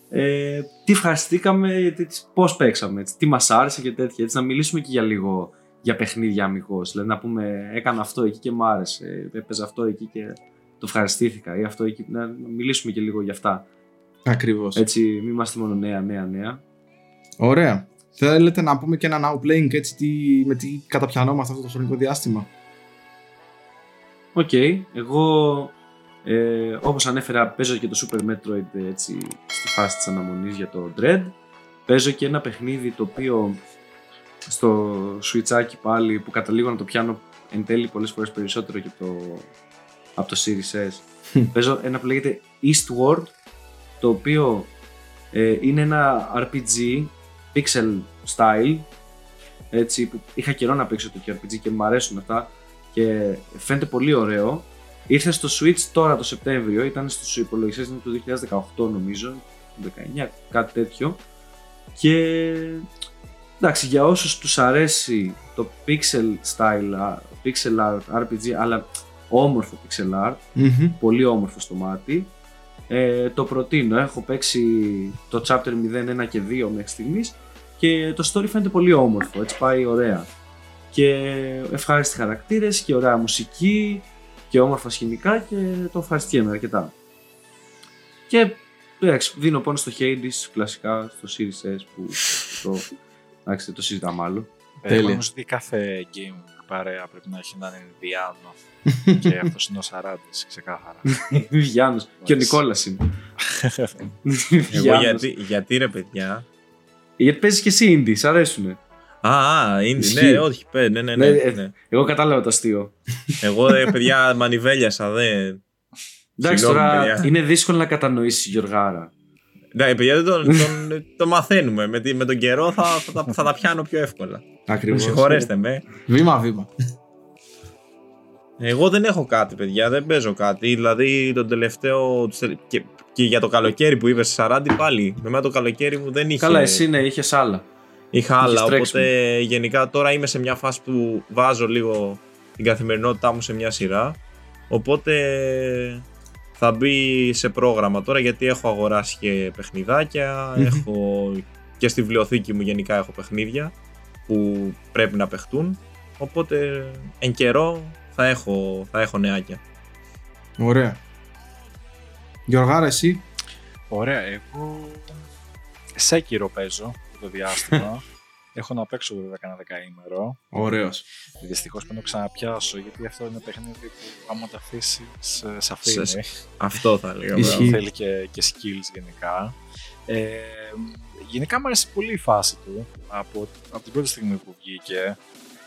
Speaker 2: ε, τι ευχαριστήκαμε, γιατί, τις- πώς παίξαμε, έτσι, τι μας άρεσε και τέτοια. Έτσι, να μιλήσουμε και για λίγο για παιχνίδια αμιγώς. Δηλαδή να πούμε έκανα αυτό εκεί και μ' άρεσε, έπαιζα αυτό εκεί και το ευχαριστήθηκα ή αυτό εκεί, να μιλήσουμε και λίγο για αυτά.
Speaker 1: Ακριβώς.
Speaker 2: Έτσι, μην είμαστε μόνο νέα, νέα, νέα.
Speaker 1: Ωραία. Θέλετε να πούμε και ένα now playing έτσι τι, με τι καταπιανόμαστε αυτό το χρονικό διάστημα;
Speaker 2: Οκ, εγώ ε, όπως ανέφερα παίζω και το Super Metroid ε, έτσι, στη φάση της αναμονής για το Dread. Παίζω και ένα παιχνίδι το οποίο στο Switchάκι πάλι που καταλήγω να το πιάνω εν τέλει πολλές φορές περισσότερο και το, από το Series S. παίζω ένα που λέγεται Eastward το οποίο ε, είναι ένα RPG pixel style έτσι που είχα καιρό να παίξω τέτοιο RPG και μου αρέσουν αυτά και φαίνεται πολύ ωραίο. Ήρθε στο Switch τώρα το Σεπτέμβριο, ήταν στους υπολογιστές ήταν το 2018 νομίζω, 19, κάτι τέτοιο. Και εντάξει, για όσους τους αρέσει το pixel style, α, pixel art RPG, αλλά όμορφο pixel art,
Speaker 1: Μμμ.
Speaker 2: πολύ όμορφο στο μάτι, ε, το προτείνω. Έχω παίξει το chapter 0, 1 και 2 μέχρι στιγμής και το story φαίνεται πολύ όμορφο, έτσι πάει ωραία. Και ευχάριστοι χαρακτήρες και ωραία μουσική και όμορφα σκηνικά και το ευχαριστιέμαι αρκετά. Και εντάξει, δίνω πόνο στο Hades κλασικά στο Series S που το, εντάξει, δεν το συζητάμε άλλο.
Speaker 1: Τέλεια.
Speaker 3: Εγώ νομίζω ότι κάθε game παρέα πρέπει να έχει έναν Ινδιάνο. και αυτός είναι ο Σαράντης, ξεκάθαρα.
Speaker 2: Γιάννος. και ο
Speaker 3: Μάλιστα.
Speaker 2: Νικόλας είναι.
Speaker 4: Εγώ
Speaker 2: Γιάννος.
Speaker 4: γιατί, γιατί ρε παιδιά;
Speaker 2: Γιατί παίζεις και εσύ indie, σ' αρέσουνε.
Speaker 4: Α, α, είναι,
Speaker 2: Ισχύει.
Speaker 4: ναι, όχι, πέ, ναι, ναι, ναι,
Speaker 2: Ναι, ε,
Speaker 4: ναι.
Speaker 2: Εγώ κατάλαβα το αστείο.
Speaker 4: Εγώ, ρε, παιδιά, μανιβέλιασα, δεν.
Speaker 2: Εντάξει,
Speaker 4: Συγγνώμη,
Speaker 2: τώρα
Speaker 4: παιδιά.
Speaker 2: είναι δύσκολο να κατανοήσεις Γιωργάρα.
Speaker 4: Ναι, παιδιά, δεν τον, τον, το μαθαίνουμε. Με, τη- με τον καιρό θα, θα, τα- θα τα πιάνω πιο εύκολα.
Speaker 1: Ακριβώς.
Speaker 4: Συγχωρέστε με.
Speaker 1: Βήμα-βήμα.
Speaker 4: Εγώ δεν έχω κάτι, παιδιά, δεν παίζω κάτι. Δηλαδή, τον τελευταίο. τους τελε- Και, και για το καλοκαίρι που είπες σε 40 πάλι. Με μένα το καλοκαίρι μου δεν είχε.
Speaker 2: Καλά, εσύ ναι, είχες άλλα.
Speaker 4: Είχα άλλα.
Speaker 2: Είχες τρέξιμο.
Speaker 4: Οπότε γενικά τώρα είμαι σε μια φάση που βάζω λίγο την καθημερινότητά μου σε μια σειρά. Οπότε θα μπει σε πρόγραμμα τώρα γιατί έχω αγοράσει και παιχνιδάκια.
Speaker 1: Μμμ.
Speaker 4: Έχω και στη βιβλιοθήκη μου γενικά έχω παιχνίδια που πρέπει να παιχτούν. Οπότε εν καιρό θα έχω, θα έχω νεάκια.
Speaker 1: Ωραία. Γιωργάρα, εσύ;
Speaker 3: Ωραία, εγώ Σέκυρο παίζω αυτό το διάστημα. Έχω να παίξω βέβαια κανένα δεκαήμερο.
Speaker 1: Ωραίος.
Speaker 3: Δυστυχώς πρέπει να το ξαναπιάσω γιατί αυτό είναι παιχνίδι που άμα το αφήσεις σε
Speaker 4: Σε-
Speaker 3: αφήνει.
Speaker 4: Αυτό θα λέγαμε.
Speaker 1: Ισχύει.
Speaker 3: Θέλει και, και skills γενικά. Ε, γενικά μου άρεσε πολύ η φάση του από, από την πρώτη στιγμή που βγήκε.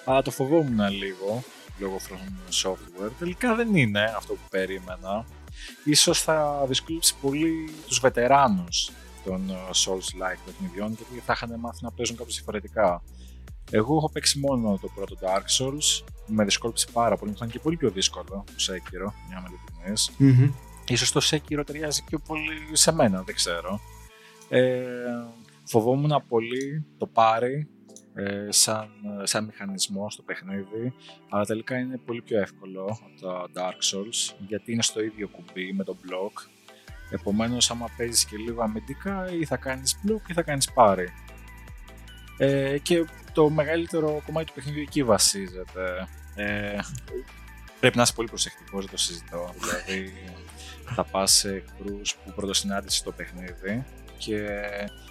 Speaker 3: Αλλά το φοβόμουν λίγο λόγω From Software. Τελικά δεν είναι αυτό που περίμενα. Ίσως θα δυσκολέψει πολύ τους βετεράνους των ε, Souls-like παιχνιδιών γιατί θα είχαν μάθει να παίζουν κάπως διαφορετικά. Εγώ έχω παίξει μόνο το πρώτο Dark Souls, με δυσκόλυψε πάρα πολύ, μου ήταν και πολύ πιο δύσκολο το Sekiro, μια με ειλικρινές.
Speaker 1: Μμμ.
Speaker 3: Ίσως το Sekiro ταιριάζει πιο πολύ σε μένα, δεν ξέρω. Ε, φοβόμουν πολύ το πάρει ε, σαν, σαν μηχανισμό στο παιχνίδι, αλλά τελικά είναι πολύ πιο εύκολο από τα Dark Souls, γιατί είναι στο ίδιο κουμπί με το block. Επομένως, άμα παίζεις και λίγο αμυντικά, ή θα κάνεις block ή θα κάνεις πάρει. Ε, και το μεγαλύτερο κομμάτι του παιχνιδιού εκεί βασίζεται. Ε, πρέπει να είσαι πολύ προσεκτικός, δεν το συζητώ. δηλαδή, θα πας σε εχθρούς που πρωτοσυνάντησες στο παιχνίδι και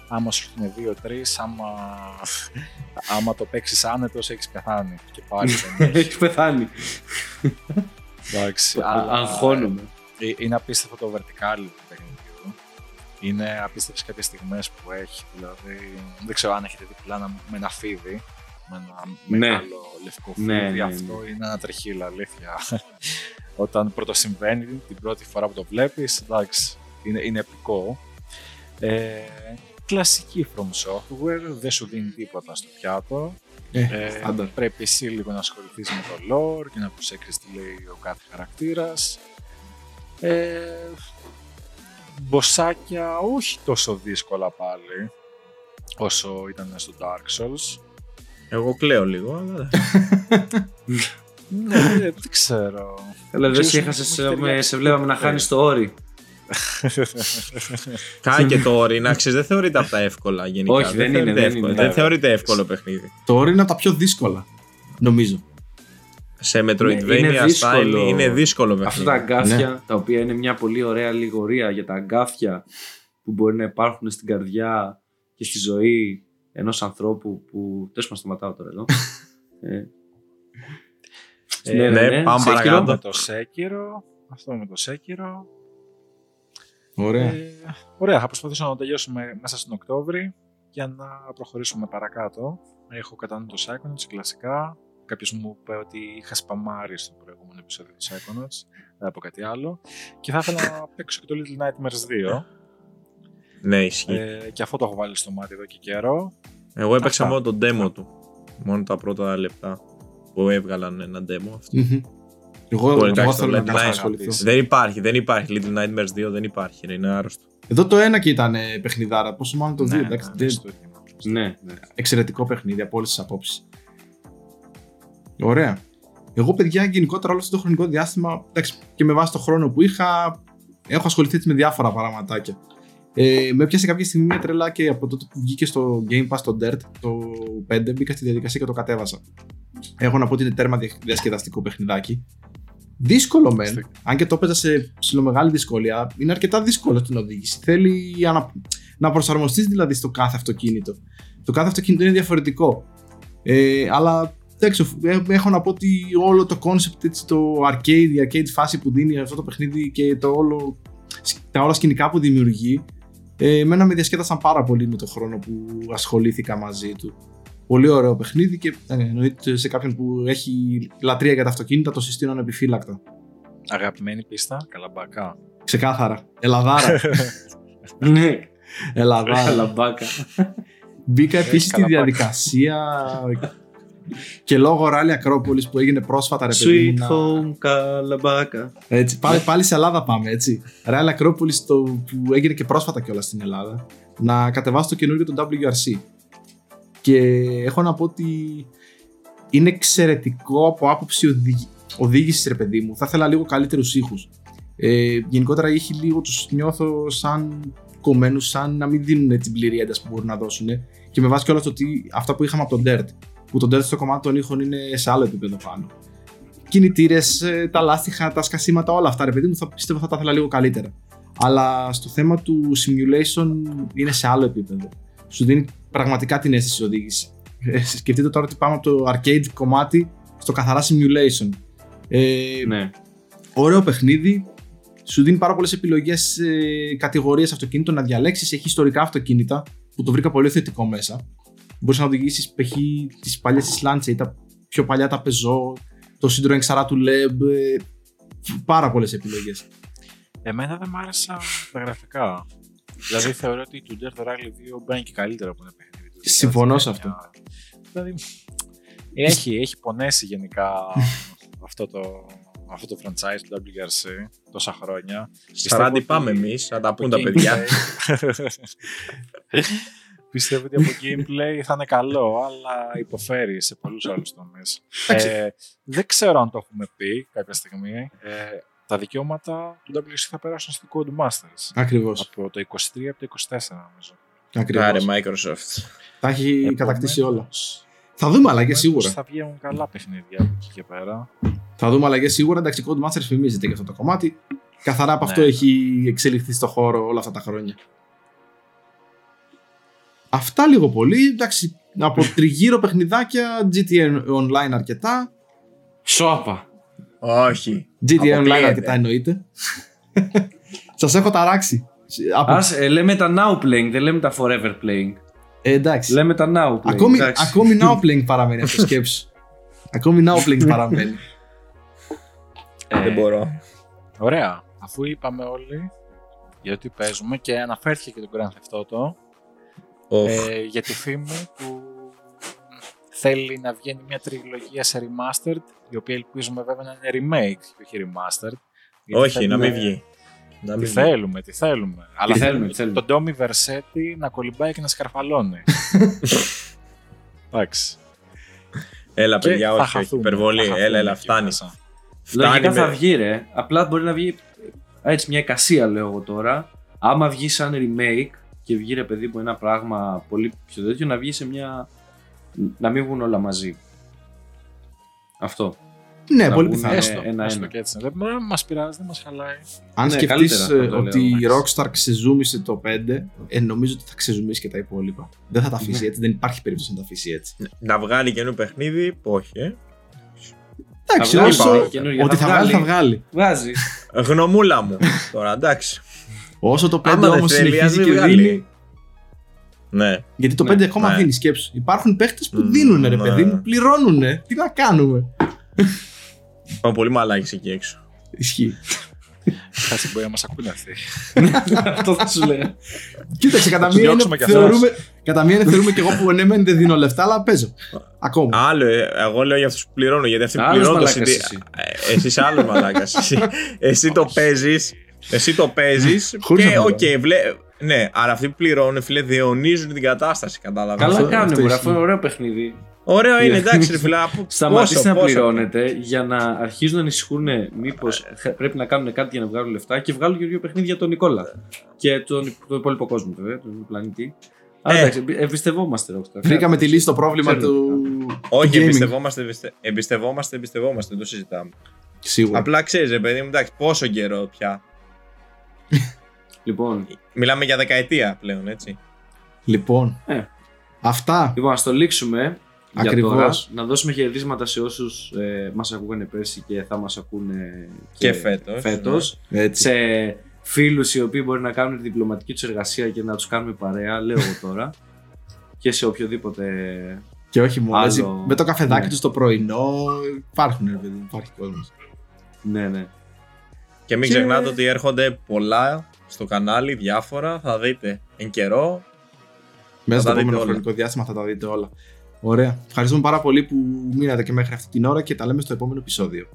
Speaker 3: άμα σου έρθουν δύο-τρεις, άμα, άμα το παίξεις άνετος έχεις πεθάνει και πάλι δεν έχει.
Speaker 2: Έχεις πεθάνει.
Speaker 3: Εντάξει,
Speaker 2: Α-
Speaker 3: αλλά
Speaker 2: Αγχώνομαι.
Speaker 3: Ε, είναι απίστευτο το vertical του παιχνιδιού. Είναι απίστευτες κάποιες στιγμές που έχει, δηλαδή δεν ξέρω αν έχετε δει πλάνα με ένα φίδι, με ένα
Speaker 2: Ναι.
Speaker 3: μεγάλο λευκό φίδι,
Speaker 2: Ναι, ναι,
Speaker 3: αυτό είναι ένα τρεχίλα, αλήθεια. Όταν πρώτο συμβαίνει, την πρώτη φορά που το βλέπεις, εντάξει, είναι, είναι επικό. Ε, κλασική From Software, δεν σου δίνει τίποτα στο πιάτο.
Speaker 1: Ε,
Speaker 3: Ε,
Speaker 1: στάνταρ.
Speaker 3: πρέπει εσύ λίγο να ασχοληθείς με το lore και να προσέξεις τι λέει ο κάθε χαρακτήρας. Ε, μποσάκια όχι τόσο δύσκολα πάλι όσο ήταν στο Dark Souls.
Speaker 4: Εγώ κλαίω λίγο, αλλά.
Speaker 3: ναι, δεν δεν ξέρω.
Speaker 2: Αλλά δεν
Speaker 3: Ξέρεις,
Speaker 2: σε
Speaker 3: μου
Speaker 2: έχασε,
Speaker 3: έχει
Speaker 2: σε, με-
Speaker 3: ταιριάξει
Speaker 2: σε βλέπαμε να
Speaker 3: πολύ.
Speaker 2: χάνεις το όρι.
Speaker 4: Κάνει και το όρι, να ξέρεις, δεν θεωρείται από τα εύκολα γενικά.
Speaker 2: Όχι, δεν είναι,
Speaker 4: θεωρείται
Speaker 2: δεν
Speaker 4: εύκολο.
Speaker 2: είναι.
Speaker 4: Δεν θεωρείται εύκολο παιχνίδι.
Speaker 1: Το όρι είναι από τα πιο δύσκολα. Νομίζω.
Speaker 4: Σε
Speaker 2: Ναι,
Speaker 4: Metroidvania
Speaker 2: είναι
Speaker 4: style
Speaker 2: δύσκολο.
Speaker 4: είναι δύσκολο παιχνίδι.
Speaker 2: Αυτά τα αγκάθια, τα οποία είναι μια πολύ ωραία λιγορία για τα αγκάθια που μπορεί να υπάρχουν στην καρδιά και στη ζωή ενός ανθρώπου που. Τέλο πάντων, σταματάω τώρα εδώ. ε,
Speaker 3: Ε,
Speaker 4: ναι, πάμε
Speaker 2: Sekiro.
Speaker 4: παρακάτω.
Speaker 3: με το Sekiro, αυτό με το Sekiro.
Speaker 1: Ωραία.
Speaker 3: Ε, ωραία, θα προσπαθήσω να το τελειώσουμε μέσα στον Οκτώβρη για να προχωρήσουμε παρακάτω. Έχω κατά νου το Psychonauts κλασικά. Κάποιος μου είπε ότι είχα σπαμάρει στο προηγούμενο επεισόδιο του Psychonauts. Δεν από κάτι άλλο. Και θα ήθελα να παίξω και το Little Nightmares 2.
Speaker 4: Ναι, ισχύει.
Speaker 3: Ε, και αυτό το έχω βάλει στο μάτι εδώ και καιρό.
Speaker 4: Εγώ έπαιξα
Speaker 3: αυτά.
Speaker 4: μόνο το demo του. Μόνο τα πρώτα λεπτά που έβγαλαν ένα demo αυτό.
Speaker 1: Μμμ. Εγώ,
Speaker 4: Πολύ
Speaker 1: εγώ
Speaker 4: εντάξει,
Speaker 1: θέλω
Speaker 4: το
Speaker 1: να
Speaker 4: Little
Speaker 1: κάτσω να
Speaker 3: Nightmares.
Speaker 1: ασχοληθώ.
Speaker 4: Δεν υπάρχει, δεν υπάρχει. Little Nightmares 2 δεν υπάρχει, ρε, είναι άρρωστο.
Speaker 1: Εδώ το ένα και ήταν ε, παιχνιδάρα. Πόσο μάλλον το δύο.
Speaker 3: Ναι,
Speaker 1: εντάξει,
Speaker 3: ναι,
Speaker 1: δεν-
Speaker 3: στο ίδιο μάτι.
Speaker 2: ναι, ναι.
Speaker 1: Εξαιρετικό παιχνίδι από όλες τις απόψεις. Ωραία. Εγώ, παιδιά, γενικότερα όλο αυτό το χρονικό διάστημα, εντάξει, και με βάση το χρόνο που είχα, έχω ασχοληθεί έτσι με διάφορα πραγματάκια. Ε, με έπιασε κάποια στιγμή μια τρελά και από τότε που βγήκε στο Game Pass το Dirt το 5, μπήκα στη διαδικασία και το κατέβασα. Έχω να πω ότι είναι τέρμα δια- διασκεδαστικό παιχνιδάκι. Δύσκολο μεν,
Speaker 3: Στο-
Speaker 1: αν και το έπαιζα σε ψηλομεγάλη δυσκολία, είναι αρκετά δύσκολο στην οδήγηση. Θέλει ανα... να προσαρμοστείς δηλαδή στο κάθε αυτοκίνητο. Το κάθε αυτοκίνητο είναι διαφορετικό. Ε, αλλά εντάξει, ε, έχω να πω ότι όλο το concept, έτσι, το arcade, η arcade φάση που δίνει αυτό το παιχνίδι και το όλο, τα όλα σκηνικά που δημιουργεί, ε, εμένα με διασκέδασαν πάρα πολύ με τον χρόνο που ασχολήθηκα μαζί του. Πολύ ωραίο παιχνίδι και ε, εννοείται σε κάποιον που έχει λατρεία για τα αυτοκίνητα το συστήνω ανεπιφύλακτα.
Speaker 3: Αγαπημένη πίστα, καλαμπακά.
Speaker 1: Ξεκάθαρα. Ελαδάρα.
Speaker 2: Ναι,
Speaker 1: Ελαδάρα.
Speaker 2: λαμπάκα.
Speaker 1: Μπήκα επίσης στη
Speaker 3: καλαπάκα.
Speaker 1: διαδικασία και λόγω ράλι Ακρόπολης που έγινε πρόσφατα ρε παιδί μου,
Speaker 2: Sweet
Speaker 1: να-
Speaker 2: home καλαμπάκα.
Speaker 1: Έτσι, πάλι, πάλι σε Ελλάδα πάμε, έτσι. Real Acropolis το, που έγινε και πρόσφατα κιόλας στην Ελλάδα. Να κατεβάσω το καινούργιο το WRC. Και έχω να πω ότι είναι εξαιρετικό από άποψη οδηγη... οδήγησης, ρε παιδί μου. Θα ήθελα λίγο καλύτερους ήχους. Ε, γενικότερα έχει λίγο τους νιώθω σαν κομμένους, σαν να μην δίνουν την πλήρη ένταση που μπορούν να δώσουν. Και με βάση κιόλας το ότι αυτά που είχαμε από τον Dirt. Που το Dirt στο κομμάτι των ήχων είναι σε άλλο επίπεδο πάνω κινητήρες, τα λάστιχα, τα σκασίματα, όλα αυτά. Ρε παιδί μου, θα πιστεύω θα τα ήθελα λίγο καλύτερα. Αλλά στο θέμα του simulation είναι σε άλλο επίπεδο. Σου δίνει πραγματικά την αίσθηση οδήγηση. Ε, σκεφτείτε τώρα ότι πάμε από το arcade κομμάτι στο καθαρά simulation. Ε,
Speaker 2: Ναι.
Speaker 1: Ωραίο παιχνίδι. Σου δίνει πάρα πολλές επιλογές ε, κατηγορίες αυτοκίνητων να διαλέξεις. Έχει ιστορικά αυτοκίνητα που το βρήκα πολύ θετικό μέσα. Μπορείς να οδηγήσεις π.χ. τις παλιές της Lancia ή τα πιο παλιά τα Peugeot, το Citroën Xara του Leb. ε, πάρα πολλές επιλογές.
Speaker 3: Εμένα δεν μ' άρεσαν τα γραφικά. Δηλαδή θεωρώ ότι το Dirt Rally 2 μπορεί να είναι και καλύτερο από ένα παιχνίδι. του
Speaker 1: Συμφωνώ σε
Speaker 3: 2019. Δηλαδή, έχει, έχει πονέσει γενικά αυτό το, αυτό το franchise του WRC τόσα χρόνια. Πιστεύω
Speaker 4: Σαράντι
Speaker 3: ότι
Speaker 4: πάμε εμείς, θα τα πούν
Speaker 3: το
Speaker 4: τα παιδιά.
Speaker 3: gameplay- Πιστεύω ότι από gameplay θα είναι καλό, αλλά υποφέρει σε πολλούς άλλους τομείς. Ε, δεν ξέρω αν το έχουμε πει κάποια στιγμή. Ε, τα δικαιώματα του WC θα περάσουν στην Codemasters.
Speaker 1: Ακριβώς.
Speaker 3: Από το 23 από το 24 νομίζω.
Speaker 1: Ακριβώς.
Speaker 4: Άρε, Microsoft.
Speaker 1: Τα έχει
Speaker 3: Επομένως,
Speaker 1: κατακτήσει όλα. Θα δούμε αλλαγές
Speaker 3: επομένως
Speaker 1: σίγουρα.
Speaker 3: Θα βγαίνουν καλά παιχνίδια από εκεί και πέρα.
Speaker 1: Θα δούμε αλλαγές σίγουρα. Εντάξει, Codemasters φημίζεται για αυτό το κομμάτι. Καθαρά από
Speaker 3: Ναι.
Speaker 1: αυτό έχει εξελιχθεί στο χώρο όλα αυτά τα χρόνια. Αυτά λίγο πολύ. Εντάξει, από τριγύρω παιχνιδάκια, GTA Online αρκετά.
Speaker 2: Σώπα.
Speaker 4: Όχι.
Speaker 1: GTA Online
Speaker 4: Αποκλείεται.
Speaker 1: αρκετά εννοείται. Σας έχω ταράξει. Από...
Speaker 2: Ας, ε, λέμε τα now playing, δεν λέμε τα forever playing.
Speaker 1: Ε, εντάξει.
Speaker 2: Λέμε τα now playing.
Speaker 1: ακόμη,
Speaker 2: εντάξει.
Speaker 1: ακόμη now playing παραμένει αυτό σκέψου. ακόμη now playing παραμένει.
Speaker 2: Ε,
Speaker 4: Δεν μπορώ.
Speaker 3: Ωραία. Αφού είπαμε όλοι γιατί παίζουμε και αναφέρθηκε και το Grand Theft Auto
Speaker 4: Οχ.
Speaker 3: ε, για τη φήμη που θέλει να βγαίνει μια τριλογία σε remastered η οποία ελπίζουμε βέβαια να είναι remake και όχι remastered. γιατί
Speaker 4: Όχι, να
Speaker 3: θέλουμε-
Speaker 4: μην βγει. Να
Speaker 3: Τι
Speaker 4: μην βγει.
Speaker 3: θέλουμε, τι θέλουμε. Αλλά
Speaker 2: θέλουμε, τι θέλουμε.
Speaker 3: τον Ντόμι Βερσέτη να κολυμπάει και να σκαρφαλώνει. Εντάξει.
Speaker 4: Έλα,
Speaker 3: Και
Speaker 4: παιδιά,
Speaker 3: θα
Speaker 4: όχι, όχι.
Speaker 3: χαθούμε,
Speaker 4: Υπερβολή.
Speaker 3: θα χαθούμε
Speaker 4: Έλα, έλα,
Speaker 3: εκεί
Speaker 4: φτάνει.
Speaker 3: μέσα.
Speaker 4: Φτάνει
Speaker 2: Λογικά θα
Speaker 4: με-
Speaker 2: βγει ρε. Απλά μπορεί να βγει ε, έτσι μια εικασία λέω εγώ τώρα. Άμα βγει σαν remake και βγει ρε παιδί μου ένα πράγμα πολύ πιο τέτοιο να βγει σε μια... να μην βγουν όλα μαζί. Αυτό.
Speaker 1: ναι,
Speaker 2: Να
Speaker 1: πολύ
Speaker 2: βγουν
Speaker 1: πιθανό.
Speaker 2: έστω.
Speaker 3: Έστω,
Speaker 2: ένα-ένα.
Speaker 3: έστω και έτσι. Δεν δεν μας πειράζει, δεν μας χαλάει.
Speaker 1: Αν
Speaker 2: Ναι,
Speaker 1: σκεφτείς
Speaker 2: καλύτερα αυτό το
Speaker 1: ότι
Speaker 2: λέω,
Speaker 1: η
Speaker 2: εντάξει.
Speaker 1: Rockstar ξεζούμισε το 5, ε, νομίζω ότι θα ξεζουμίσει και τα υπόλοιπα. Δεν θα τα αφήσει
Speaker 2: Ναι.
Speaker 1: έτσι, δεν υπάρχει περίπτωση να τα αφήσει έτσι.
Speaker 4: Να βγάλει καινούριο παιχνίδι, όχι. Ε.
Speaker 1: Εντάξει,
Speaker 2: βγάλει
Speaker 1: όσο.
Speaker 2: πάλι καινούργια,
Speaker 1: Ότι
Speaker 2: θα
Speaker 1: θα βγάλει,
Speaker 2: βγάλει.
Speaker 1: θα βγάλει.
Speaker 2: Βγάζει.
Speaker 4: Γνωμούλα μου. Τώρα, εντάξει.
Speaker 1: Όσο το 5
Speaker 4: Άμα δεν
Speaker 1: όμως
Speaker 4: θέλει, ας
Speaker 1: συνεχίζει
Speaker 4: μην
Speaker 1: και
Speaker 4: βγάλει.
Speaker 1: δίνει.
Speaker 4: Ναι.
Speaker 1: Γιατί το
Speaker 2: Ναι,
Speaker 1: 5 ακόμα
Speaker 4: ναι.
Speaker 1: δίνει σκέψου. Υπάρχουν παίχτες που
Speaker 4: Μμμ,
Speaker 1: δίνουν, ρε
Speaker 4: ναι.
Speaker 1: παιδί μου, πληρώνουν. Τι να κάνουμε.
Speaker 4: Υπάρχουν πολύ μαλάκι εκεί έξω.
Speaker 1: Ισχύει.
Speaker 3: Κάτσε μπορεί να μας ακούνε αυτοί.
Speaker 2: Αυτό θα σου λέω.
Speaker 1: Κοίταξε, κατά
Speaker 3: Τους
Speaker 1: μία,
Speaker 3: διώξουμε
Speaker 1: είναι,
Speaker 3: κι
Speaker 1: θεωρούμε, κατά μία είναι θεωρούμε και εγώ που ναι, μεν δεν δίνω λεφτά, αλλά παίζω. Ακόμα.
Speaker 4: Άλλο, ε, εγώ λέω για αυτούς που πληρώνουν. Γιατί αυτοί που
Speaker 2: Άλλος
Speaker 4: πληρώνουν το
Speaker 2: μαλάκας
Speaker 4: CD.
Speaker 2: εσύ.
Speaker 4: Ε, Εσύ είσαι άλλος μαλάκας. Εσύ, εσύ το παίζεις. Εσύ το παίζεις.
Speaker 1: Χωρίς
Speaker 4: και
Speaker 1: να
Speaker 4: οκ,
Speaker 1: πληρώνω.
Speaker 4: βλέ... Ναι, αλλά αυτοί που πληρώνουν, φίλε, διαιωνίζουν την κατάσταση. Κατάλαβα.
Speaker 2: Καλά
Speaker 1: αυτό-
Speaker 2: κάνουν,
Speaker 1: αυτό
Speaker 2: μωρέ,
Speaker 1: ισχύει.
Speaker 2: αφού είναι ωραίο παιχνίδι.
Speaker 4: Ωραίο είναι, εντάξει, ρε φίλε. από-
Speaker 2: Σταματήστε
Speaker 4: πόσο,
Speaker 2: να
Speaker 4: πόσο.
Speaker 2: πληρώνετε για να αρχίζουν να ανησυχούν μήπως πρέπει να κάνουν κάτι για να βγάλουν λεφτά και βγάλουν και δύο παιχνίδια για τον Νικόλα. Και τον, τον υπόλοιπο κόσμο, βέβαια, τον πλανήτη. Αλλά
Speaker 4: Ε.
Speaker 2: εντάξει, εμπι- εμπιστευόμαστε, Rockstar.
Speaker 1: Βρήκαμε τη λύση στο πρόβλημα
Speaker 2: Ξέρουμε.
Speaker 1: του.
Speaker 4: Όχι,
Speaker 1: του gaming.
Speaker 4: εμπιστευόμαστε, εμπιστε- εμπιστευόμαστε, εμπιστευόμαστε, δεν το συζητάμε.
Speaker 1: Σίγουρα.
Speaker 4: Απλά ξέρεις, ρε παιδί μου, εντάξει, πόσο καιρό πια.
Speaker 2: Λοιπόν,
Speaker 4: Μιλάμε για δεκαετία πλέον, έτσι.
Speaker 1: Λοιπόν.
Speaker 2: Ε.
Speaker 1: Αυτά.
Speaker 2: λοιπόν, ας το λήξουμε. Για
Speaker 1: Ακριβώς.
Speaker 2: τώρα, να δώσουμε χαιρετίσματα σε όσους ε, μας ακούγανε πέρσι και θα μας ακούνε
Speaker 4: Και φέτος,
Speaker 2: φέτος.
Speaker 1: Έτσι.
Speaker 2: Σε φίλους οι οποίοι μπορεί να κάνουν τη διπλωματική τους εργασία και να τους κάνουμε παρέα, λέω εγώ τώρα. και σε οποιοδήποτε
Speaker 1: Και όχι μόνο.
Speaker 2: Άλλο-
Speaker 1: έτσι, Με το καφεδάκι
Speaker 2: ναι.
Speaker 1: τους στο πρωινό. Υπάρχουν, ρε παιδί, μου, υπάρχει κόσμος.
Speaker 2: Ναι, ναι.
Speaker 4: Και μην
Speaker 1: Και-
Speaker 4: ξεχνάτε ότι έρχονται πολλά στο κανάλι, διάφορα. Θα δείτε εν καιρό.
Speaker 1: Μέσα στο
Speaker 4: τα δείτε
Speaker 1: επόμενο
Speaker 4: όλα.
Speaker 1: χρονικό διάστημα θα τα δείτε όλα. Ωραία. Ευχαριστούμε πάρα πολύ που μείνατε και μέχρι αυτή την ώρα και τα λέμε στο επόμενο επεισόδιο.